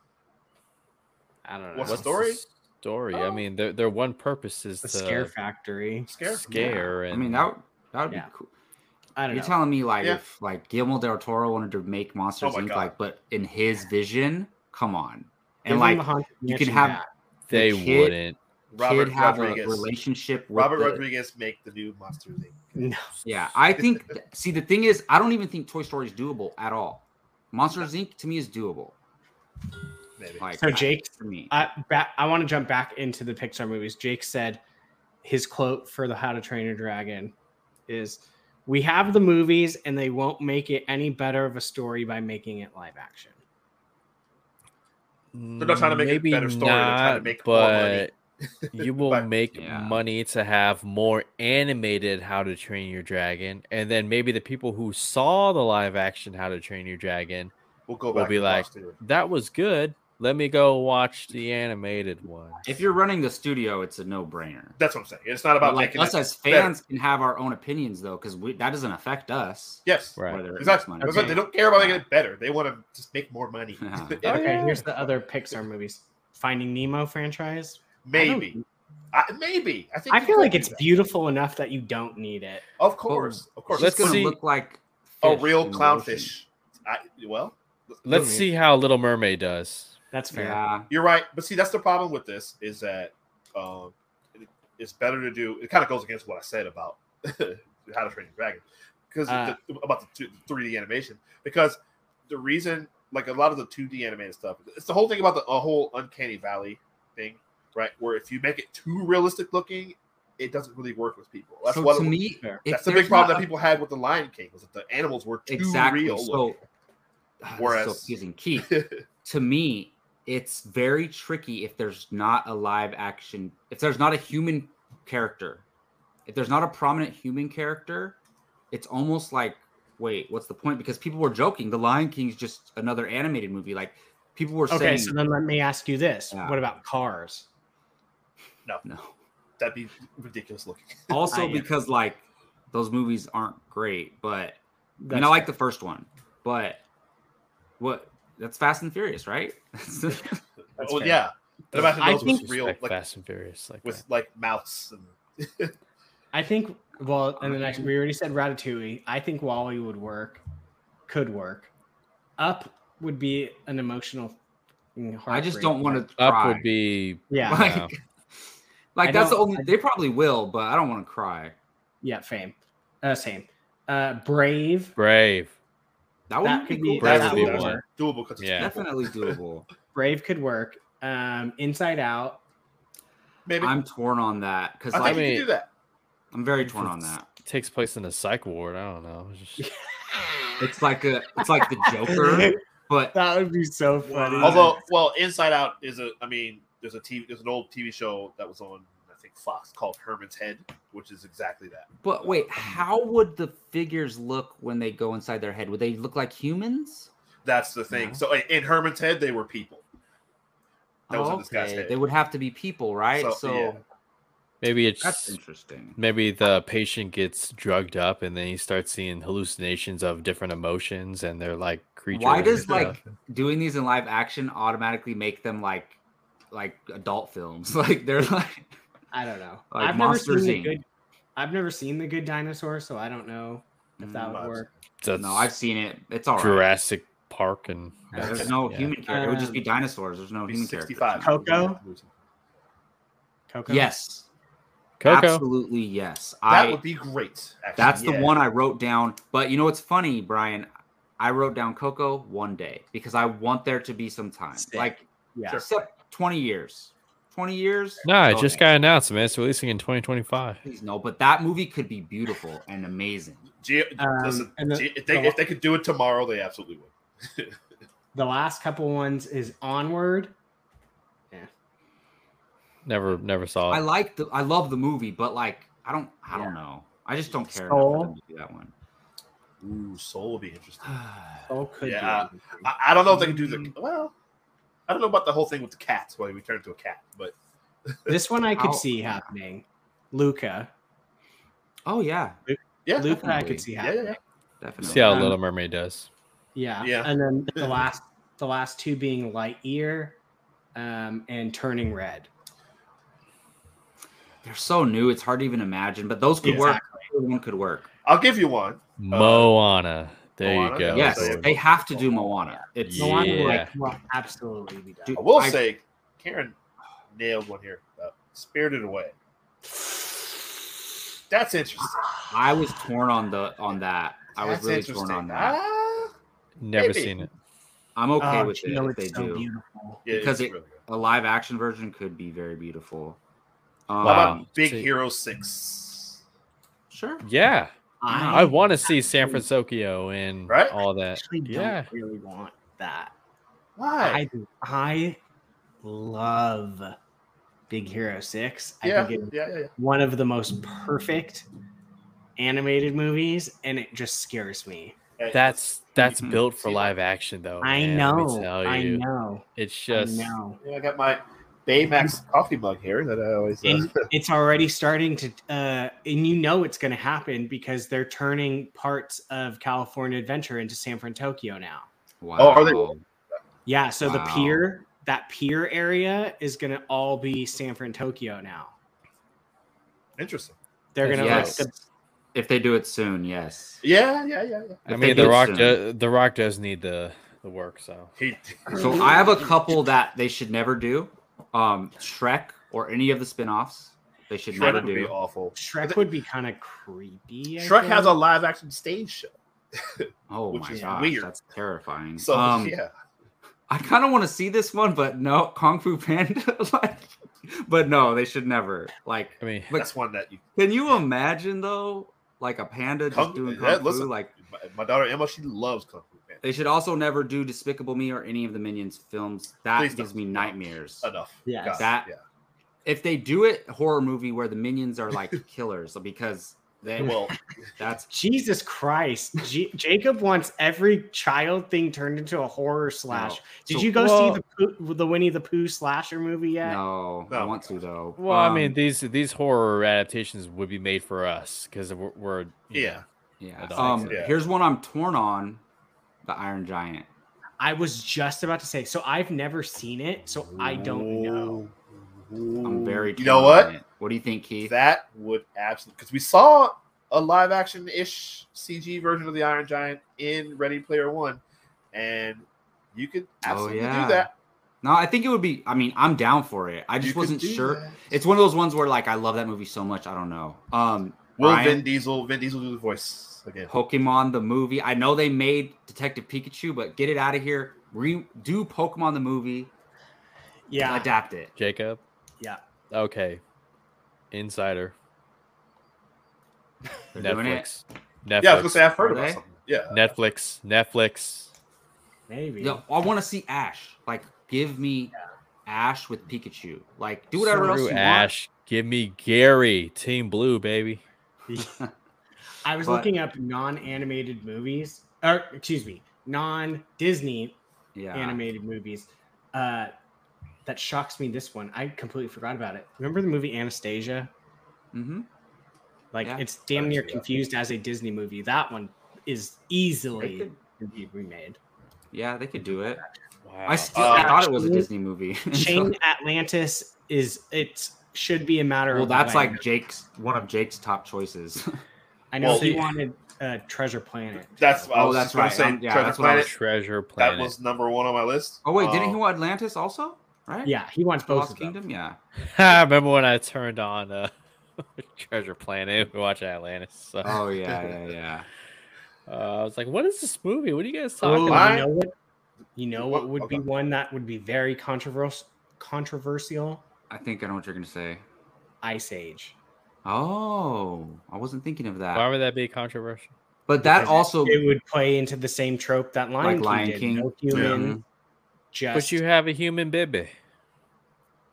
Speaker 2: I don't know.
Speaker 5: What's
Speaker 4: what's
Speaker 5: the story?
Speaker 4: the story? I
Speaker 5: Oh.
Speaker 4: mean, their their one purpose is
Speaker 2: the
Speaker 4: to
Speaker 2: Scare Factory.
Speaker 5: Scare.
Speaker 4: scare.
Speaker 1: I
Speaker 4: And
Speaker 1: mean that would that would
Speaker 2: Yeah.
Speaker 1: be cool.
Speaker 2: I don't
Speaker 1: You're
Speaker 2: know.
Speaker 1: telling me like
Speaker 5: Yeah.
Speaker 1: if like Guillermo del Toro wanted to make Monsters
Speaker 5: Oh
Speaker 1: Inc.
Speaker 5: God.
Speaker 1: like, but in his vision, come on, and
Speaker 2: them
Speaker 1: like you can have
Speaker 2: back.
Speaker 4: they
Speaker 1: the kid-
Speaker 4: wouldn't.
Speaker 5: Robert
Speaker 1: kid have
Speaker 5: Rodriguez.
Speaker 1: a relationship with
Speaker 5: Robert
Speaker 1: the,
Speaker 5: Rodriguez make the new Monster Inc.
Speaker 2: No.
Speaker 1: Yeah, I think. see, the thing is, I don't even think Toy Story is doable at all. Monsters Inc. to me is doable.
Speaker 5: Maybe.
Speaker 1: Like,
Speaker 2: So
Speaker 1: I-
Speaker 2: Jake,
Speaker 1: for me,
Speaker 2: I back, I want to jump back into the Pixar movies. Jake said his quote for the How to Train Your Dragon is we have the movies and they won't make it any better of a story by making it live action.
Speaker 5: They're not trying to make it a better story, they're trying to
Speaker 4: not,
Speaker 5: make more money.
Speaker 4: But you will
Speaker 5: But-
Speaker 4: make
Speaker 1: Yeah.
Speaker 4: money to have more animated How to Train Your Dragon, and then maybe the people who saw the live action How to Train Your Dragon
Speaker 5: We'll go
Speaker 4: will
Speaker 5: back
Speaker 4: be
Speaker 5: and
Speaker 4: like,
Speaker 5: watch the-
Speaker 4: that was good. Let me go watch the animated one.
Speaker 1: if you're running the studio, it's a no-brainer.
Speaker 5: That's what I'm saying. It's not
Speaker 1: But
Speaker 5: about
Speaker 1: like us
Speaker 5: it
Speaker 1: as
Speaker 5: better.
Speaker 1: fans can have our own opinions though, because that doesn't affect us.
Speaker 5: Yes,
Speaker 4: Right.
Speaker 1: Whether it
Speaker 5: exactly.
Speaker 1: money.
Speaker 5: That's They don't care about making it better. They want to just make more money.
Speaker 1: Yeah.
Speaker 2: Okay, here's the other Pixar movies. Finding Nemo franchise.
Speaker 5: Maybe, I maybe. I think
Speaker 2: I feel like it's
Speaker 5: that.
Speaker 2: beautiful enough that you don't need it.
Speaker 5: Of course, of course.
Speaker 1: It's
Speaker 4: Let's
Speaker 1: just gonna look like
Speaker 5: a real
Speaker 1: in
Speaker 5: clownfish. I, well,
Speaker 4: Let's see how Little Mermaid does.
Speaker 2: That's fair.
Speaker 1: Yeah,
Speaker 5: You're right, but see, that's the problem with this is that um, it's better to do. It kind of goes against what I said about How to Train Your Dragon, because
Speaker 2: Uh,
Speaker 5: the, about the two- 3D animation. Because the reason, like a lot of the 2D animated stuff, it's the whole thing about the a whole uncanny valley thing, right? Where if you make it too realistic looking, it doesn't really work with people. That's
Speaker 1: so
Speaker 5: what
Speaker 1: to me,
Speaker 5: that's the big problem
Speaker 1: not
Speaker 5: that people had with the Lion King was that the animals were too
Speaker 1: exactly.
Speaker 5: real.
Speaker 1: So,
Speaker 5: looking.
Speaker 1: This
Speaker 5: Whereas-
Speaker 1: so confusing. Keith, to me, it's very tricky if there's not a live action, if there's not a human character, if there's not a prominent human character, it's almost like, wait, what's the point? Because people were joking, The Lion King is just another animated movie. Like people were
Speaker 2: Okay,
Speaker 1: saying, Okay,
Speaker 2: so then let me ask you this:
Speaker 1: Yeah.
Speaker 2: What about Cars?
Speaker 1: No.
Speaker 5: No, that'd be ridiculous looking.
Speaker 1: Also,
Speaker 2: I- yeah.
Speaker 1: because like those movies aren't great, but I mean, I like the first one, but what? That's Fast and Furious, right?
Speaker 2: That's
Speaker 5: well,
Speaker 2: fair.
Speaker 5: yeah. And imagine
Speaker 2: I
Speaker 5: those
Speaker 2: think-
Speaker 5: with real, like
Speaker 4: Fast and Furious, like
Speaker 5: with
Speaker 4: that.
Speaker 5: like mouths and
Speaker 2: I think. Well, and the next we already said Ratatouille. I think WALL-E would work, could work. Up would be an emotional.
Speaker 1: Mm, I just don't want to.
Speaker 4: Up would be
Speaker 2: Yeah,
Speaker 1: like,
Speaker 4: Yeah.
Speaker 1: Like
Speaker 2: I
Speaker 1: that's the
Speaker 2: don't-
Speaker 1: only. They probably will, but I don't want to cry.
Speaker 2: yeah, fame, uh, same. Uh, Brave.
Speaker 4: brave.
Speaker 1: That would
Speaker 2: That
Speaker 1: be
Speaker 2: could be
Speaker 4: Brave
Speaker 2: that
Speaker 4: would be
Speaker 2: would
Speaker 4: one.
Speaker 2: work.
Speaker 5: doable because it's
Speaker 4: Yeah.
Speaker 1: Definitely doable.
Speaker 2: Brave could work. Um, Inside Out.
Speaker 5: maybe.
Speaker 1: I'm torn on that because
Speaker 5: I
Speaker 1: like
Speaker 5: think you
Speaker 4: mean-
Speaker 5: do that.
Speaker 1: I'm very torn on that.
Speaker 4: takes place in a psych ward. I don't know. It's just-
Speaker 1: It's like a. It's like the Joker, but
Speaker 2: That would be so funny.
Speaker 5: Although, well, Inside Out is a. I mean, there's a TV. There's an old TV show that was on I think Fox called Herman's Head, which is exactly that.
Speaker 1: but uh, wait, how would the figures look when they go inside their head? Would they look like humans?
Speaker 5: That's the thing.
Speaker 1: Yeah.
Speaker 5: So in- in Herman's Head, they were people. That was in this guy's head.
Speaker 1: They would have to be people, right?
Speaker 5: So,
Speaker 1: So,
Speaker 5: yeah.
Speaker 4: maybe it's
Speaker 1: that's interesting.
Speaker 4: maybe the patient gets drugged up and then he starts seeing hallucinations of different emotions and they're like creatures.
Speaker 1: Why does like doing these in live action automatically make them like like adult films? Like they're like
Speaker 2: I don't know.
Speaker 1: Like
Speaker 2: I've never
Speaker 1: Monsters,
Speaker 2: seen the good. I've never seen the Good Dinosaur, so I don't know if that
Speaker 1: Mm,
Speaker 2: would work.
Speaker 1: No, I've seen it. It's all
Speaker 4: Jurassic Park and
Speaker 1: Yeah, there's no
Speaker 4: Yeah.
Speaker 1: human character. It would just be
Speaker 2: Um,
Speaker 1: dinosaurs. There's no
Speaker 5: Be
Speaker 1: human character.
Speaker 5: 65.
Speaker 2: Coco? Coco.
Speaker 1: Yes.
Speaker 4: Coco.
Speaker 1: Absolutely yes.
Speaker 5: That
Speaker 1: I
Speaker 5: would be great. Actually.
Speaker 1: that's the one I wrote down. But you know what's funny, Brian? I wrote down Coco one day because I want there to be some time.
Speaker 2: Sick.
Speaker 1: Like
Speaker 2: Yeah.
Speaker 5: Sure.
Speaker 1: except 20 years. 20 years?
Speaker 4: Nah, it just got announced, man. It's releasing in 2025.
Speaker 1: Please no, but that movie could be beautiful and amazing.
Speaker 5: G-
Speaker 2: Um,
Speaker 5: listen,
Speaker 2: and the-
Speaker 5: G- if, they,
Speaker 2: the-
Speaker 5: if they could do it tomorrow, they absolutely would.
Speaker 2: The last couple ones is Onward. Yeah.
Speaker 4: Never, never saw it.
Speaker 1: I like the I love the movie, but like I don't I don't know. I just don't care
Speaker 2: Soul.
Speaker 1: for to do that one.
Speaker 5: Ooh, Soul would be interesting.
Speaker 2: Oh, could
Speaker 5: Yeah,
Speaker 2: be.
Speaker 5: I, I don't know if they can do the well. I don't know about the whole thing with the cats where we turn into a cat, but
Speaker 2: This one I could
Speaker 1: I'll-
Speaker 2: see happening. Luca.
Speaker 1: oh yeah,
Speaker 5: yeah,
Speaker 2: Luca I could see happening.
Speaker 5: yeah, yeah.
Speaker 1: definitely.
Speaker 4: See how
Speaker 2: Um,
Speaker 4: Little Mermaid does.
Speaker 2: Yeah.
Speaker 5: Yeah.
Speaker 2: And then the last the last two being Lightyear um, and Turning Red.
Speaker 1: They're so new, it's hard to even imagine, but those could work.
Speaker 2: Exactly.
Speaker 1: Either One could work.
Speaker 5: I'll give you one.
Speaker 4: Moana. There
Speaker 5: Moana,
Speaker 4: you go.
Speaker 1: Yes,
Speaker 5: so-
Speaker 1: they have to do Moana. It's
Speaker 4: Yeah.
Speaker 2: Moana will, like, will absolutely be done.
Speaker 5: I will
Speaker 1: I-
Speaker 5: say, Karen nailed one here. Uh, Spirited Away. That's interesting.
Speaker 1: I was torn on the on that. I was really torn on that.
Speaker 5: Ah,
Speaker 4: Never
Speaker 5: Maybe.
Speaker 4: seen it.
Speaker 1: I'm okay
Speaker 2: Oh,
Speaker 1: with it if they
Speaker 2: so
Speaker 1: do.
Speaker 2: beautiful.
Speaker 5: yeah,
Speaker 1: Because
Speaker 5: it's
Speaker 1: it-
Speaker 5: really.
Speaker 1: A live action version could be very beautiful. Um,
Speaker 5: How about Big
Speaker 4: see-
Speaker 5: Hero Six?
Speaker 1: Sure.
Speaker 4: Yeah,
Speaker 2: I,
Speaker 4: I want to see San Francisco and
Speaker 5: Right?
Speaker 4: all that.
Speaker 2: actually don't
Speaker 4: Yeah,
Speaker 2: really want that.
Speaker 5: Why?
Speaker 2: I. I love Big Hero Six. I
Speaker 5: yeah,
Speaker 2: think it's
Speaker 5: yeah, yeah, yeah.
Speaker 2: one of the most perfect animated movies, and it just scares me.
Speaker 5: Hey,
Speaker 4: that's that's
Speaker 1: Mhm.
Speaker 4: built for live action though.
Speaker 2: I
Speaker 4: man,
Speaker 2: know. I know.
Speaker 4: It's just
Speaker 2: I know.
Speaker 5: yeah, I got my Baymax coffee mug here that I always. Uh,
Speaker 2: it's already starting to, uh, and you know it's going to happen because they're turning parts of California Adventure into San Tokyo now.
Speaker 1: Wow.
Speaker 5: Oh, are they-
Speaker 2: Yeah, so the pier, that pier area is going to all be San Tokyo now.
Speaker 5: interesting.
Speaker 2: They're going to
Speaker 1: Yes.
Speaker 2: like the
Speaker 1: If they do it soon, yes.
Speaker 5: Yeah, yeah, yeah, yeah.
Speaker 4: I
Speaker 1: If
Speaker 4: mean, the Rock. Do, the Rock does need the the work. So
Speaker 1: So I have a couple that they should never do. Um, Shrek or any of the spin-offs. They should
Speaker 5: Shrek
Speaker 1: never
Speaker 5: would be
Speaker 1: do.
Speaker 5: awful.
Speaker 2: Shrek would be kind of creepy. I
Speaker 5: Shrek has a live action stage show.
Speaker 1: Oh
Speaker 5: which
Speaker 1: my
Speaker 5: is
Speaker 1: gosh,
Speaker 5: weird.
Speaker 1: that's terrifying.
Speaker 5: So
Speaker 1: um,
Speaker 5: yeah,
Speaker 1: I kind of want to see this one, but no, Kung Fu Panda. like, but no, they should never. Like,
Speaker 4: I mean,
Speaker 1: like,
Speaker 5: that's one that you.
Speaker 1: can you imagine though? Like a panda just
Speaker 5: Kung-
Speaker 1: doing
Speaker 5: yeah,
Speaker 1: kung fu.
Speaker 5: listen.
Speaker 1: Like,
Speaker 5: My, my daughter Emma, she loves Kung Fu Panda.
Speaker 1: They should also never do Despicable Me or any of the Minions films. That
Speaker 5: Please
Speaker 1: gives
Speaker 5: don't.
Speaker 1: me nightmares.
Speaker 5: Enough.
Speaker 2: Yes.
Speaker 1: That-
Speaker 5: yeah.
Speaker 1: If they do it, horror movie where the minions are like killers, because they
Speaker 5: will
Speaker 1: that's
Speaker 2: Jesus Christ. G- Jacob wants every child thing turned into a horror slash. Did
Speaker 1: So-
Speaker 2: you go
Speaker 4: Well-
Speaker 2: see the the Winnie the Pooh slasher movie yet?
Speaker 1: no, I want to though.
Speaker 4: well, I mean,
Speaker 1: Um,
Speaker 4: these these horror adaptations would be made for us because we're, we're
Speaker 5: yeah.
Speaker 4: know,
Speaker 1: yeah.
Speaker 4: adults,
Speaker 1: Um,
Speaker 5: yeah.
Speaker 1: here's one I'm torn on: the Iron Giant.
Speaker 2: I was just about to say. So I've never seen it, so I don't know.
Speaker 1: I'm very.
Speaker 5: You know what?
Speaker 1: What do you think, Keith?
Speaker 5: That would absolutely because we saw a live action ish CG version of the Iron Giant in Ready Player One, and you could absolutely
Speaker 1: Oh, yeah.
Speaker 5: do that.
Speaker 1: No, I think it would be. I mean, I'm down for it. I just
Speaker 5: could
Speaker 1: wasn't sure.
Speaker 5: that.
Speaker 1: It's one of those ones where like I love that movie so much. I don't know. Um,
Speaker 5: Will
Speaker 1: Ryan,
Speaker 5: Vin Diesel? Vin Diesel do the voice again?
Speaker 1: Pokemon the movie. I know they made Detective Pikachu, but get it out of here. Re- do Pokemon the movie.
Speaker 2: Yeah.
Speaker 1: Adapt it.
Speaker 4: Jacob.
Speaker 2: Yeah.
Speaker 4: Okay. Insider.
Speaker 1: They're doing it.
Speaker 4: Netflix. Netflix.
Speaker 5: Yeah, I was gonna say I've heard
Speaker 1: Are
Speaker 5: about
Speaker 1: they?
Speaker 5: something. Yeah,
Speaker 4: Netflix. Netflix.
Speaker 2: Maybe.
Speaker 1: Yeah, I want to see Ash. Like, give me Ash with Pikachu. Like, do whatever else
Speaker 4: Screw
Speaker 1: you
Speaker 4: Ash. Give me Gary. Team Blue, baby.
Speaker 2: I was
Speaker 1: But-
Speaker 2: looking up non-animated movies, or excuse me, non-Disney.
Speaker 1: Yeah.
Speaker 2: animated movies. Uh, that shocks me. This one, I completely forgot about it. Remember the movie Anastasia?
Speaker 1: Mm-hmm.
Speaker 2: Like
Speaker 1: Yeah.
Speaker 2: it's damn near confused as a Disney movie. That one is easily
Speaker 1: could,
Speaker 2: be remade.
Speaker 1: yeah, they could do it.
Speaker 4: Wow.
Speaker 1: I still
Speaker 5: Uh,
Speaker 1: I thought it was a Disney movie. So-
Speaker 2: Shane Atlantis is it should be a matter of well,
Speaker 1: that's
Speaker 2: when.
Speaker 1: like Jake's one of Jake's top choices.
Speaker 2: I know
Speaker 5: Well,
Speaker 2: he
Speaker 5: the-
Speaker 2: wanted uh, Treasure Planet.
Speaker 5: that's. What I
Speaker 1: Oh,
Speaker 5: was
Speaker 1: that's right.
Speaker 5: Say,
Speaker 1: Um, yeah,
Speaker 5: Treasure
Speaker 1: that's what I was-
Speaker 5: Planet. That was number one on my list.
Speaker 1: oh wait, didn't
Speaker 5: Um,
Speaker 1: he want Atlantis also? Right?
Speaker 2: Yeah, he wants both
Speaker 1: Lost
Speaker 2: of them.
Speaker 1: Kingdom. Yeah.
Speaker 4: I remember when I turned on uh, Treasure Planet. We watch Atlantis. So.
Speaker 1: Oh yeah, yeah, yeah.
Speaker 4: Uh, I was like, what is this movie? What are you guys
Speaker 2: Oh,
Speaker 4: talking
Speaker 2: you
Speaker 4: about?
Speaker 5: I-
Speaker 2: know what? You know what would be one that would be very controversial? Controversial.
Speaker 1: I think I know what you're gonna say.
Speaker 2: Ice Age.
Speaker 1: Oh, I wasn't thinking of that.
Speaker 4: Why would that be controversial?
Speaker 1: But that also,
Speaker 2: it would play into the same trope that Lion
Speaker 1: Like
Speaker 2: King
Speaker 1: Lion
Speaker 2: did.
Speaker 1: King.
Speaker 2: No human,
Speaker 1: Mhm.
Speaker 2: just
Speaker 4: But you have a human baby.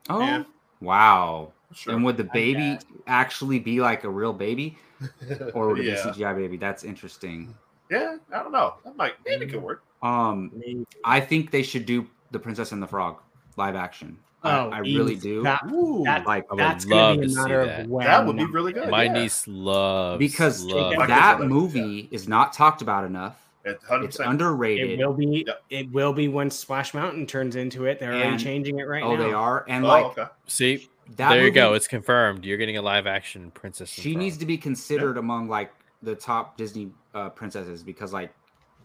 Speaker 1: oh
Speaker 5: Yeah.
Speaker 1: wow.
Speaker 5: Sure.
Speaker 1: And would the baby actually be like a real baby, or would it
Speaker 5: yeah.
Speaker 1: be CGI baby? That's interesting.
Speaker 5: yeah, I don't know. That might maybe could work.
Speaker 1: Um,
Speaker 2: Maybe-
Speaker 1: I think they should do the Princess and the Frog live action. I,
Speaker 2: Oh,
Speaker 1: I really do.
Speaker 2: That,
Speaker 5: Ooh,
Speaker 2: that,
Speaker 1: like
Speaker 4: I would
Speaker 2: that's
Speaker 4: love
Speaker 2: gonna be
Speaker 4: to
Speaker 2: a
Speaker 4: see
Speaker 2: matter
Speaker 4: that.
Speaker 5: that would be really good.
Speaker 4: My
Speaker 5: yeah.
Speaker 4: niece loves
Speaker 1: because
Speaker 4: loves
Speaker 5: Jacob-
Speaker 1: that
Speaker 5: Yeah.
Speaker 1: movie is not talked about enough.
Speaker 5: It's 100%.
Speaker 1: It's
Speaker 2: It
Speaker 1: underrated.
Speaker 2: will be.
Speaker 5: Yep.
Speaker 2: It will be when Splash Mountain turns into it. They're already changing it right
Speaker 1: oh,
Speaker 2: now.
Speaker 1: they are, and
Speaker 5: oh,
Speaker 1: like
Speaker 5: okay.
Speaker 4: See,
Speaker 1: that.
Speaker 4: there you go. It's confirmed. You're getting a live action princess.
Speaker 1: She needs to be considered among like the top Disney uh, princesses because like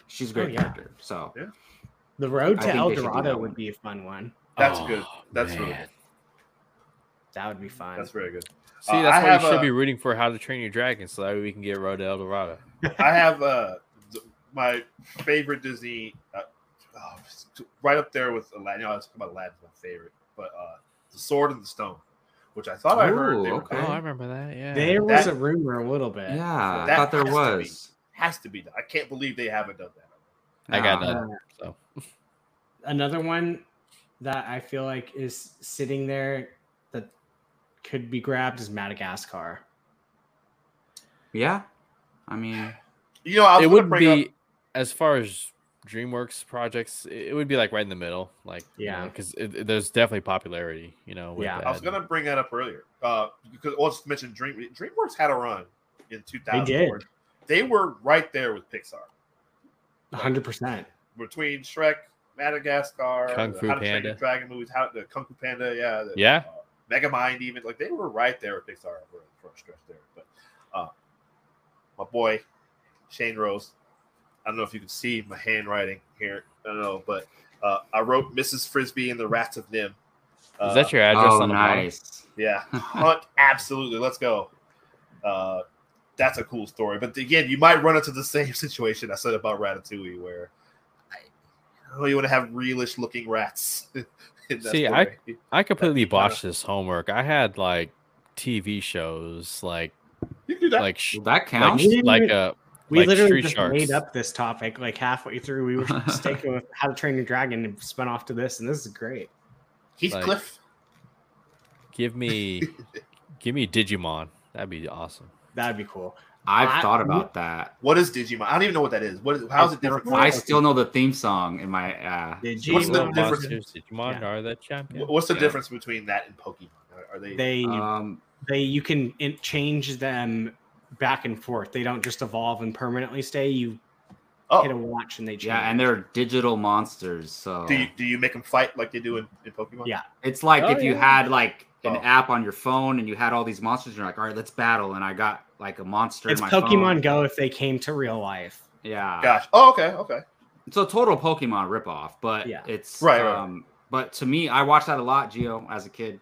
Speaker 1: she's a great
Speaker 2: Oh, yeah.
Speaker 1: character. So
Speaker 5: Yeah.
Speaker 2: The Road to
Speaker 1: think
Speaker 2: El
Speaker 1: they should do
Speaker 2: Dorado would be a fun one.
Speaker 5: That's
Speaker 4: Oh,
Speaker 5: good. That's really good.
Speaker 2: That would be fine.
Speaker 5: That's very good.
Speaker 4: See,
Speaker 5: Uh,
Speaker 4: that's
Speaker 5: I
Speaker 4: why you should
Speaker 5: a-
Speaker 4: be rooting for How to Train Your Dragon, so that we can get Road to El Dorado.
Speaker 5: I have uh, my favorite Disney, uh, oh, right up there with Aladdin. You know, I was talking about Aladdin's my favorite, but uh, The Sword and the Stone, which I thought I heard they
Speaker 1: Ooh,
Speaker 5: were
Speaker 1: okay.
Speaker 4: Oh. I remember that. Yeah.
Speaker 2: There was a rumor a little bit.
Speaker 1: yeah, I
Speaker 5: That
Speaker 1: thought there
Speaker 5: has to be.
Speaker 1: was.
Speaker 5: has to be done. I can't believe they haven't done that.
Speaker 4: I got
Speaker 1: Yeah.
Speaker 4: none. So
Speaker 2: Another one that I feel like is sitting there that could be grabbed is Madagascar.
Speaker 1: Yeah, I mean,
Speaker 5: You know, I
Speaker 4: it would
Speaker 5: bring
Speaker 4: be
Speaker 5: up-
Speaker 4: as far as DreamWorks projects, it it would be like right in the middle, like
Speaker 2: Yeah.
Speaker 4: because there's definitely popularity, you know. With
Speaker 2: Yeah.
Speaker 5: I was gonna bring that up earlier uh, because I just mentioned Dream DreamWorks had a run in 2004. They were right there with Pixar
Speaker 2: 100%.
Speaker 5: between Shrek, Madagascar,
Speaker 4: Kung Fu
Speaker 5: How to
Speaker 4: Panda.
Speaker 5: Dragon movies, how the Kung Fu Panda, yeah, the,
Speaker 4: Yeah.
Speaker 5: uh, Megamind, even like they were right there with Pixar for, for a stretch there. But uh, my boy Shane Rose, I don't know if you can see my handwriting here. I don't know, but uh, I wrote Mrs. Frisby and the Rats of NIMH. Uh,
Speaker 4: Is that your address
Speaker 1: oh,
Speaker 4: on the bottom?
Speaker 1: nice.
Speaker 5: Yeah, hunt absolutely. Let's go. Uh, that's a cool story. But again, you might run into the same situation I said about Ratatouille, where I, I don't you want to have realish looking rats.
Speaker 4: See, I- I completely
Speaker 5: That'd be
Speaker 4: botched this homework. I had like TV shows, like
Speaker 5: you do that.
Speaker 4: like sh-
Speaker 1: that counts.
Speaker 2: We didn't
Speaker 4: like
Speaker 2: even-
Speaker 4: uh
Speaker 2: We
Speaker 4: like
Speaker 2: literally
Speaker 4: Street
Speaker 2: just
Speaker 4: Sharks.
Speaker 2: made up this topic like halfway through. We were sticking with How to Train Your Dragon and spun off to this, and this is great.
Speaker 5: Heathcliff.
Speaker 4: give me give me Digimon. That'd be awesome.
Speaker 2: That'd be cool.
Speaker 1: I've
Speaker 2: I-
Speaker 1: thought about that.
Speaker 5: what is Digimon? I don't even know what that is. What is? How's it different?
Speaker 1: I still know the theme song in my. Uh,
Speaker 2: Did
Speaker 5: What's the
Speaker 4: Digimon
Speaker 5: difference-
Speaker 4: monsters, Digimon
Speaker 2: Yeah.
Speaker 4: are the champion.
Speaker 5: What's the
Speaker 1: Yeah.
Speaker 5: difference between that and Pokemon? Are, are they?
Speaker 2: They
Speaker 1: um,
Speaker 2: they you can in, change them back and forth. They don't just evolve and permanently stay. You
Speaker 5: oh,
Speaker 2: hit a watch and they change.
Speaker 1: yeah, and they're digital monsters. So
Speaker 5: do you, do you make them fight like they do in, in Pokemon?
Speaker 2: Yeah.
Speaker 1: it's like
Speaker 4: Oh,
Speaker 1: if you had like an
Speaker 5: Oh.
Speaker 1: app on your phone and you had all these monsters. And you're like, all right, let's battle. And I got like a monster.
Speaker 2: it's
Speaker 1: in my
Speaker 2: Pokemon
Speaker 1: phone.
Speaker 2: Go if they came to real life.
Speaker 1: Yeah.
Speaker 5: Gosh. Oh, okay. Okay.
Speaker 1: It's a total Pokemon ripoff, but
Speaker 2: Yeah.
Speaker 1: it's
Speaker 5: Right, right.
Speaker 1: Um, but to me, I watched that a lot, Geo, as a kid.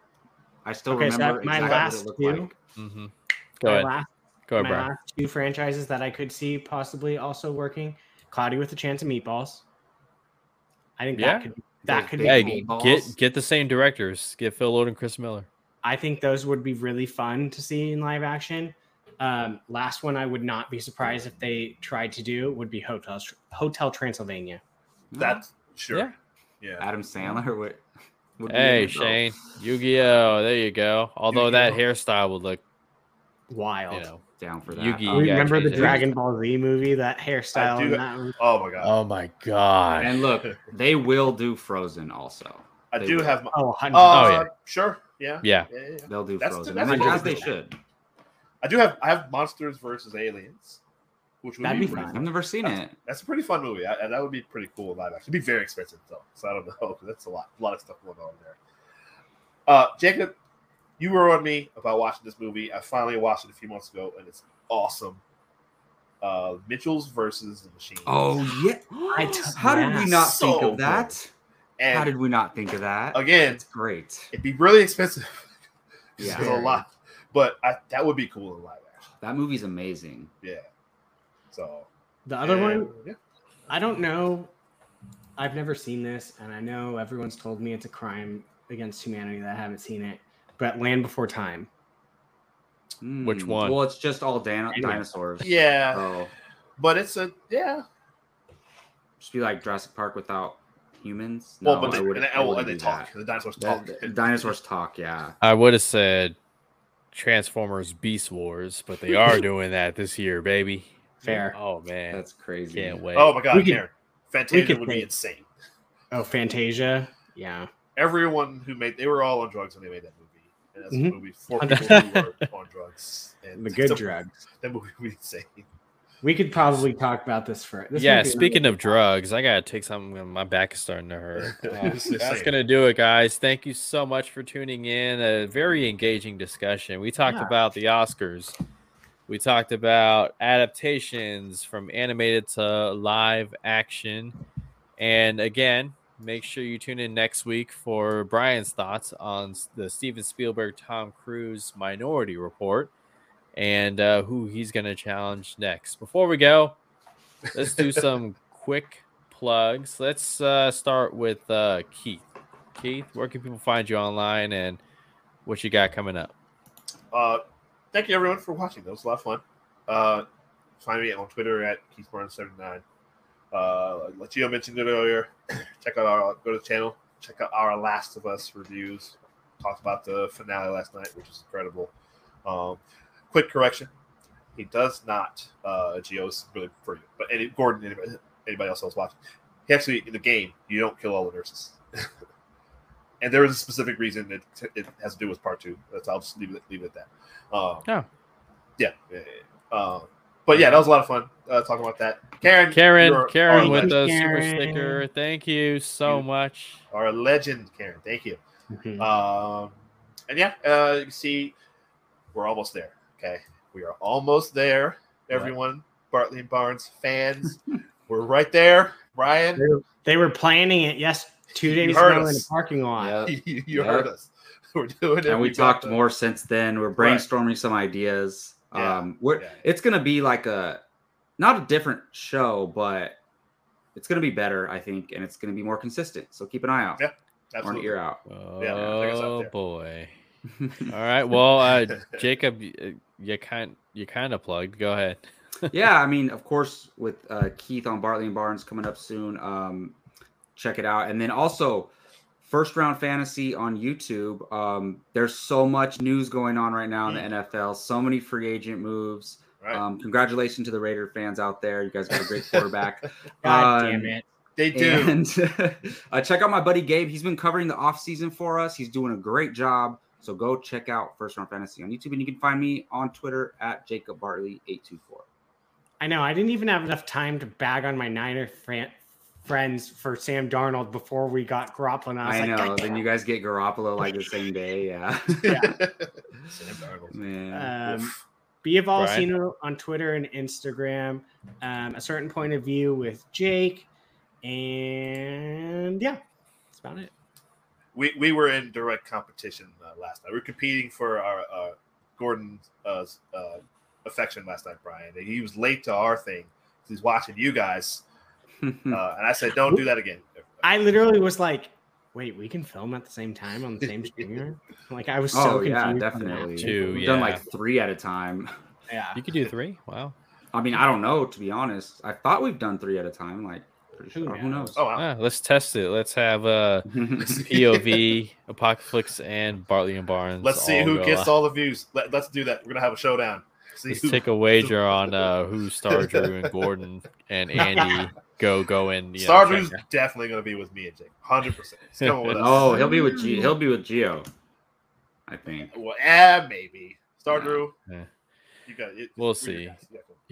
Speaker 1: I still
Speaker 2: Okay, so
Speaker 1: remember
Speaker 2: my
Speaker 1: exactly
Speaker 2: last
Speaker 1: what it looked
Speaker 2: two-
Speaker 1: like.
Speaker 4: Mm-hmm. Go
Speaker 2: my
Speaker 4: ahead.
Speaker 2: last,
Speaker 4: Go ahead,
Speaker 2: my
Speaker 4: Brian.
Speaker 2: last two franchises that I could see possibly also working: Cloudy with a Chance of Meatballs. I think
Speaker 4: Yeah.
Speaker 2: that could that
Speaker 1: Those
Speaker 2: could
Speaker 1: big
Speaker 2: be
Speaker 4: Hey,
Speaker 1: meatballs.
Speaker 4: get get the same directors. Get Phil Lord and Chris Miller.
Speaker 2: I think those would be really fun to see in live action. Um, last one, I would not be surprised if they tried to do would be Hotel Hotel Transylvania.
Speaker 5: That's sure.
Speaker 4: Yeah.
Speaker 5: Yeah.
Speaker 1: Adam Sandler. Would, would be
Speaker 4: Hey
Speaker 1: in.
Speaker 4: Shane, Yu-Gi-Oh! There you go. Although that
Speaker 5: Yu-Gi-Oh.
Speaker 4: hairstyle would look,
Speaker 2: Wild.
Speaker 4: you know,
Speaker 1: down for that.
Speaker 4: Yu-Gi- You
Speaker 2: Remember the. Dragon Ball Z movie? That hairstyle.
Speaker 5: do-
Speaker 2: in that?
Speaker 5: Oh my god.
Speaker 4: oh my god.
Speaker 1: and look, they will do Frozen also.
Speaker 5: I do
Speaker 1: will.
Speaker 5: have. My,
Speaker 2: Oh, 100
Speaker 5: uh,
Speaker 4: yeah.
Speaker 5: Sure. Yeah.
Speaker 4: yeah,
Speaker 5: Yeah, yeah, yeah.
Speaker 1: They'll do
Speaker 5: That's-
Speaker 1: Frozen,
Speaker 5: that's
Speaker 1: and
Speaker 5: a
Speaker 1: as they should.
Speaker 5: I do have. I have Monsters versus Aliens, which would
Speaker 2: That'd
Speaker 5: be,
Speaker 2: be
Speaker 5: pretty
Speaker 2: fun.
Speaker 1: I've never seen it.
Speaker 5: That's a pretty fun movie. I, and that would be pretty cool live action. It'd be very expensive though, so I don't know. That's a lot, a lot of stuff going on there. Uh, Jacob, you were on me about watching this movie. I finally watched it a few months ago, and it's awesome. Uh, Mitchell's versus the Machine.
Speaker 1: Oh yeah.
Speaker 2: I t-
Speaker 1: How did we not
Speaker 5: So
Speaker 1: think of
Speaker 5: good.
Speaker 1: that?
Speaker 5: And
Speaker 1: How did we not think of that?
Speaker 5: again,
Speaker 1: It's great.
Speaker 5: it'd be really expensive.
Speaker 1: Yeah.
Speaker 5: A lot, but I, that would be cool in live action.
Speaker 1: That movie's amazing.
Speaker 5: Yeah. So
Speaker 2: The other one,
Speaker 5: yeah.
Speaker 2: I don't know. I've never seen this, and I know everyone's told me it's a crime against humanity that I haven't seen it. But Land Before Time.
Speaker 4: Which
Speaker 1: Hmm.
Speaker 4: one?
Speaker 1: Well, it's just all dan- dinosaurs.
Speaker 5: Yeah,
Speaker 1: So
Speaker 5: but it's a yeah.
Speaker 1: just be like Jurassic Park without humans.
Speaker 5: Well,
Speaker 1: No,
Speaker 5: but they, and,
Speaker 1: wouldn't-
Speaker 5: they,
Speaker 1: I
Speaker 5: oh,
Speaker 1: wouldn't
Speaker 5: and they talk.
Speaker 1: that.
Speaker 5: The dinosaurs talk.
Speaker 1: the dinosaurs talk. Yeah.
Speaker 4: I would have said Transformers Beast Wars, but they are doing that this year, baby.
Speaker 2: Fair.
Speaker 4: Oh man,
Speaker 1: That's crazy.
Speaker 4: can't wait.
Speaker 5: Oh my god,
Speaker 2: We could-
Speaker 5: Karen. Fantasia
Speaker 2: could
Speaker 5: would be insane.
Speaker 2: Oh, Fantasia. Yeah.
Speaker 5: Everyone who made they were all on drugs when they made that movie. And that's
Speaker 2: Mhm.
Speaker 5: a movie for people who were on drugs. And
Speaker 2: The good
Speaker 5: so-
Speaker 2: drugs.
Speaker 5: That movie would be insane.
Speaker 2: We could probably talk about this for this
Speaker 4: yeah, speaking of drugs, I gotta take something. My back is starting to hurt. Uh, that's gonna do it, guys. Thank you so much for tuning in. A very engaging discussion. We talked
Speaker 2: Yeah.
Speaker 4: about the Oscars. We talked about adaptations from animated to live action. And again, make sure you tune in next week for Brian's thoughts on the Steven Spielberg Tom Cruise Minority Report and uh, who he's going to challenge next. Before we go, let's do some quick plugs. Let's uh, start with uh, Keith. Keith, where can people find you online and what you got coming up?
Speaker 5: Uh, thank you everyone for watching. That was a lot of fun. Uh, find me on Twitter at KeithBarnes79. Uh, like Gio mentioned it earlier. Check out our go to the channel. Check out our Last of Us reviews. Talked about the finale last night, which was incredible. Um, quick correction: he does not. Uh, Gio's really for you, but any Gordon, anybody, anybody else else watching, he actually in the game you don't kill all the nurses. And there is a specific reason it, it has to do with part two. That's I'll just leave it leave it at that. Um,
Speaker 4: Oh.
Speaker 5: yeah, yeah, yeah. Um, but yeah, that was a lot of fun uh, talking about that. Karen,
Speaker 4: Karen, Karen with
Speaker 5: legend.
Speaker 4: the super sticker. Thank you so
Speaker 5: You-
Speaker 4: much.
Speaker 5: our legend, Karen. Thank you.
Speaker 2: Mhm.
Speaker 5: Um, and yeah, uh, you can see we're almost there. Okay, we are almost there. Everyone, Bartley and Barnes fans, we're right there. Ryan.
Speaker 2: They were planning it yes two
Speaker 5: You
Speaker 2: days
Speaker 5: heard
Speaker 2: ago in
Speaker 5: us.
Speaker 2: the parking lot.
Speaker 1: Yep.
Speaker 5: you, you
Speaker 1: Yep.
Speaker 5: heard us. We're doing it.
Speaker 1: and we
Speaker 5: We
Speaker 1: talked
Speaker 5: the-
Speaker 1: more since then. We're
Speaker 5: Right.
Speaker 1: brainstorming some ideas.
Speaker 5: Yeah.
Speaker 1: Um, we're
Speaker 5: Yeah.
Speaker 1: it's gonna be like a not a different show, but it's gonna be better, I think, and it's gonna be more consistent. So keep an eye out
Speaker 5: Yeah,
Speaker 1: or an
Speaker 5: Absolutely.
Speaker 1: ear out.
Speaker 5: Yeah, check us out
Speaker 4: Oh
Speaker 5: there.
Speaker 4: boy. All right. Well, uh, Jacob, y- uh, you kind you kind of plugged. Go ahead.
Speaker 1: yeah, I mean, of course, with uh, Keith on Bartley and Barnes coming up soon, um, check it out. And then also, first round fantasy on YouTube. Um, there's so much news going on right now in the NFL. So many free agent moves.
Speaker 5: Right.
Speaker 1: Um, congratulations to the Raider fans out there. You guys got a great quarterback.
Speaker 2: God
Speaker 1: Um,
Speaker 2: damn it.
Speaker 5: they do.
Speaker 1: And uh, check out my buddy Gabe. He's been covering the offseason for us. He's doing a great job. So go check out First Round Fantasy on YouTube, and you can find me on Twitter at Jacob Bartley eight two four.
Speaker 2: I know. I didn't even have enough time to bag on my Niner fran- friends for Sam Darnold before we got Garoppolo. And I was
Speaker 1: I
Speaker 2: like,
Speaker 1: know.
Speaker 2: God
Speaker 1: Then
Speaker 2: damn
Speaker 1: you guys get Garoppolo like the same day. Yeah.
Speaker 2: Yeah.
Speaker 5: Sam Darnold.
Speaker 1: Man.
Speaker 2: Um,
Speaker 5: Oof.
Speaker 2: Be of all on Twitter and Instagram. Um, a certain point of view with Jake, and yeah, that's about it.
Speaker 5: We we were in direct competition uh, last night. We were competing for our uh, Gordon uh, uh, affection last night, Brian. And he was late to our thing. He's watching you guys, uh, and I said, "Don't do that again."
Speaker 2: I literally was like, "Wait, we can film at the same time on the same streamer?" Like I was so
Speaker 1: oh
Speaker 2: confused.
Speaker 1: yeah, definitely.
Speaker 2: that.
Speaker 4: Two,
Speaker 1: We've done like three at a time.
Speaker 2: Yeah,
Speaker 4: You could do three. Wow.
Speaker 1: I mean, I don't know to be honest. I thought we've done three at a time. Like, pretty
Speaker 2: Who
Speaker 1: sure. Who knows?
Speaker 5: Oh wow!
Speaker 4: Ah, let's test it. Let's have uh, POV, Apocaflix, and Bartley and Barnes.
Speaker 5: Let's see who gets
Speaker 4: live.
Speaker 5: all the views. Let, us do that. We're gonna have a showdown. See
Speaker 4: Let's
Speaker 5: who-
Speaker 4: take a wager on uh, who Star Drew and Gordon and Andy go go in. You
Speaker 5: Star
Speaker 4: check
Speaker 5: Drew's
Speaker 4: out.
Speaker 5: definitely gonna be with me and Jake. Hundred percent. He's coming
Speaker 1: oh, he'll be with G. He'll be with Gio. I think.
Speaker 5: Well, eh, maybe Star
Speaker 1: Yeah.
Speaker 5: Drew.
Speaker 4: Yeah.
Speaker 5: You got it.
Speaker 4: We'll
Speaker 5: We're
Speaker 4: see.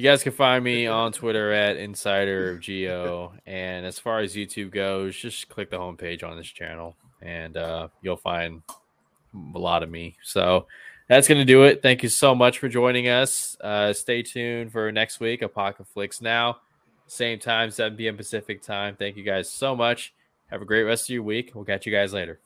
Speaker 4: You guys can find me on Twitter at Insider of Geo. And as far as YouTube goes, just click the homepage on this channel and uh, you'll find a lot of me. So that's going to do it. Thank you so much for joining us. Uh, stay tuned for next week, Apocaflix Now. Same time, 7 p.m. Pacific time. Thank you guys so much. Have a great rest of your week. We'll catch you guys later.